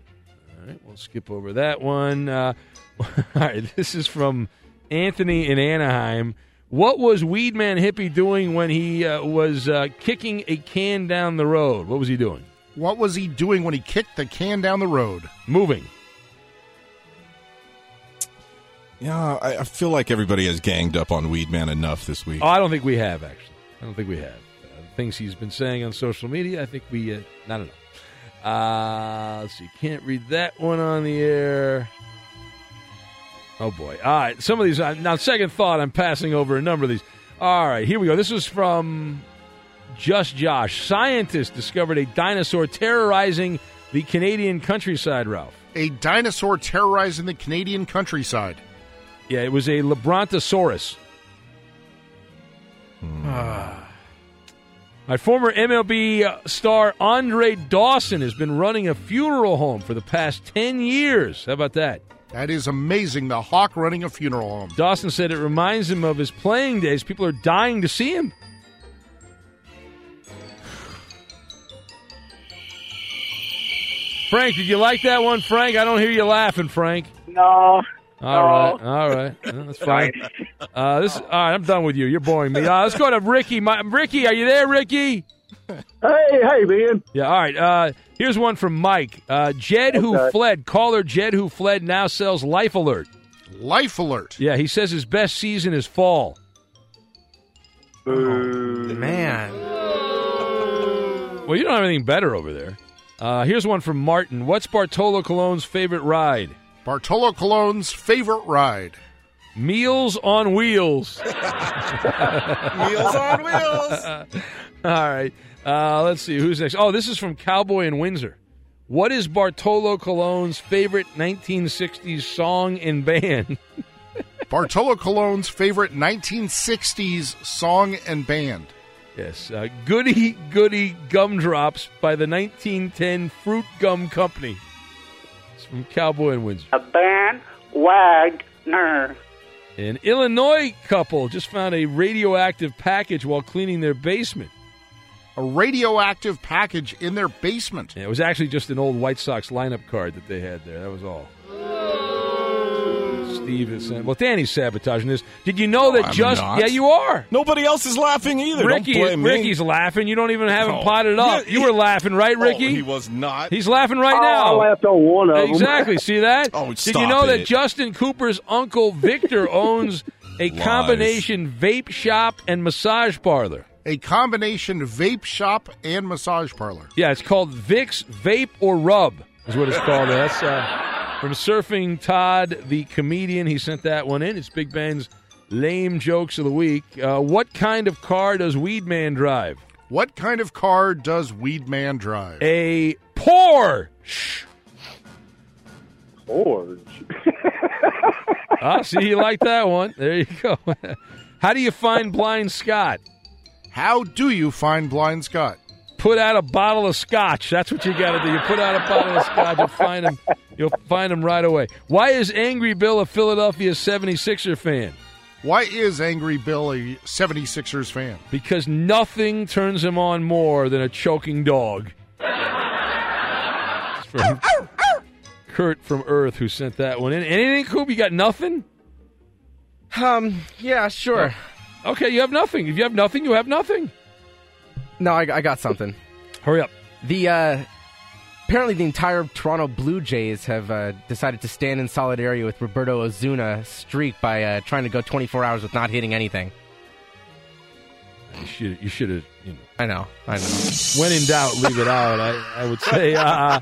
All right, we'll skip over that one. Uh, all right, this is from Anthony in Anaheim. What was Weedman Hippie doing when he uh, was uh, kicking a can down the road? What was he doing? What was he doing when he kicked the can down the road? Moving. Yeah, I, I feel like everybody has ganged up on Weedman enough this week. Oh, I don't think we have actually. I don't think we have. Uh, things he's been saying on social media, I think we uh, not enough. Uh, let's see. Can't read that one on the air. Oh boy! All right, some of these. Uh, now, second thought, I'm passing over a number of these. All right, here we go. This is from Just Josh. Scientists discovered a dinosaur terrorizing the Canadian countryside. Ralph. A dinosaur terrorizing the Canadian countryside. Yeah, it was a Labrontosaurus. My former MLB uh, star Andre Dawson has been running a funeral home for the past 10 years. How about that? That is amazing. The Hawk running a funeral home. Dawson said it reminds him of his playing days. People are dying to see him. Frank, did you like that one, Frank? I don't hear you laughing, Frank. No. All No. right, all right, that's fine. Uh, this, all right, I'm done with you. You're boring me. Uh, let's go to Ricky. My, Ricky, are you there, Ricky? Hey, hey, man. Yeah, all right. Uh, here's one from Mike. Uh, Jed, who Okay. fled, caller Jed, who fled, now sells Life Alert. Life Alert. Yeah, he says his best season is fall. Man. Well, you don't have anything better over there. Uh, here's one from Martin. What's Bartolo Colon's favorite ride? Bartolo Colon's favorite ride. Meals on Wheels. Meals on Wheels. All right. Uh, let's see who's next. Oh, this is from Cowboy in Windsor. What is Bartolo Colon's favorite 1960s song and band? Bartolo Colon's favorite 1960s song and band. Yes, uh, Goody Goody Gumdrops by the 1910 Fruit Gum Company. It's from Cowboy in Windsor. A band Wagner. An Illinois couple just found a radioactive package while cleaning their basement. A radioactive package in their basement. Yeah, it was actually just an old White Sox lineup card that they had there. That was all. Steve is saying, well, Danny's sabotaging this. Did you know that I'm just not. yeah, you are. Nobody else is laughing either. Ricky, Don't blame me. Ricky's laughing. You don't even have him No. potted up. Yeah, you he- were laughing, right, Oh, Ricky? he was not. He's laughing right Oh, now. I laughed on one of them. Exactly. See that? Oh, Did stop you know that it. Justin Cooper's uncle Victor owns a Lies. combination vape shop and massage parlor? A combination vape shop and massage parlor. Yeah, it's called Vic's Vape or Rub, is what it's called. That's uh, from Surfing Todd, the comedian. He sent that one in. It's Big Ben's lame jokes of the week. Uh, what kind of car does Weed Man drive? What kind of car does Weed Man drive? A Porsche. Forge. Ah, see, you like that one. There you go. How do you find Blind Scott? How do you find Blind Scott? Put out a bottle of scotch. That's what you got to do. You put out a bottle of scotch, you'll find him. You'll find him right away. Why is Angry Bill a Philadelphia 76er fan? Why is Angry Bill a 76ers fan? Because nothing turns him on more than a choking dog. From Kurt from Earth who sent that one in. Anything, Coop? You got nothing? Um, yeah, sure. Okay, you have nothing. If you have nothing, you have nothing. No, I, I got something. Hurry up. The uh, apparently the entire Toronto Blue Jays have uh, decided to stand in solidarity with Roberto Osuna streak by uh, trying to go 24 hours with not hitting anything. You should, you should have, you know. I know, I know. When in doubt, leave it out. I, I would say. Uh,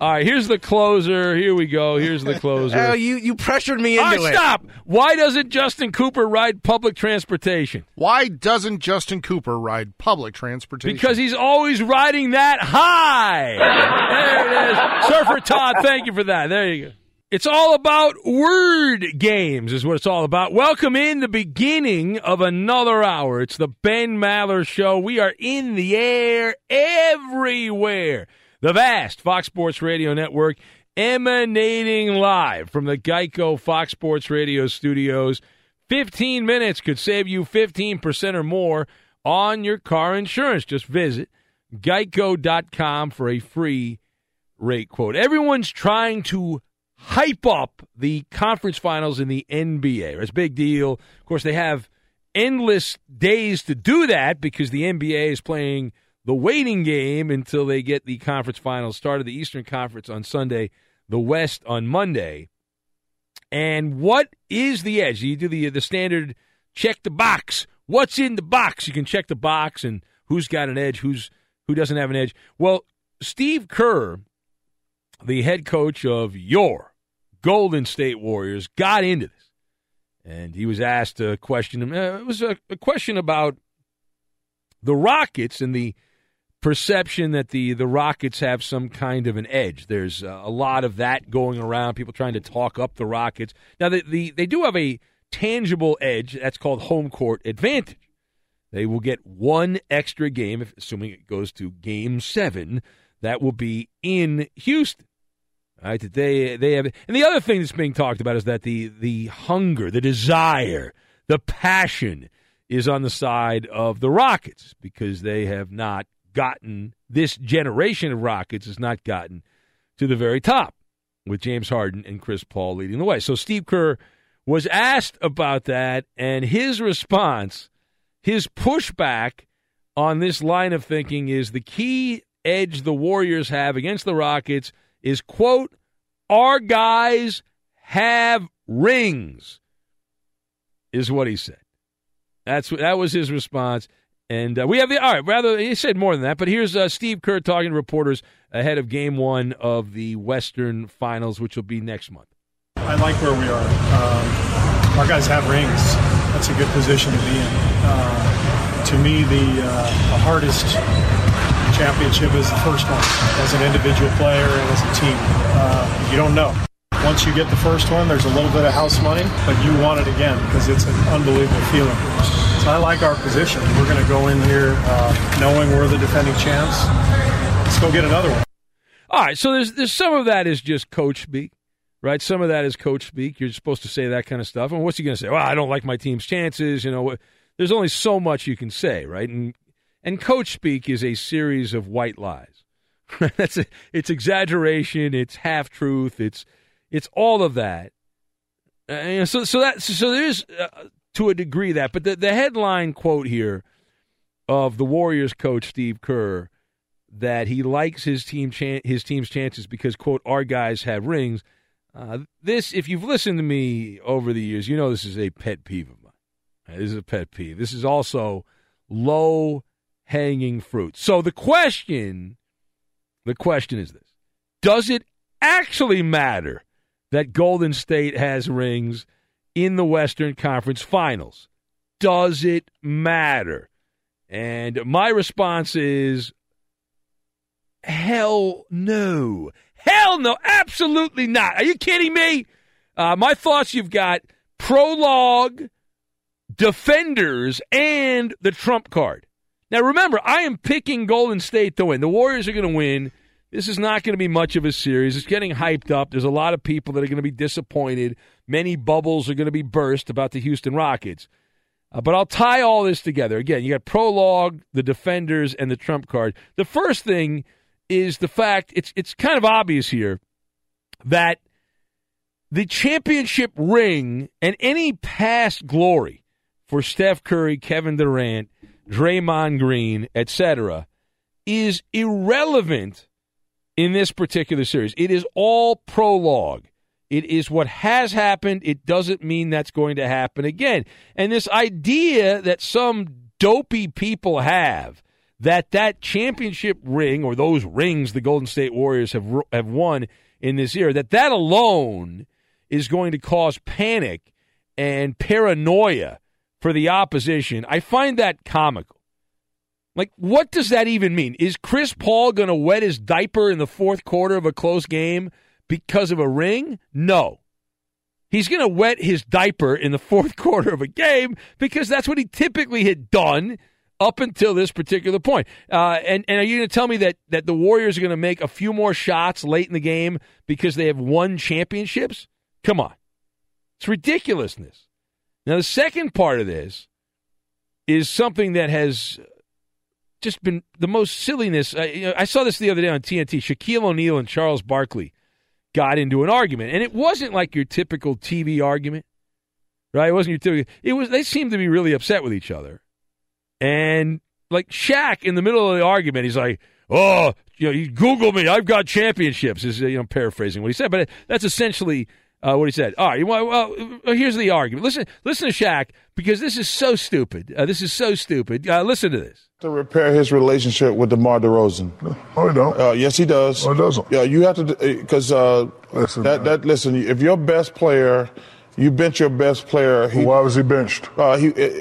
all right, here's the closer. Here we go. Here's the closer. Oh, you you pressured me into All right, it. stop. Why doesn't Justin Cooper ride public transportation? Why doesn't Justin Cooper ride public transportation? Because he's always riding that high. there it is. Surfer Todd, thank you for that. There you go. It's all about word games, is what it's all about. Welcome in the beginning of another hour. It's the Ben Maller Show. We are in the air everywhere. The vast Fox Sports Radio Network emanating live from the Geico Fox Sports Radio studios. 15 minutes could save you 15% or more on your car insurance. Just visit geico.com for a free rate quote. Everyone's trying to hype up the conference finals in the NBA. It's a big deal. Of course, they have endless days to do that because the NBA is playing the waiting game until they get the conference finals started. The Eastern Conference on Sunday, the West on Monday. And what is the edge? You do the the standard check the box. What's in the box? You can check the box and who's got an edge, who's who doesn't have an edge. Well, Steve Kerr, the head coach of your Golden State Warriors, got into this, and he was asked a question. Uh, it was a, a question about the Rockets and the perception that the the Rockets have some kind of an edge. There's uh, a lot of that going around. People trying to talk up the Rockets. Now, the, the they do have a tangible edge. That's called home court advantage. They will get one extra game, assuming it goes to Game Seven. That will be in Houston. Right, that they they have, and the other thing that's being talked about is that the the hunger, the desire, the passion is on the side of the Rockets because they have not gotten this generation of Rockets has not gotten to the very top with James Harden and Chris Paul leading the way. So Steve Kerr was asked about that, and his response, his pushback on this line of thinking is the key edge the Warriors have against the Rockets is quote, our guys have rings, is what he said. That's that was his response. And uh, we have the all right. Rather, he said more than that. But here's uh, Steve Kerr talking to reporters ahead of Game One of the Western Finals, which will be next month. I like where we are. Um, our guys have rings. That's a good position to be in. Uh, to me, the, uh, the hardest championship is the first one as an individual player and as a team. Uh, you don't know. Once you get the first one, there's a little bit of house money, but you want it again because it's an unbelievable feeling. So I like our position. We're going to go in here uh, knowing we're the defending champs. Let's go get another one. All right, so there's there's some of that is just coach speak, right? Some of that is coach speak. You're supposed to say that kind of stuff. And what's he going to say? Well, I don't like my team's chances. You know, there's only so much you can say, right? And and coach speak is a series of white lies. That's a, it's exaggeration. It's half truth. It's it's all of that. Uh, so so that so there is uh, to a degree that, but the the headline quote here of the Warriors coach Steve Kerr that he likes his team chan- his team's chances because quote our guys have rings. Uh, this, if you've listened to me over the years, you know this is a pet peeve of mine. This is a pet peeve. This is also low hanging fruit. So the question, the question is this: Does it actually matter that Golden State has rings in the Western Conference Finals? Does it matter? And my response is hell no. Hell no. Absolutely not. Are you kidding me? Uh, my thoughts you've got prologue, defenders, and the trump card. Now remember, I am picking Golden State to win. The Warriors are going to win. This is not going to be much of a series. It's getting hyped up. There's a lot of people that are going to be disappointed. Many bubbles are going to be burst about the Houston Rockets. Uh, but I'll tie all this together. Again, you got prologue, the defenders, and the trump card. The first thing is the fact it's it's kind of obvious here that the championship ring and any past glory for Steph Curry, Kevin Durant, Draymond Green, etc., is irrelevant in this particular series. It is all prologue. It is what has happened. It doesn't mean that's going to happen again. And this idea that some dopey people have that that championship ring or those rings the Golden State Warriors have have won in this year that that alone is going to cause panic and paranoia for the opposition. I find that comical. Like, what does that even mean? Is Chris Paul going to wet his diaper in the fourth quarter of a close game because of a ring? No. He's going to wet his diaper in the fourth quarter of a game because that's what he typically had done up until this particular point. Uh, and, and are you going to tell me that, that the Warriors are going to make a few more shots late in the game because they have won championships? Come on. It's ridiculousness. Now, the second part of this is something that has just been the most silliness. I, you know, I saw this the other day on TNT. Shaquille O'Neal and Charles Barkley got into an argument, and it wasn't like your typical TV argument, right? It wasn't your typical. It was. They seemed to be really upset with each other, and like Shaq in the middle of the argument, he's like, "Oh, you know, you Google me. I've got championships." Is you know, paraphrasing what he said, but that's essentially uh, what he said. All right, well, well, here's the argument. Listen, listen to Shaq because this is so stupid. Uh, this is so stupid. Uh, listen to this. To repair his relationship with DeMar DeRozan. No, he don't. Uh, yes, he does. No, he doesn't. Yeah, you have to because uh, listen, that, that listen. If your best player, you bench your best player. He, Why was he benched? Uh, he. Uh,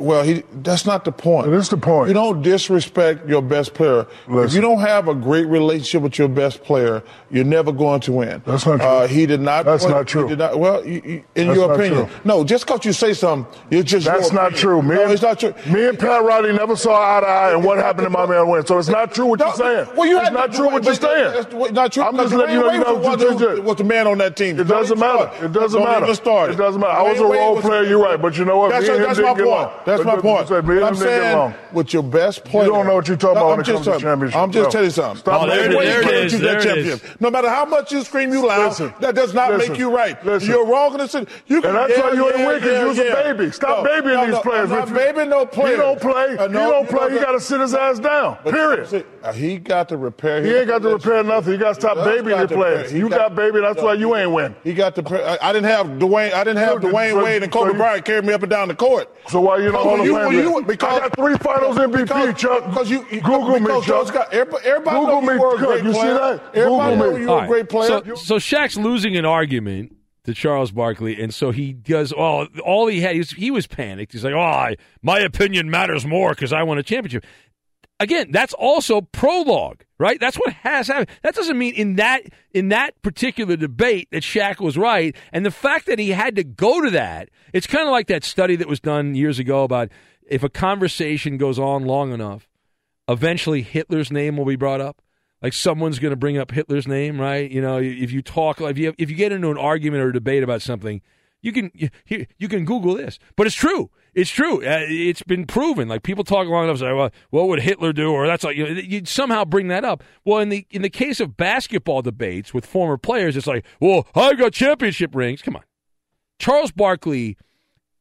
well, he, that's not the point. That's the point. You don't disrespect your best player. Listen. If you don't have a great relationship with your best player, you're never going to win. That's not true. Uh, he did not. That's point- not true. He did not, well, you, you, in That's your opinion, true. no. Just because you say something, it's just That's not true. Me no, and, it's not true. Me and Pat Riley never saw eye to eye, and what happened to my man win. So it's not true what you're saying. Well, you it's not true what you're saying. That's not true. I'm just letting you know. Dwyane You know Wade was, the man on that team. It doesn't matter. It doesn't matter. It doesn't matter. I was a role player. You're right, but you know what? That's, Me and him that's didn't my point. Along. That's my point. say, But I'm saying along. with your best player. You don't know what you're talking No, about I'm when it just comes to telling- championship. I'm just No. telling you something. Stop Oh, there making it me is. play There it to is. that There it No matter how much you scream you loud, Listen. that does not Listen. make you right. Listen. You're wrong in the city. You can And that's yeah, why you ain't yeah, win, 'cause yeah, you was a baby. Stop No, babying no, these players. I'm not babying no He players. don't play. He don't you play. He got to sit his ass down. Period. uh, He got to repair. He ain't got to repair nothing. He got to stop babying got the players. You got baby. That's no, why you ain't win. He got the. I, I didn't have Dwyane. I didn't have Dwyane Wade and so Kobe Bryant carry me up and down the court. So why you in the Because Hall of you- Fame? when you- then? because- I got three Finals MVP, because- Chuck. Because you, you Google me, Chuck. Those guys, everybody, everybody Google know me, you were a Chuck. great You see that? Everybody Google know me. you All were a great player. So, so Shaq's losing an argument to Charles Barkley, and so he does all. All he had, he was, he was panicked. He's like, "Oh, I, my opinion matters more because I won a championship." Again, that's also prologue, right? That's what has happened. That doesn't mean in that in that particular debate that Shaq was right, and the fact that he had to go to that. It's kind of like that study that was done years ago about if a conversation goes on long enough, eventually Hitler's name will be brought up like someone's going to bring up Hitler's name, right? You know, if you talk, if you if you get into an argument or a debate about something, you can you, you can Google this, but it's true. It's true. Uh, it's been proven. Like people talk long enough, say, "Well, what would Hitler do?" Or that's like you, know, you somehow bring that up. Well, in the in the case of basketball debates with former players, it's like, "Well, I got championship rings." Come on, Charles Barkley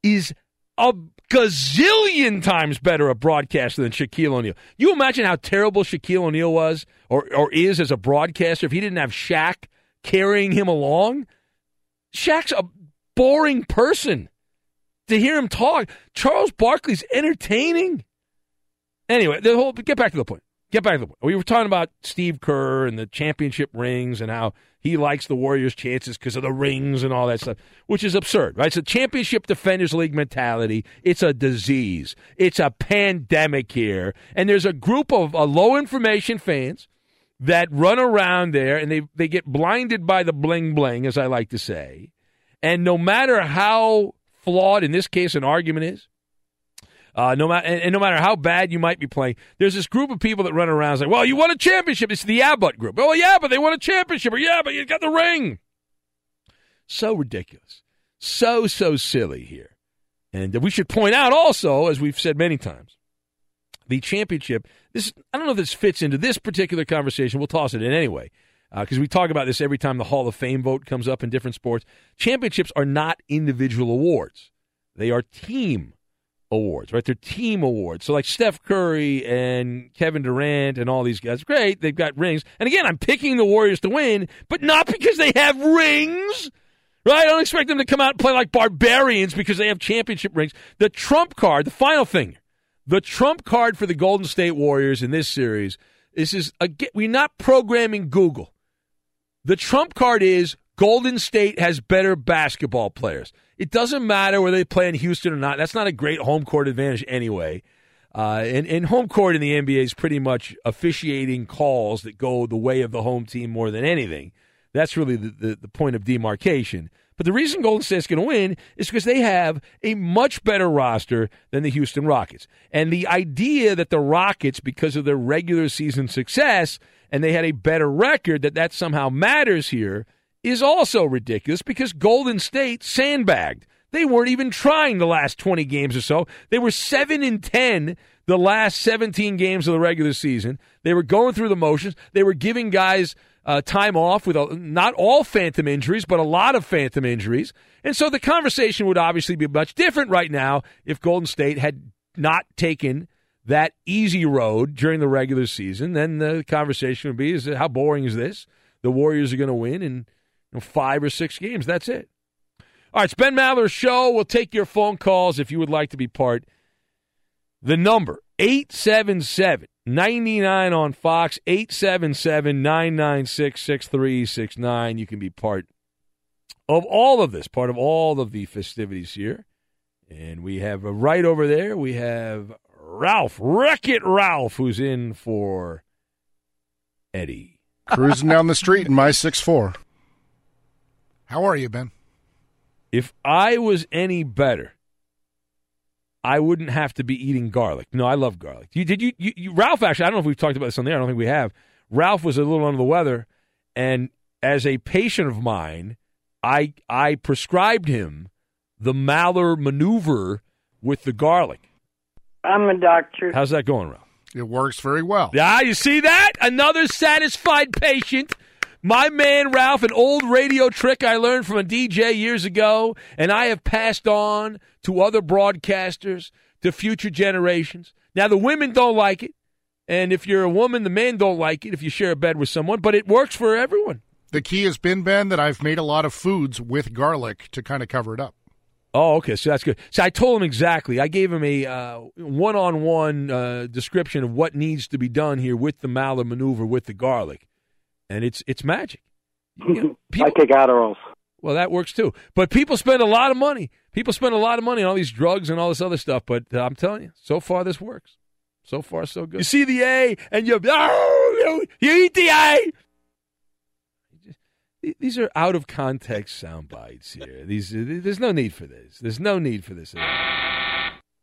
is a gazillion times better a broadcaster than Shaquille O'Neal. You imagine how terrible Shaquille O'Neal was or, or is as a broadcaster if he didn't have Shaq carrying him along? Shaq's a boring person. To hear him talk, Charles Barkley's entertaining. Anyway, the whole get back to the point. Get back to the point. We were talking about Steve Kerr and the championship rings and how he likes the Warriors' chances because of the rings and all that stuff, which is absurd, right? It's a championship defenders league mentality. It's a disease. It's a pandemic here, and there's a group of uh, low information fans that run around there and they they get blinded by the bling bling, as I like to say, and no matter how flawed in this case an argument is, uh, no matter and, and, no matter how bad you might be playing, there's this group of people that run around and say, "Well, you won a championship." It's the yeah, but group. Oh, yeah, but they won a championship. Or yeah, but you got the ring. So ridiculous, so so silly here, and we should point out also, as we've said many times, the championship. This I don't know if this fits into this particular conversation. We'll toss it in anyway because uh, we talk about this every time the Hall of Fame vote comes up in different sports. Championships are not individual awards; they are team awards, right? They're team awards. So like Steph Curry and Kevin Durant and all these guys, great, they've got rings. And again, I'm picking the Warriors to win, but not because they have rings. Right? I don't expect them to come out and play like barbarians because they have championship rings. The trump card, the final thing, the trump card for the Golden State Warriors in this series, this is again, we're not programming Google. The trump card is Golden State has better basketball players. It doesn't matter whether they play in Houston or not. That's not a great home court advantage anyway. Uh, and, and home court in the NBA is pretty much officiating calls that go the way of the home team more than anything. That's really the, the, the point of demarcation. But the reason Golden State's going to win is because they have a much better roster than the Houston Rockets. And the idea that the Rockets, because of their regular season success, and they had a better record, that that somehow matters here – is also ridiculous because Golden State sandbagged. They weren't even trying the last 20 games or so. They were 7 and 10 the last 17 games of the regular season. They were going through the motions. They were giving guys uh, time off with a, not all phantom injuries, but a lot of phantom injuries. And so the conversation would obviously be much different right now if Golden State had not taken that easy road during the regular season. Then the conversation would be: Is how boring is this? The Warriors are going to win, and know, five or six games. That's it. All right, it's Ben Maller's show. We'll take your phone calls if you would like to be part. The number 877 99 on Fox, 877 996 6369. You can be part of all of this, part of all of the festivities here. And we have uh, right over there, we have Ralph, Wreck It Ralph, who's in for Eddie. Cruising down the street in my six four. How are you, Ben? If I was any better, I wouldn't have to be eating garlic. No, I love garlic. You did you, you, you Ralph actually, I don't know if we've talked about this on there. I don't think we have. Ralph was a little under the weather and as a patient of mine, I I prescribed him the Maller maneuver with the garlic. I'm a doctor. How's that going, Ralph? It works very well. Yeah, you see that? Another satisfied patient my man Ralph, an old radio trick I learned from a DJ years ago, and I have passed on to other broadcasters, to future generations. Now, the women don't like it. And if you're a woman, the men don't like it if you share a bed with someone, but it works for everyone. The key has been, Ben, that I've made a lot of foods with garlic to kind of cover it up. Oh, okay. So that's good. So I told him exactly. I gave him a one on one description of what needs to be done here with the Maller maneuver with the garlic and it's it's magic. You know, people, I take Adderalls. well, that works too. But people spend a lot of money. People spend a lot of money on all these drugs and all this other stuff. But uh, I'm telling you, so far this works. So far, so good. You see the A, and you oh, you, you eat the A. These are out of context sound bites here. These there's no need for this. There's no need for this.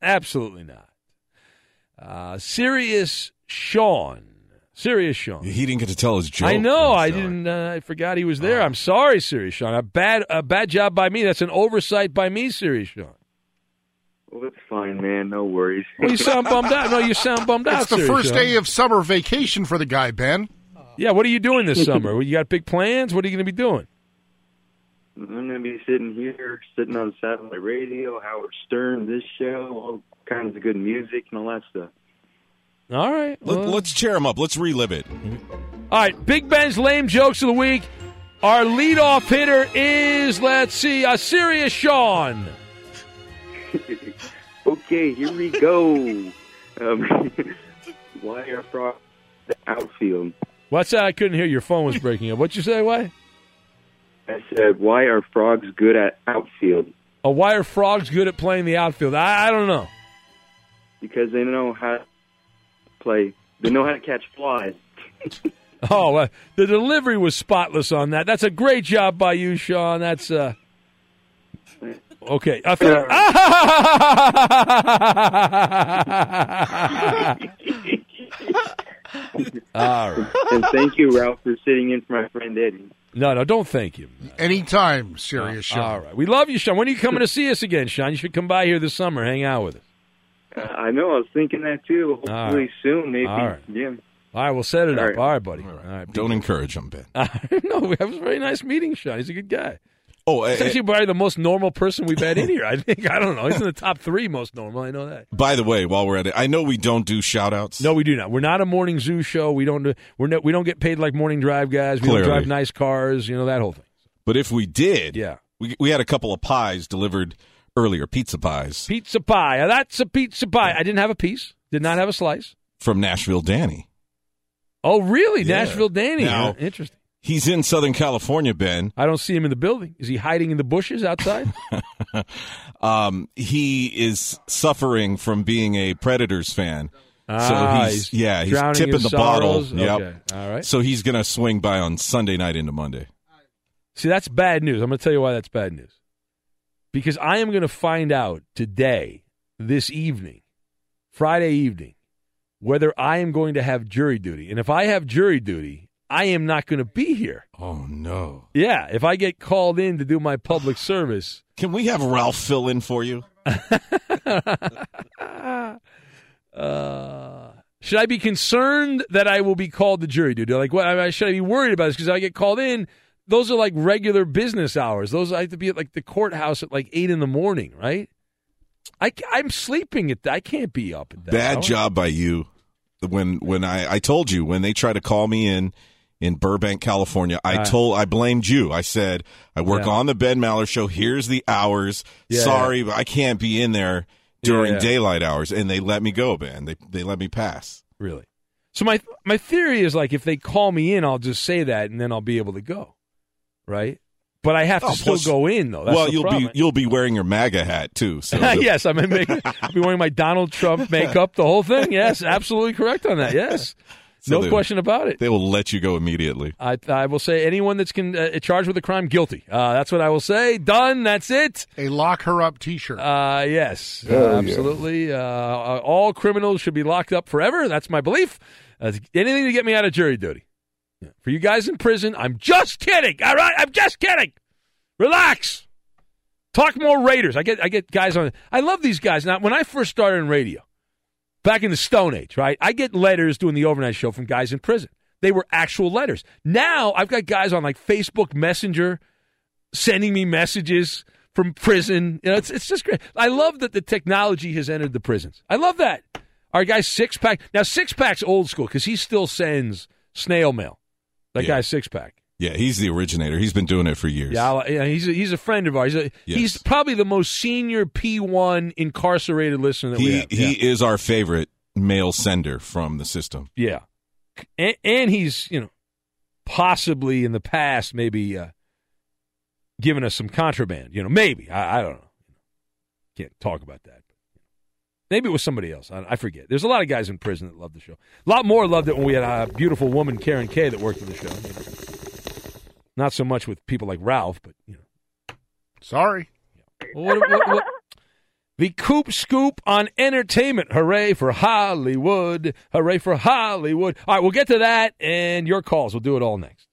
Absolutely not. Uh, Serious Sean. Serious Sean. He didn't get to tell his joke. I know. I didn't. Uh, I forgot he was there. I'm sorry, Serious Sean. A bad, a bad job by me. That's an oversight by me, Serious Sean. Well, it's fine, man. No worries. Well, you sound bummed out. No, you sound bummed out. It's the Serious first Sean. day of summer vacation for the guy, Ben. Yeah. What are you doing this summer? you got big plans? What are you going to be doing? I'm going to be sitting here, sitting on satellite radio, Howard Stern, this show, all kinds of good music and all that stuff. All right. Let, let's cheer him up. Let's relive it. All right, Big Ben's lame jokes of the week. Our leadoff hitter is, let's see, a serious Sean. okay, here we go. Um, why are frogs the outfield? What's that? I couldn't hear. Your phone was breaking up. What'd you say? Why? I said, why are frogs good at outfield? Oh, why are frogs good at playing the outfield? I, I don't know. Because they know how to play. They know how to catch flies. Oh, uh, the delivery was spotless on that. That's a great job by you, Sean. That's uh. Okay. I thought- All right. and thank you, Ralph, for sitting in for my friend Eddie. No, no, don't thank you. Anytime, serious Sean. All right. We love you, Sean. When are you coming to see us again, Sean? You should come by here this summer, hang out with us. Uh, I know. I was thinking that too. Hopefully All right. soon, maybe. All right. Yeah. All right, we'll set it All up. right. All right, buddy. All right. Don't encourage him, Ben. no, it was a very nice meeting, Sean. He's a good guy. Oh, He's eh, actually probably the most normal person we've had in here. I think. I don't know. He's in the top three most normal. I know that. By the way, while we're at it, I know we don't do shout outs. No, we do not. We're not a morning zoo show. We don't do. We're no, we don't get paid like morning drive guys. We Clearly. don't drive nice cars. You know that whole thing. But if we did, Yeah. we, we had a couple of pies delivered earlier, pizza pies Pizza pie. That's a pizza pie. I didn't have a piece. Did not have a slice. from Nashville Danny. Oh, really? Yeah. Nashville Danny. Now-? Interesting. He's in Southern California, Ben. I don't see him in the building. Is he hiding in the bushes outside? Um, he is suffering from being a Predators fan. Ah, so he's, he's yeah, he's tipping the bottle. sorrows? Yep. Okay, all right. So he's gonna swing by on Sunday night into Monday. See, that's bad news. I'm going to tell you why that's bad news. Because I am going to find out today, this evening, Friday evening, whether I am going to have jury duty. And if I have jury duty, I am not going to be here. Oh no! Yeah, if I get called in to do my public service. Can we have Ralph fill in for you? Uh, should I be concerned that I will be called to jury duty? Like, what? I- Should I be worried about this? Because I get called in. Those are like regular business hours. Those I have to be at like the courthouse at like eight in the morning, right? I, I'm sleeping at that. I can't be up at that. Bad hour. job by you. When when I I told you when they try to call me in in Burbank, California, I Ah. told I blamed you. I said I work Yeah. on the Ben Maller show. Here's the hours. Yeah, Sorry, but I can't be in there during Yeah. daylight hours, and they let me go, Ben. They they let me pass. Really? So my my theory is like if they call me in, I'll just say that and then I'll be able to go, right? But I have to Oh, still plus- go in though. That's well, you'll problem. be you'll be wearing your MAGA hat too. So the- yes, I'm I'll be wearing my Donald Trump makeup, the whole thing. Yes, absolutely correct on that. Yes, So no they- question about it. They will let you go immediately. I, I will say anyone that's con, uh, charged with a crime guilty. Uh, that's what I will say. Done. That's it. A lock her up T-shirt. Uh, yes, Hell yeah. absolutely. Uh, uh, all criminals should be locked up forever. That's my belief. Uh, anything to get me out of jury duty. Yeah. For you guys in prison, I'm just kidding. All right, I'm just kidding. Relax. Talk more Raiders. I get I get guys on. I love these guys. Now, when I first started in radio, back in the Stone Age, right? I get letters doing the overnight show from guys in prison. They were actual letters. Now I've got guys on like Facebook Messenger sending me messages from prison. You know, it's it's just great. I love that the technology has entered the prisons. I love that. Our guy Six Pack now Six Pack's old school because he still sends snail mail. That Yeah. guy Six Pack. Yeah, he's the originator. He's been doing it for years. Yeah, yeah, he's a, he's a friend of ours. He's, a- Yes. he's probably the most senior P1 incarcerated listener that we he have. he is our favorite mail sender from the system. Yeah. And, and he's, you know, possibly in the past maybe uh, giving us some contraband. You know, maybe I, I don't know. Can't talk about that. Maybe it was somebody else. I, I, forget. There's a lot of guys in prison that love the show. A lot more loved it when we had a beautiful woman, Karen Kay, that worked in the show. Not so much with people like Ralph, but you know. Sorry. What, what, what, the Coop Scoop on entertainment. Hooray for Hollywood. Hooray for Hollywood. All right, we'll get to that and your calls. We'll do it all next.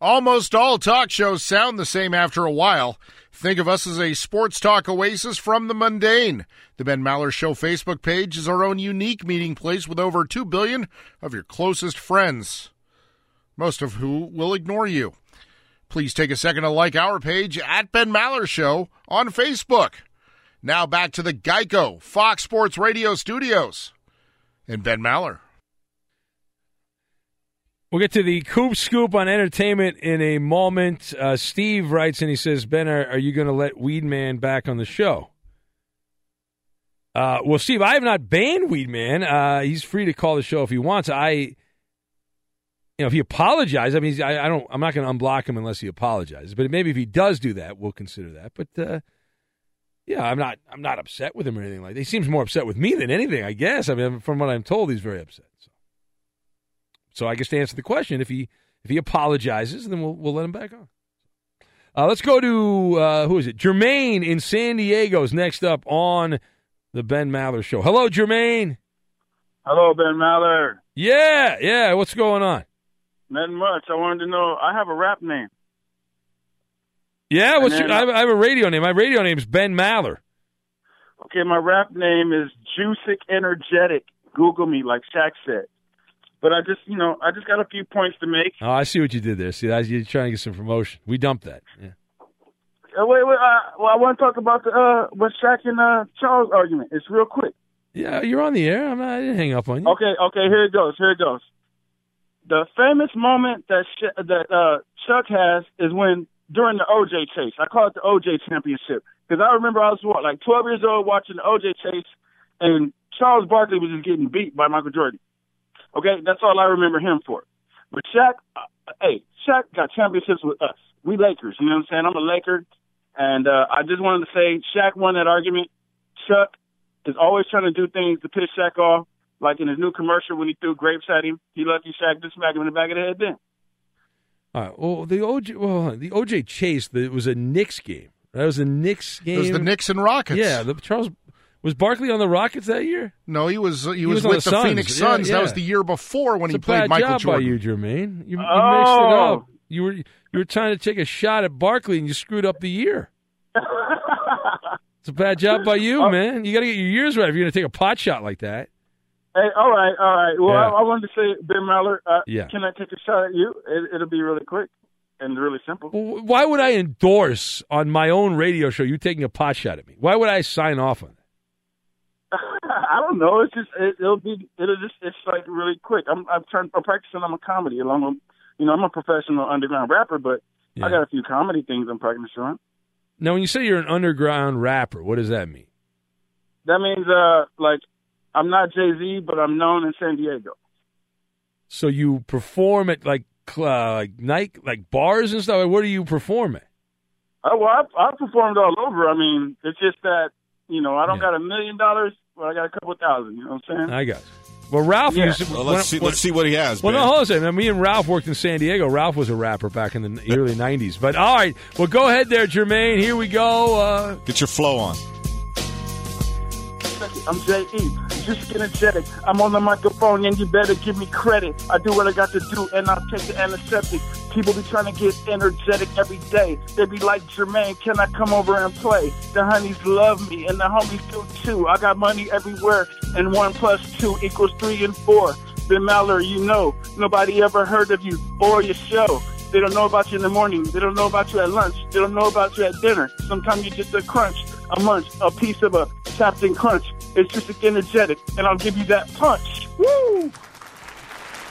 Almost all talk shows sound the same after a while. Think of us as a sports talk oasis from the mundane. The Ben Maller Show Facebook page is our own unique meeting place with over 2 billion of your closest friends, most of who will ignore you. Please take a second to like our page at Ben Maller Show on Facebook. Now back to the Geico Fox Sports Radio studios and Ben Maller. We'll get to the Coop Scoop on entertainment in a moment. Uh, Steve writes and he says, Ben, are, are you going to let Weedman back on the show? Uh, well, Steve, I have not banned Weedman. Uh, he's free to call the show if he wants. I, you know, if he apologizes, I mean, I, I don't, I'm not going to unblock him unless he apologizes. But maybe if he does do that, we'll consider that. But uh, yeah, I'm not, I'm not upset with him or anything like that. He seems more upset with me than anything, I guess. I mean, from what I'm told, he's very upset. So. So I guess to answer the question, if he if he apologizes, then we'll we'll let him back on. Uh, let's go to uh, who is it? Jermaine in San Diego is next up on the Ben Maller Show. Hello, Jermaine. Hello, Ben Maller. Yeah, yeah. What's going on? Nothing much. I wanted to know. I have a rap name. Yeah, what's your, I, have, I have a radio name. My radio name is Ben Maller. Okay, my rap name is Juicic Energetic. Google me, like Shaq said. But I just, you know, I just got a few points to make. Oh, I see what you did there. See, you're trying to get some promotion. We dumped that. Yeah. Uh, wait, wait. Uh, well, I want to talk about the uh, what Shaq and uh, Charles argument. It's real quick. Yeah, you're on the air. I'm not, I didn't hang up on you. Okay, okay. Here it goes. Here it goes. The famous moment that Sh- that uh, Chuck has is when during the OJ chase. I call it the OJ championship because I remember I was what like 12 years old watching the OJ chase, and Charles Barkley was just getting beat by Michael Jordan. Okay, that's all I remember him for. But Shaq, uh, hey, Shaq got championships with us. We Lakers, you know what I'm saying? I'm a Laker, and uh, I just wanted to say Shaq won that argument. Chuck is always trying to do things to piss Shaq off, like in his new commercial when he threw grapes at him. He lucky Shaq just smacked him in the back of the head then. All right. Well, the OJ, well, the OJ chase, the, it was a Knicks game. That was a Knicks game. It was the Knicks and Rockets. Yeah, the Charles was Barkley on the Rockets that year? No, he was. He, he was, was, with the, the Phoenix Suns. Yeah, yeah. That was the year before when it's he played Michael job Jordan. by you, Jermaine. You, you oh. mixed it up. Oh. You were you were trying to take a shot at Barkley and you screwed up the year. it's a bad job by you, oh. man. You got to get your years right if you're going to take a pot shot like that. Hey, all right, all right. Well, yeah. I, I, wanted to say, Ben Maller, uh, yeah. can I take a shot at you? It, it'll be really quick and really simple. Well, why would I endorse on my own radio show you taking a pot shot at me? Why would I sign off on it? I don't know. It's just it, will be it'll just it's like really quick. I'm I'm trying I'm practicing on my comedy along with you know I'm a professional underground rapper, but yeah. I got a few comedy things I'm practicing on. Now, when you say you're an underground rapper, what does that mean? That means uh like I'm not Jay Z, but I'm known in San Diego. So you perform at like uh, like night like bars and stuff. Where do you perform at? Oh well, I've, I've performed all over. I mean, it's just that you know I don't yeah. got a million dollars but I got a couple thousand. You know what I'm saying? I got. You. Well, Ralph yeah. used to. Well, let's see. When, let's see what he has. Well, ben. no, hold on a second. Me and Ralph worked in San Diego. Ralph was a rapper back in the early '90s. But all right, well, go ahead there, Jermaine. Here we go. Uh, Get your flow on. I'm J.E. Just energetic. I'm on the microphone and you better give me credit. I do what I got to do and I'll take the antiseptic. People be trying to get energetic every day. They be like, Jermaine, can I come over and play? The honeys love me and the homies do too. I got money everywhere and one plus two equals three and four. Ben Maller, you know, nobody ever heard of you or your show. They don't know about you in the morning. They don't know about you at lunch. They don't know about you at dinner. Sometimes you just a crunch, a munch, a piece of a Captain Crunch. It's just energetic, and I'll give you that punch. Woo!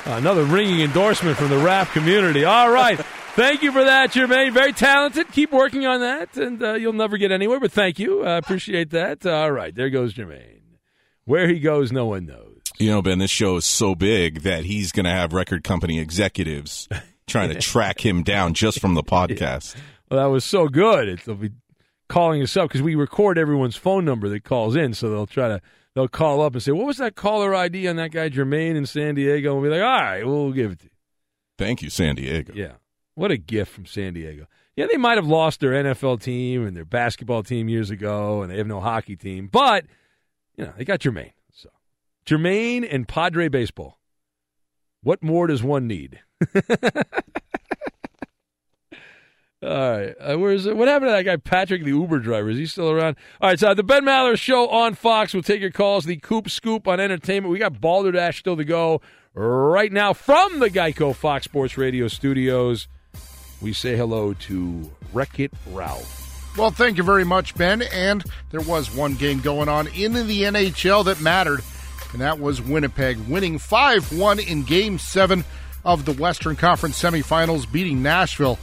Another ringing endorsement from the rap community. All right. thank you for that, Jermaine. Very talented. Keep working on that, and uh, you'll never get anywhere, but thank you. I uh, appreciate that. All right. There goes Jermaine. Where he goes, no one knows. You know, Ben, this show is so big that he's going to have record company executives trying to track him down just from the podcast. Well, that was so good. It, they'll be calling us up because we record everyone's phone number that calls in, so they'll try to they'll call up and say, "What was that caller ID on that guy Jermaine in San Diego?" And we'll be like, "All right, we'll give it to you." Thank you, San Diego. Yeah, what a gift from San Diego. Yeah, they might have lost their NFL team and their basketball team years ago, and they have no hockey team, but you know they got Jermaine. So Jermaine and Padre baseball. What more does one need? All right. Uh, where's what happened to that guy Patrick, the Uber driver? Is he still around? All right. So uh, the Ben Maller Show on Fox. We'll take your calls. The Coop Scoop on Entertainment. We got Balderdash still to go right now from the Geico Fox Sports Radio studios. We say hello to Wreck It Ralph. Well, thank you very much, Ben. And there was one game going on in the NHL that mattered, and that was Winnipeg winning 5 1 in Game 7 of the Western Conference semifinals, beating Nashville.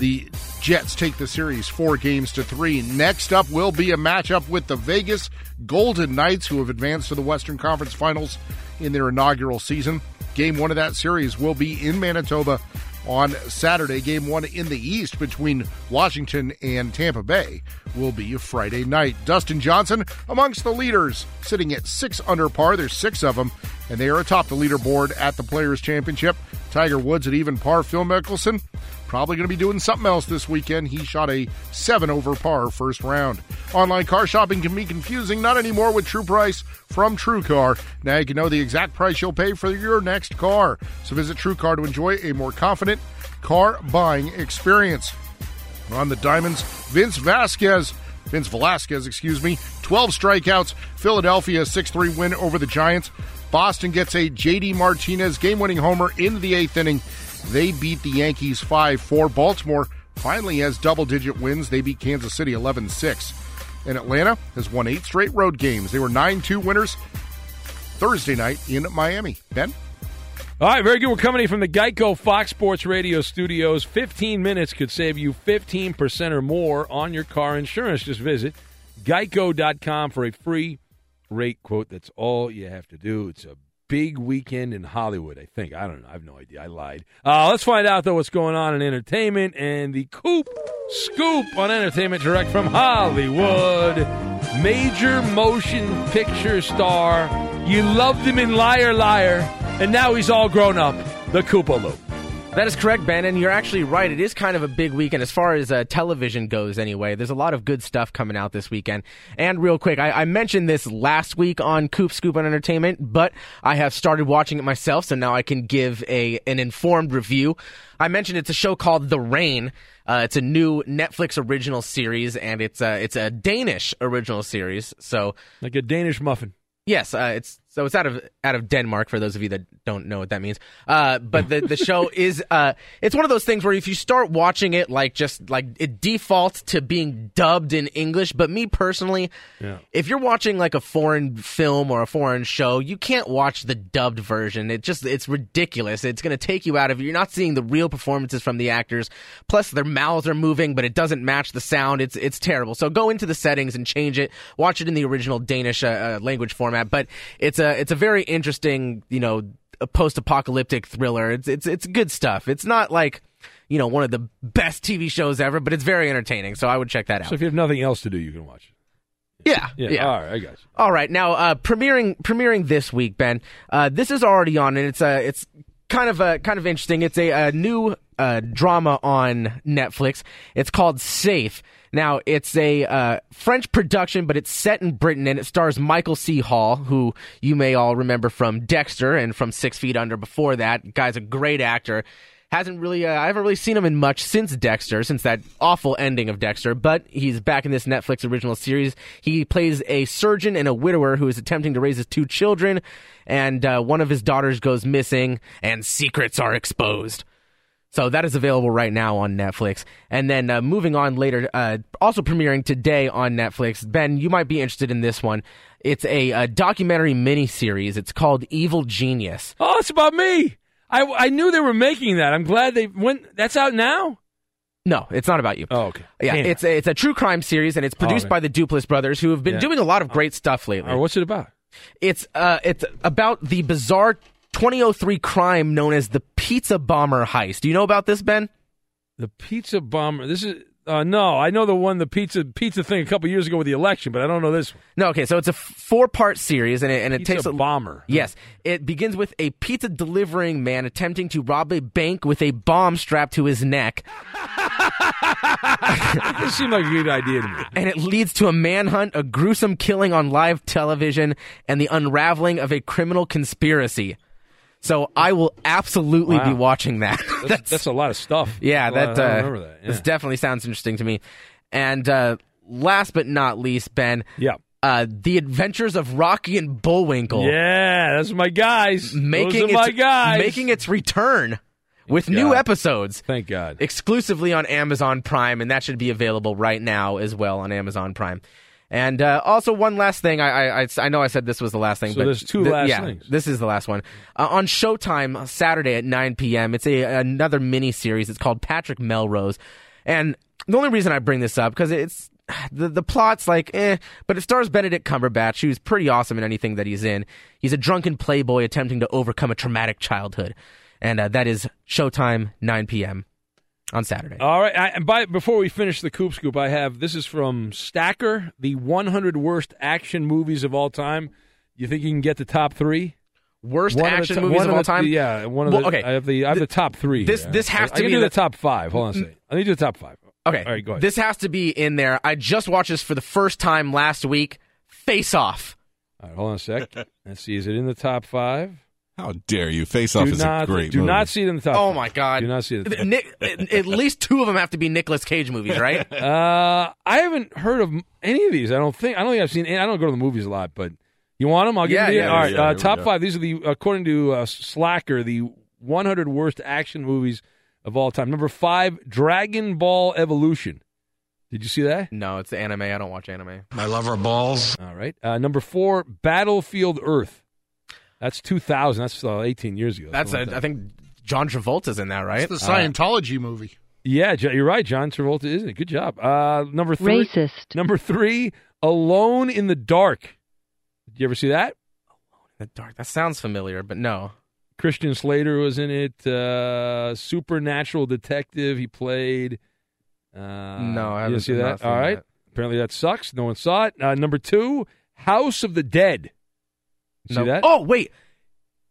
The Jets take the series four games to three. Next up will be a matchup with the Vegas Golden Knights, who have advanced to the Western Conference Finals in their inaugural season. Game one of that series will be in Manitoba on Saturday. Game one in the East between Washington and Tampa Bay will be Friday night. Dustin Johnson amongst the leaders, sitting at six under par. There's six of them, and they are atop the leaderboard at the Players' Championship. Tiger Woods at even par. Phil Mickelson probably going to be doing something else this weekend. He shot a seven over par first round. Online car shopping can be confusing, not anymore with True Price from TrueCar. Now you can know the exact price you'll pay for your next car. So visit TrueCar to enjoy a more confident car buying experience. On the Diamonds, Vince Vasquez. Vince Velasquez, excuse me, 12 strikeouts. Philadelphia 6 3 win over the Giants. Boston gets a JD Martinez game winning homer in the eighth inning. They beat the Yankees 5 4. Baltimore finally has double digit wins. They beat Kansas City 11 6. And Atlanta has won eight straight road games. They were 9 2 winners Thursday night in Miami. Ben? All right, very good. We're coming in from the Geico Fox Sports Radio studios. 15 minutes could save you 15% or more on your car insurance. Just visit geico.com for a free rate quote. That's all you have to do. It's a big weekend in Hollywood, I think. I don't know. I have no idea. I lied. Uh, let's find out, though, what's going on in entertainment and the Coop Scoop on Entertainment Direct from Hollywood. Major motion picture star. You loved him in Liar Liar, and now he's all grown up. The Koopa Loop. That is correct, Ben, and you're actually right. It is kind of a big weekend as far as uh, television goes, anyway. There's a lot of good stuff coming out this weekend. And real quick, I, I mentioned this last week on Coop Scoop on Entertainment, but I have started watching it myself, so now I can give a an informed review. I mentioned it's a show called The Rain. Uh, it's a new Netflix original series, and it's a it's a Danish original series. So like a Danish muffin. Yes, uh, it's so it's out of out of Denmark for those of you that don't know what that means. Uh, but the the show is uh, it's one of those things where if you start watching it like just like it defaults to being dubbed in English. But me personally, Yeah. if you're watching like a foreign film or a foreign show, you can't watch the dubbed version. It just it's ridiculous. It's going to take you out of it. You're not seeing the real performances from the actors. Plus their mouths are moving, but it doesn't match the sound. It's it's terrible. So go into the settings and change it. Watch it in the original Danish uh, uh, language format. But it's a it's a very interesting you know a post-apocalyptic thriller. It's it's it's good stuff. It's not like you know one of the best TV shows ever, but it's very entertaining. So I would check that out. So if you have nothing else to do, you can watch yeah, it. yeah. All right, I got you. All right, now uh, premiering premiering this week, Ben. Uh, this is already on, and it's uh, it's kind of uh, kind of interesting. It's a, a new uh, drama on Netflix. It's called Safe. Now it's a uh, French production, but it's set in Britain, and it stars Michael C. Hall, who you may all remember from Dexter and from Six Feet Under. Before that, guy's a great actor hasn't really uh, I haven't really seen him in much since Dexter, since that awful ending of Dexter, but he's back in this Netflix original series. He plays a surgeon and a widower who is attempting to raise his two children, and uh, one of his daughters goes missing, and secrets are exposed. So that is available right now on Netflix. And then uh, moving on later, uh, also premiering today on Netflix. Ben, you might be interested in this one. It's a, a documentary miniseries. It's called Evil Genius. Oh, it's about me. I, I knew they were making that. I'm glad they went. That's out now. No, it's not about you. Oh, okay. Yeah, Damn. it's a, it's a true crime series, and it's produced okay. by the Duplass brothers, who have been Yeah. doing a lot of great stuff lately. Or what's it about? It's uh, it's about the bizarre 2003 crime known as the Pizza Bomber heist. Do you know about this, Ben? The pizza bomber. This is uh, no. I know the one, the pizza pizza thing a couple years ago with the election, but I don't know this. one. No, okay, so it's a four part series, and it, and it Pizza takes a bomber. Yes, it begins with a pizza delivering man attempting to rob a bank with a bomb strapped to his neck, This seemed like a good idea to me. and it leads to a manhunt, a gruesome killing on live television, and the unraveling of a criminal conspiracy. So I will absolutely be watching that. That's, that's a lot of stuff. Yeah, that, I uh, remember that. this definitely sounds interesting to me. And uh, last but not least, Ben. Yeah. Uh, the Adventures of Rocky and Bullwinkle. Yeah, that's my guys. Making Those are my its, guys. making its return with new God. episodes Thank God. exclusively on Amazon Prime, and that should be available right now as well on Amazon Prime. And uh, also, one last thing. I, I I- I know I said this was the last thing, So but there's two th- last yeah, things. This is the last one uh, on Showtime Saturday at 9 p.m. It's a another mini series. It's called Patrick Melrose, and the only reason I bring this up because it's the the plot's like eh, but it stars Benedict Cumberbatch, who's pretty awesome in anything that he's in. He's a drunken playboy attempting to overcome a traumatic childhood, and uh, that is Showtime 9 p.m. on Saturday. All right. I, and by before we finish the Coop Scoop, I have this is from Stacker, the 100 worst action movies of all time. You think you can get the top three? Worst One of the action to- movies of all the- time? Yeah, one of Well, the. okay. I have the I have the top three. This- this has I, to I be the the- top five. Hold on a second. Let me do the top five. Okay. All right, go ahead. This has to be in there. I just watched this for the first time last week. Face Off. All right, hold on a sec. Let's see. Is it in the top five? How dare you? Face Off is not, a great Do movie. not see it in the top. Oh five. my god. Do not see it. in the top Nick, at at least two of them have to be Nicolas Cage movies, right? Uh, I haven't heard of any of these. I don't think. I don't think I've seen. Any, I don't go to the movies a lot, but you want them? I'll give Yeah, you. the- yeah, All right, yeah, uh, top five. These are the according to uh, Stacker, the 100 worst action movies of all time. Number five, Dragon Ball Evolution. Did you see that? no, it's the anime. I don't watch anime. I love her balls. All right. Uh, number four, Battlefield Earth. That's 2000. That's uh, 18 years ago. That's Something a, I think John Travolta's in that, right? It's the Scientology movie. Yeah, you're right. John Travolta is in it? Good job. Uh, number three. Racist. Number three, Alone in the Dark. Did you ever see that? Alone in the dark. That sounds familiar, but no. Christian Slater was in it. Uh, supernatural detective. He played. Uh, No, I you didn't haven't- see I've that. All right. that. Apparently that sucks. No one saw it. Uh, number two, House of the Dead. You no. See that? Oh wait,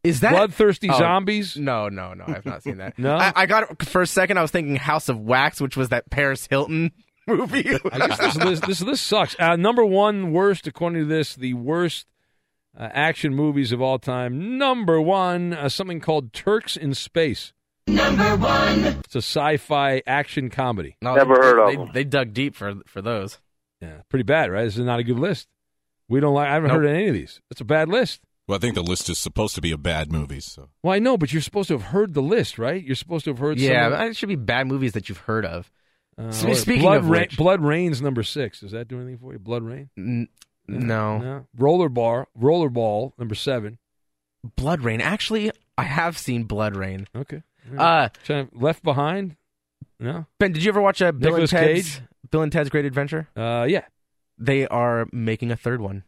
is that Bloodthirsty Oh, zombies. No, no, no. I've not seen that. No? I, I got it for a second. I was thinking House of Wax, which was that Paris Hilton movie. I guess this list, this list sucks. Uh, number one worst, according to this, the worst uh, action movies of all time. Number one, uh, something called Turks in Space. Number one. It's a sci-fi action comedy. No, Never they, heard of they, them. They dug deep for for those. Yeah, pretty bad, right? This is not a good list. We don't like. I haven't Nope. heard of any of these. It's a bad list. Well, I think the list is supposed to be of bad movies. So Well, I know, but you're supposed to have heard the list, right? You're supposed to have heard. Yeah, some of- it should be bad movies that you've heard of. Uh, Spe- speaking Blood, of Ra- which- Blood Rain's number six. Does that do anything for you? Blood Rain. N- no. No. Rollerball. Rollerball number seven. Blood Rain. Actually, I have seen Blood Rain. Okay. Uh, Trying- Left Behind. No. Ben, did you ever watch a Bill Nicolas and Ted's Cage? Bill and Ted's Great Adventure? Uh, yeah. They are making a third one.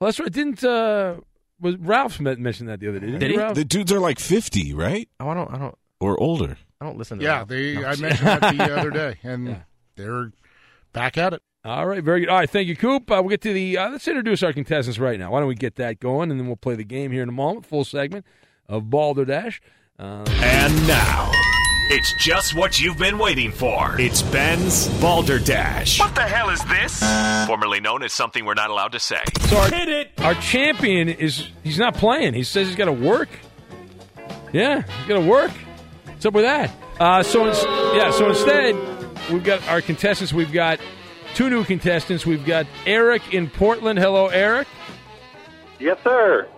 Well, that's right. Didn't uh, was Ralph men- mention that the other day? Didn't Did he? Ralph? the dudes are like fifty, right, Oh, I don't. I don't. or older. I don't listen to. Yeah, that. they. No. I mentioned that the other day, and Yeah. they're back at it. All right, very good. All right, thank you, Coop. Uh, we'll get to the. Uh, let's introduce our contestants right now. Why don't we get that going, and then we'll play the game here in a moment. Full segment of Balderdash. Uh, And now, it's just what you've been waiting for. It's Ben's Balderdash. What the hell is this? Formerly known as something we're not allowed to say. so our, our champion is he's not playing. He says he's got to work. Yeah, he's got to work. What's up with that? Uh, so ins- yeah, so instead we've got our contestants. We've got two new contestants. We've got Eric in Portland. Hello, Eric. Yes, sir.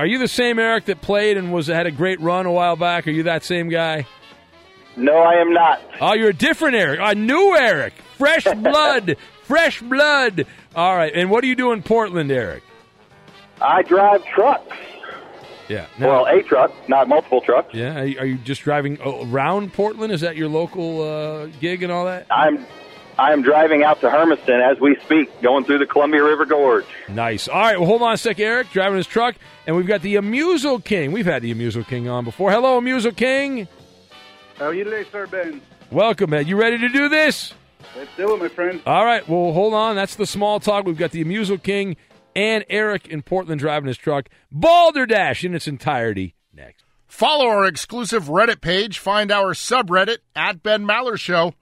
Are you the same Eric that played and was had a great run a while back? Are you that same guy? No, I am not. Oh, you're a different Eric. A new Eric. Fresh blood. Fresh blood. All right. And what do you do in Portland, Eric? I drive trucks. Yeah. well, a truck, not multiple trucks. yeah. Are you, are you just driving around Portland? Is that your local uh, gig and all that? I'm I am driving out to Hermiston as we speak, going through the Columbia River Gorge. Nice. All right, well, hold on a sec, Eric, driving his truck, and we've got the Amusal King. We've had the Amusal King on before. Hello, Amusal King. How are you today, sir, Ben? Welcome, man. You ready to do this? Let's do it, my friend. All right, well, hold on. That's the small talk. We've got the Amusal King and Eric in Portland driving his truck. Balderdash in its entirety next. Follow our exclusive Reddit page. Find our subreddit at Ben Maller Show,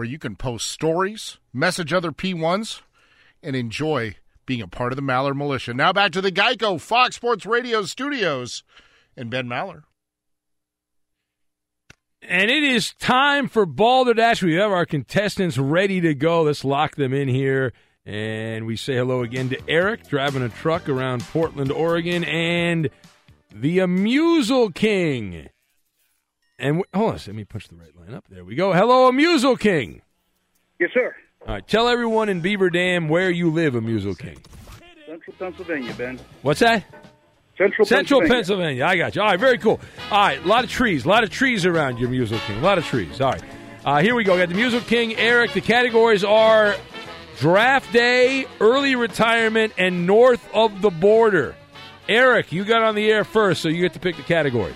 where you can post stories, message other P1s, and enjoy being a part of the Maller Militia. Now back to the Geico Fox Sports Radio studios and Ben Maller. And it is time for Balderdash. We have our contestants ready to go. Let's lock them in here. And we say hello again to Eric, driving a truck around Portland, Oregon, and the Amusal King. And hold on, let me push the right line up. There we go. Hello, Amusal King. Yes, sir. All right, tell everyone in Beaver Dam where you live, Amusal King. Central Pennsylvania, Ben. What's that? Central, Central Pennsylvania. Pennsylvania. I got you. All right, very cool. All right, a lot of trees, a lot of trees around your Musical King. A lot of trees. All right. Uh, here we go. We got the Musical King, Eric. The categories are draft day, early retirement, and north of the border. Eric, you got on the air first, so you get to pick the category.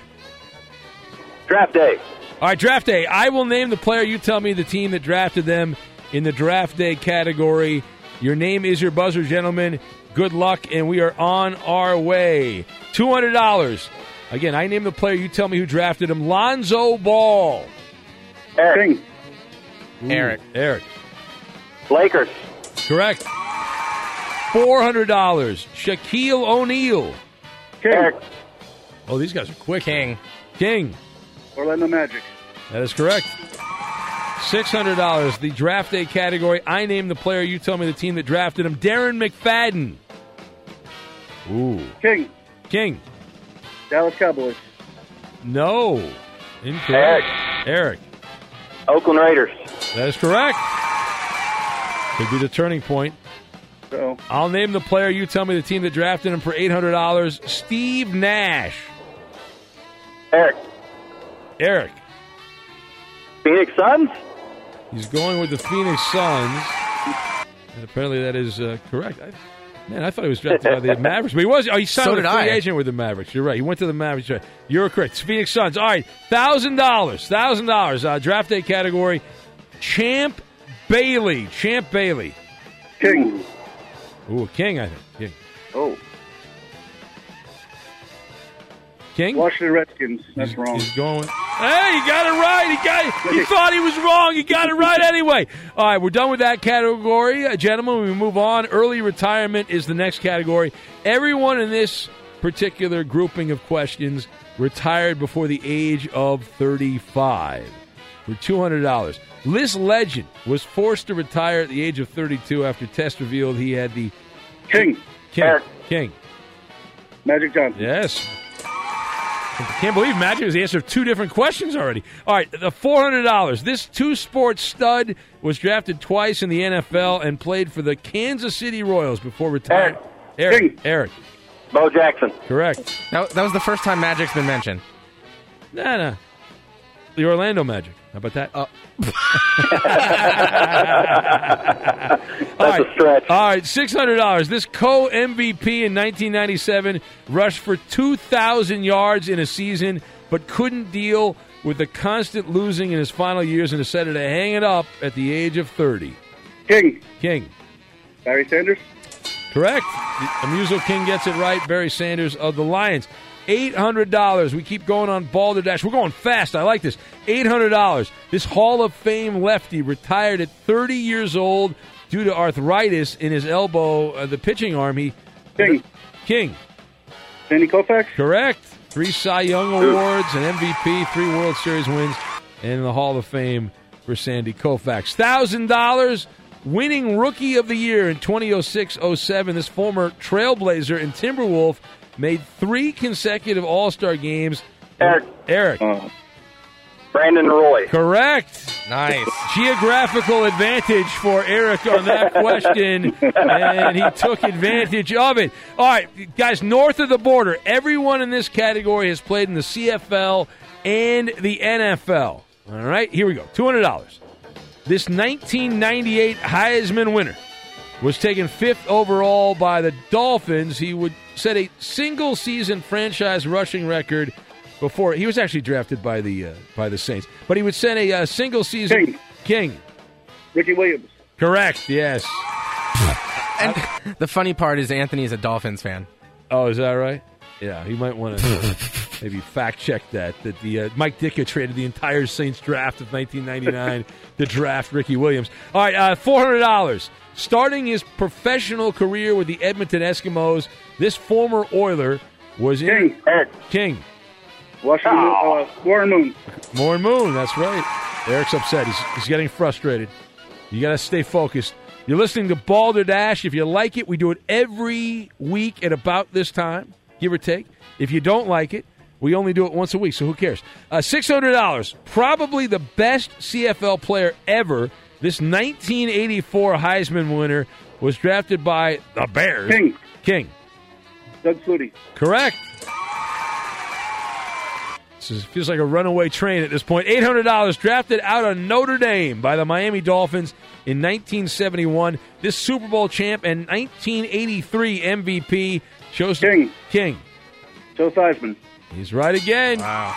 Draft day. All right, draft day. I will name the player. You tell me the team that drafted them in the draft day category. Your name is your buzzer, gentlemen. Good luck, and we are on our way. Two hundred dollars. Again, I name the player. You tell me who drafted him. Lonzo Ball. Eric. Eric. Eric. Lakers. Correct. Four hundred dollars. Shaquille O'Neal. Eric. Oh, these guys are quick. King. King. Orlando Magic. That is correct. Six hundred dollars. The draft day category. I name the player. You tell me the team that drafted him. Darren McFadden. Ooh. King. King. Dallas Cowboys. No. Incorrect. Eric. Oakland Raiders. That is correct. Could be the turning point. So I'll name the player. You tell me the team that drafted him for eight hundred dollars. Steve Nash. Eric. Eric. Phoenix Suns. He's going with the Phoenix Suns, and apparently that is uh, correct. I, man, I thought he was drafted by the Mavericks, but he was. Oh, he signed So a free I. agent with the Mavericks. You're right. He went to the Mavericks. You're right. You're correct. It's Phoenix Suns. All right, thousand dollars. Thousand dollars. Uh, draft day category. Champ Bailey. Champ Bailey. King. Ooh, King. I think. King. Oh. King. Washington Redskins. That's wrong. He's going. Hey, he got it right. He got. He thought he was wrong. He got it right anyway. All right, we're done with that category, uh, gentlemen. We move on. Early retirement is the next category. Everyone in this particular grouping of questions retired before the age of thirty-five for two hundred dollars. This legend was forced to retire at the age of thirty-two after tests revealed he had the King. King. Eric. King. Magic Johnson. Yes. I can't believe Magic was the answer to two different questions already. All right, the four hundred dollars. This two-sport stud was drafted twice in the NFL and played for the Kansas City Royals before retiring. Eric. Eric. Bo Jackson. Correct. That, that was the first time Magic's been mentioned. Nah, nah. The Orlando Magic. How about that? Uh, That's a stretch. All right, six hundred dollars. This co MVP in 1997 rushed for 2,000 yards in a season, but couldn't deal with the constant losing in his final years and decided to hang it up at the age of 30. King. King. Barry Sanders. Correct. Amuso King gets it right. Barry Sanders of the Lions. Eight hundred dollars. We keep going on Balderdash. We're going fast. I like this. Eight hundred dollars. This Hall of Fame lefty retired at thirty years old due to arthritis in his elbow, uh, the pitching arm. He King. King. Sandy Koufax. Correct. Three Cy Young awards, an MVP, three World Series wins, and the Hall of Fame for Sandy Koufax. Thousand dollars. Winning Rookie of the Year in 2006-07. This former Trailblazer and Timberwolf made three consecutive All Star games. Eric. Eric. Uh, Brandon Roy. Correct. Nice. Geographical advantage for Eric on that question, and he took advantage of it. All right, guys, north of the border, everyone in this category has played in the CFL and the NFL. All right, here we go. $200. This 1998 Heisman winner was taken fifth overall by the Dolphins. He would set a single season franchise rushing record before he was actually drafted by the uh, by the Saints, but he would set a uh, single season King. King. Ricky Williams. Correct. Yes. And the funny part is Anthony is a Dolphins fan. Oh, is that right? Yeah, he might want to maybe fact check that. That the uh, Mike Ditka traded the entire Saints draft of 1999 to draft Ricky Williams. All right, uh, four hundred dollars. Starting his professional career with the Edmonton Eskimos, this former Oiler was in King. Eric. King. Washington, uh, Warren Moon. Warren Moon, that's right. Eric's upset. He's, he's getting frustrated. You got to stay focused. You're listening to Balderdash. If you like it, we do it every week at about this time, give or take. If you don't like it, we only do it once a week, so who cares? Uh, $600. Probably the best CFL player ever. This 1984 Heisman winner was drafted by the Bears. King. King. Doug Flutie. Correct. This is, feels like a runaway train at this point. $800 drafted out of Notre Dame by the Miami Dolphins in 1971. This Super Bowl champ and 1983 MVP shows King. King. Joe Theismann. He's right again. Wow.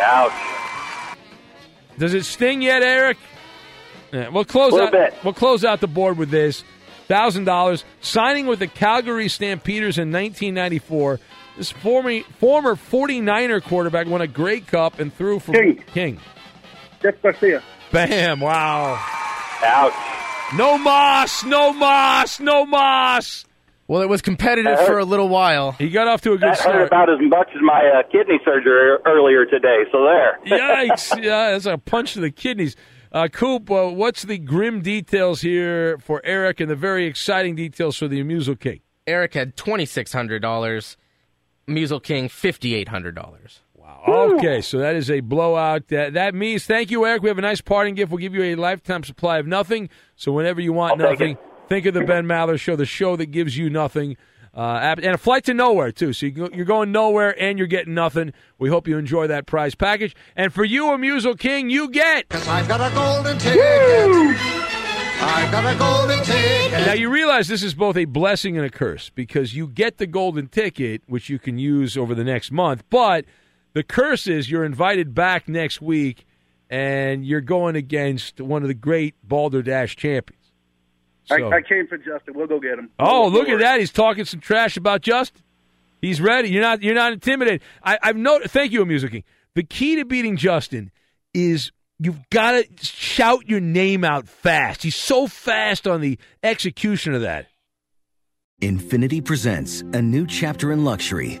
Ouch. Does it sting yet, Eric? Yeah, we'll close Little out. bit. We'll close out the board with this thousand dollars. Signing with the Calgary Stampeders in 1994. This former former 49er quarterback won a Grey Cup and threw for King. King. Jeff Garcia. Bam! Wow. Ouch. No moss. No moss. No moss. Well, it was competitive That for a little while. He got off to a good That start. about as much as my uh, kidney surgery earlier today. So there. Yikes! Yeah, that's a punch to the kidneys. Uh, Coop, uh, what's the grim details here for Eric and the very exciting details for the Amusal King? Eric had twenty six hundred dollars. Musel King fifty eight hundred dollars. Wow. Okay, so that is a blowout. That, that means thank you, Eric. We have a nice parting gift. We'll give you a lifetime supply of nothing. So whenever you want I'll nothing, think of the Ben Maller Show, the show that gives you nothing. Uh, and a flight to nowhere too. So you go, you're going nowhere and you're getting nothing. We hope you enjoy that prize package. And for you, Amusal King, you get. Cause I've got a golden ticket. I've got a golden ticket. Now you realize this is both a blessing and a curse because you get the golden ticket, which you can use over the next month. But the curse is you're invited back next week, and you're going against one of the great Balderdash champions. So- I, I came for Justin. We'll go get him. Oh, look at that! He's talking some trash about Justin. He's ready. You're not. You're not intimidated. I, I've noted. Thank you, Music King. The key to beating Justin is you've got to shout your name out fast. He's so fast on the execution of that. Infiniti presents a new chapter in luxury,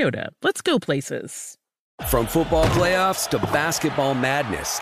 Toyota, let's go places. From football playoffs to basketball madness,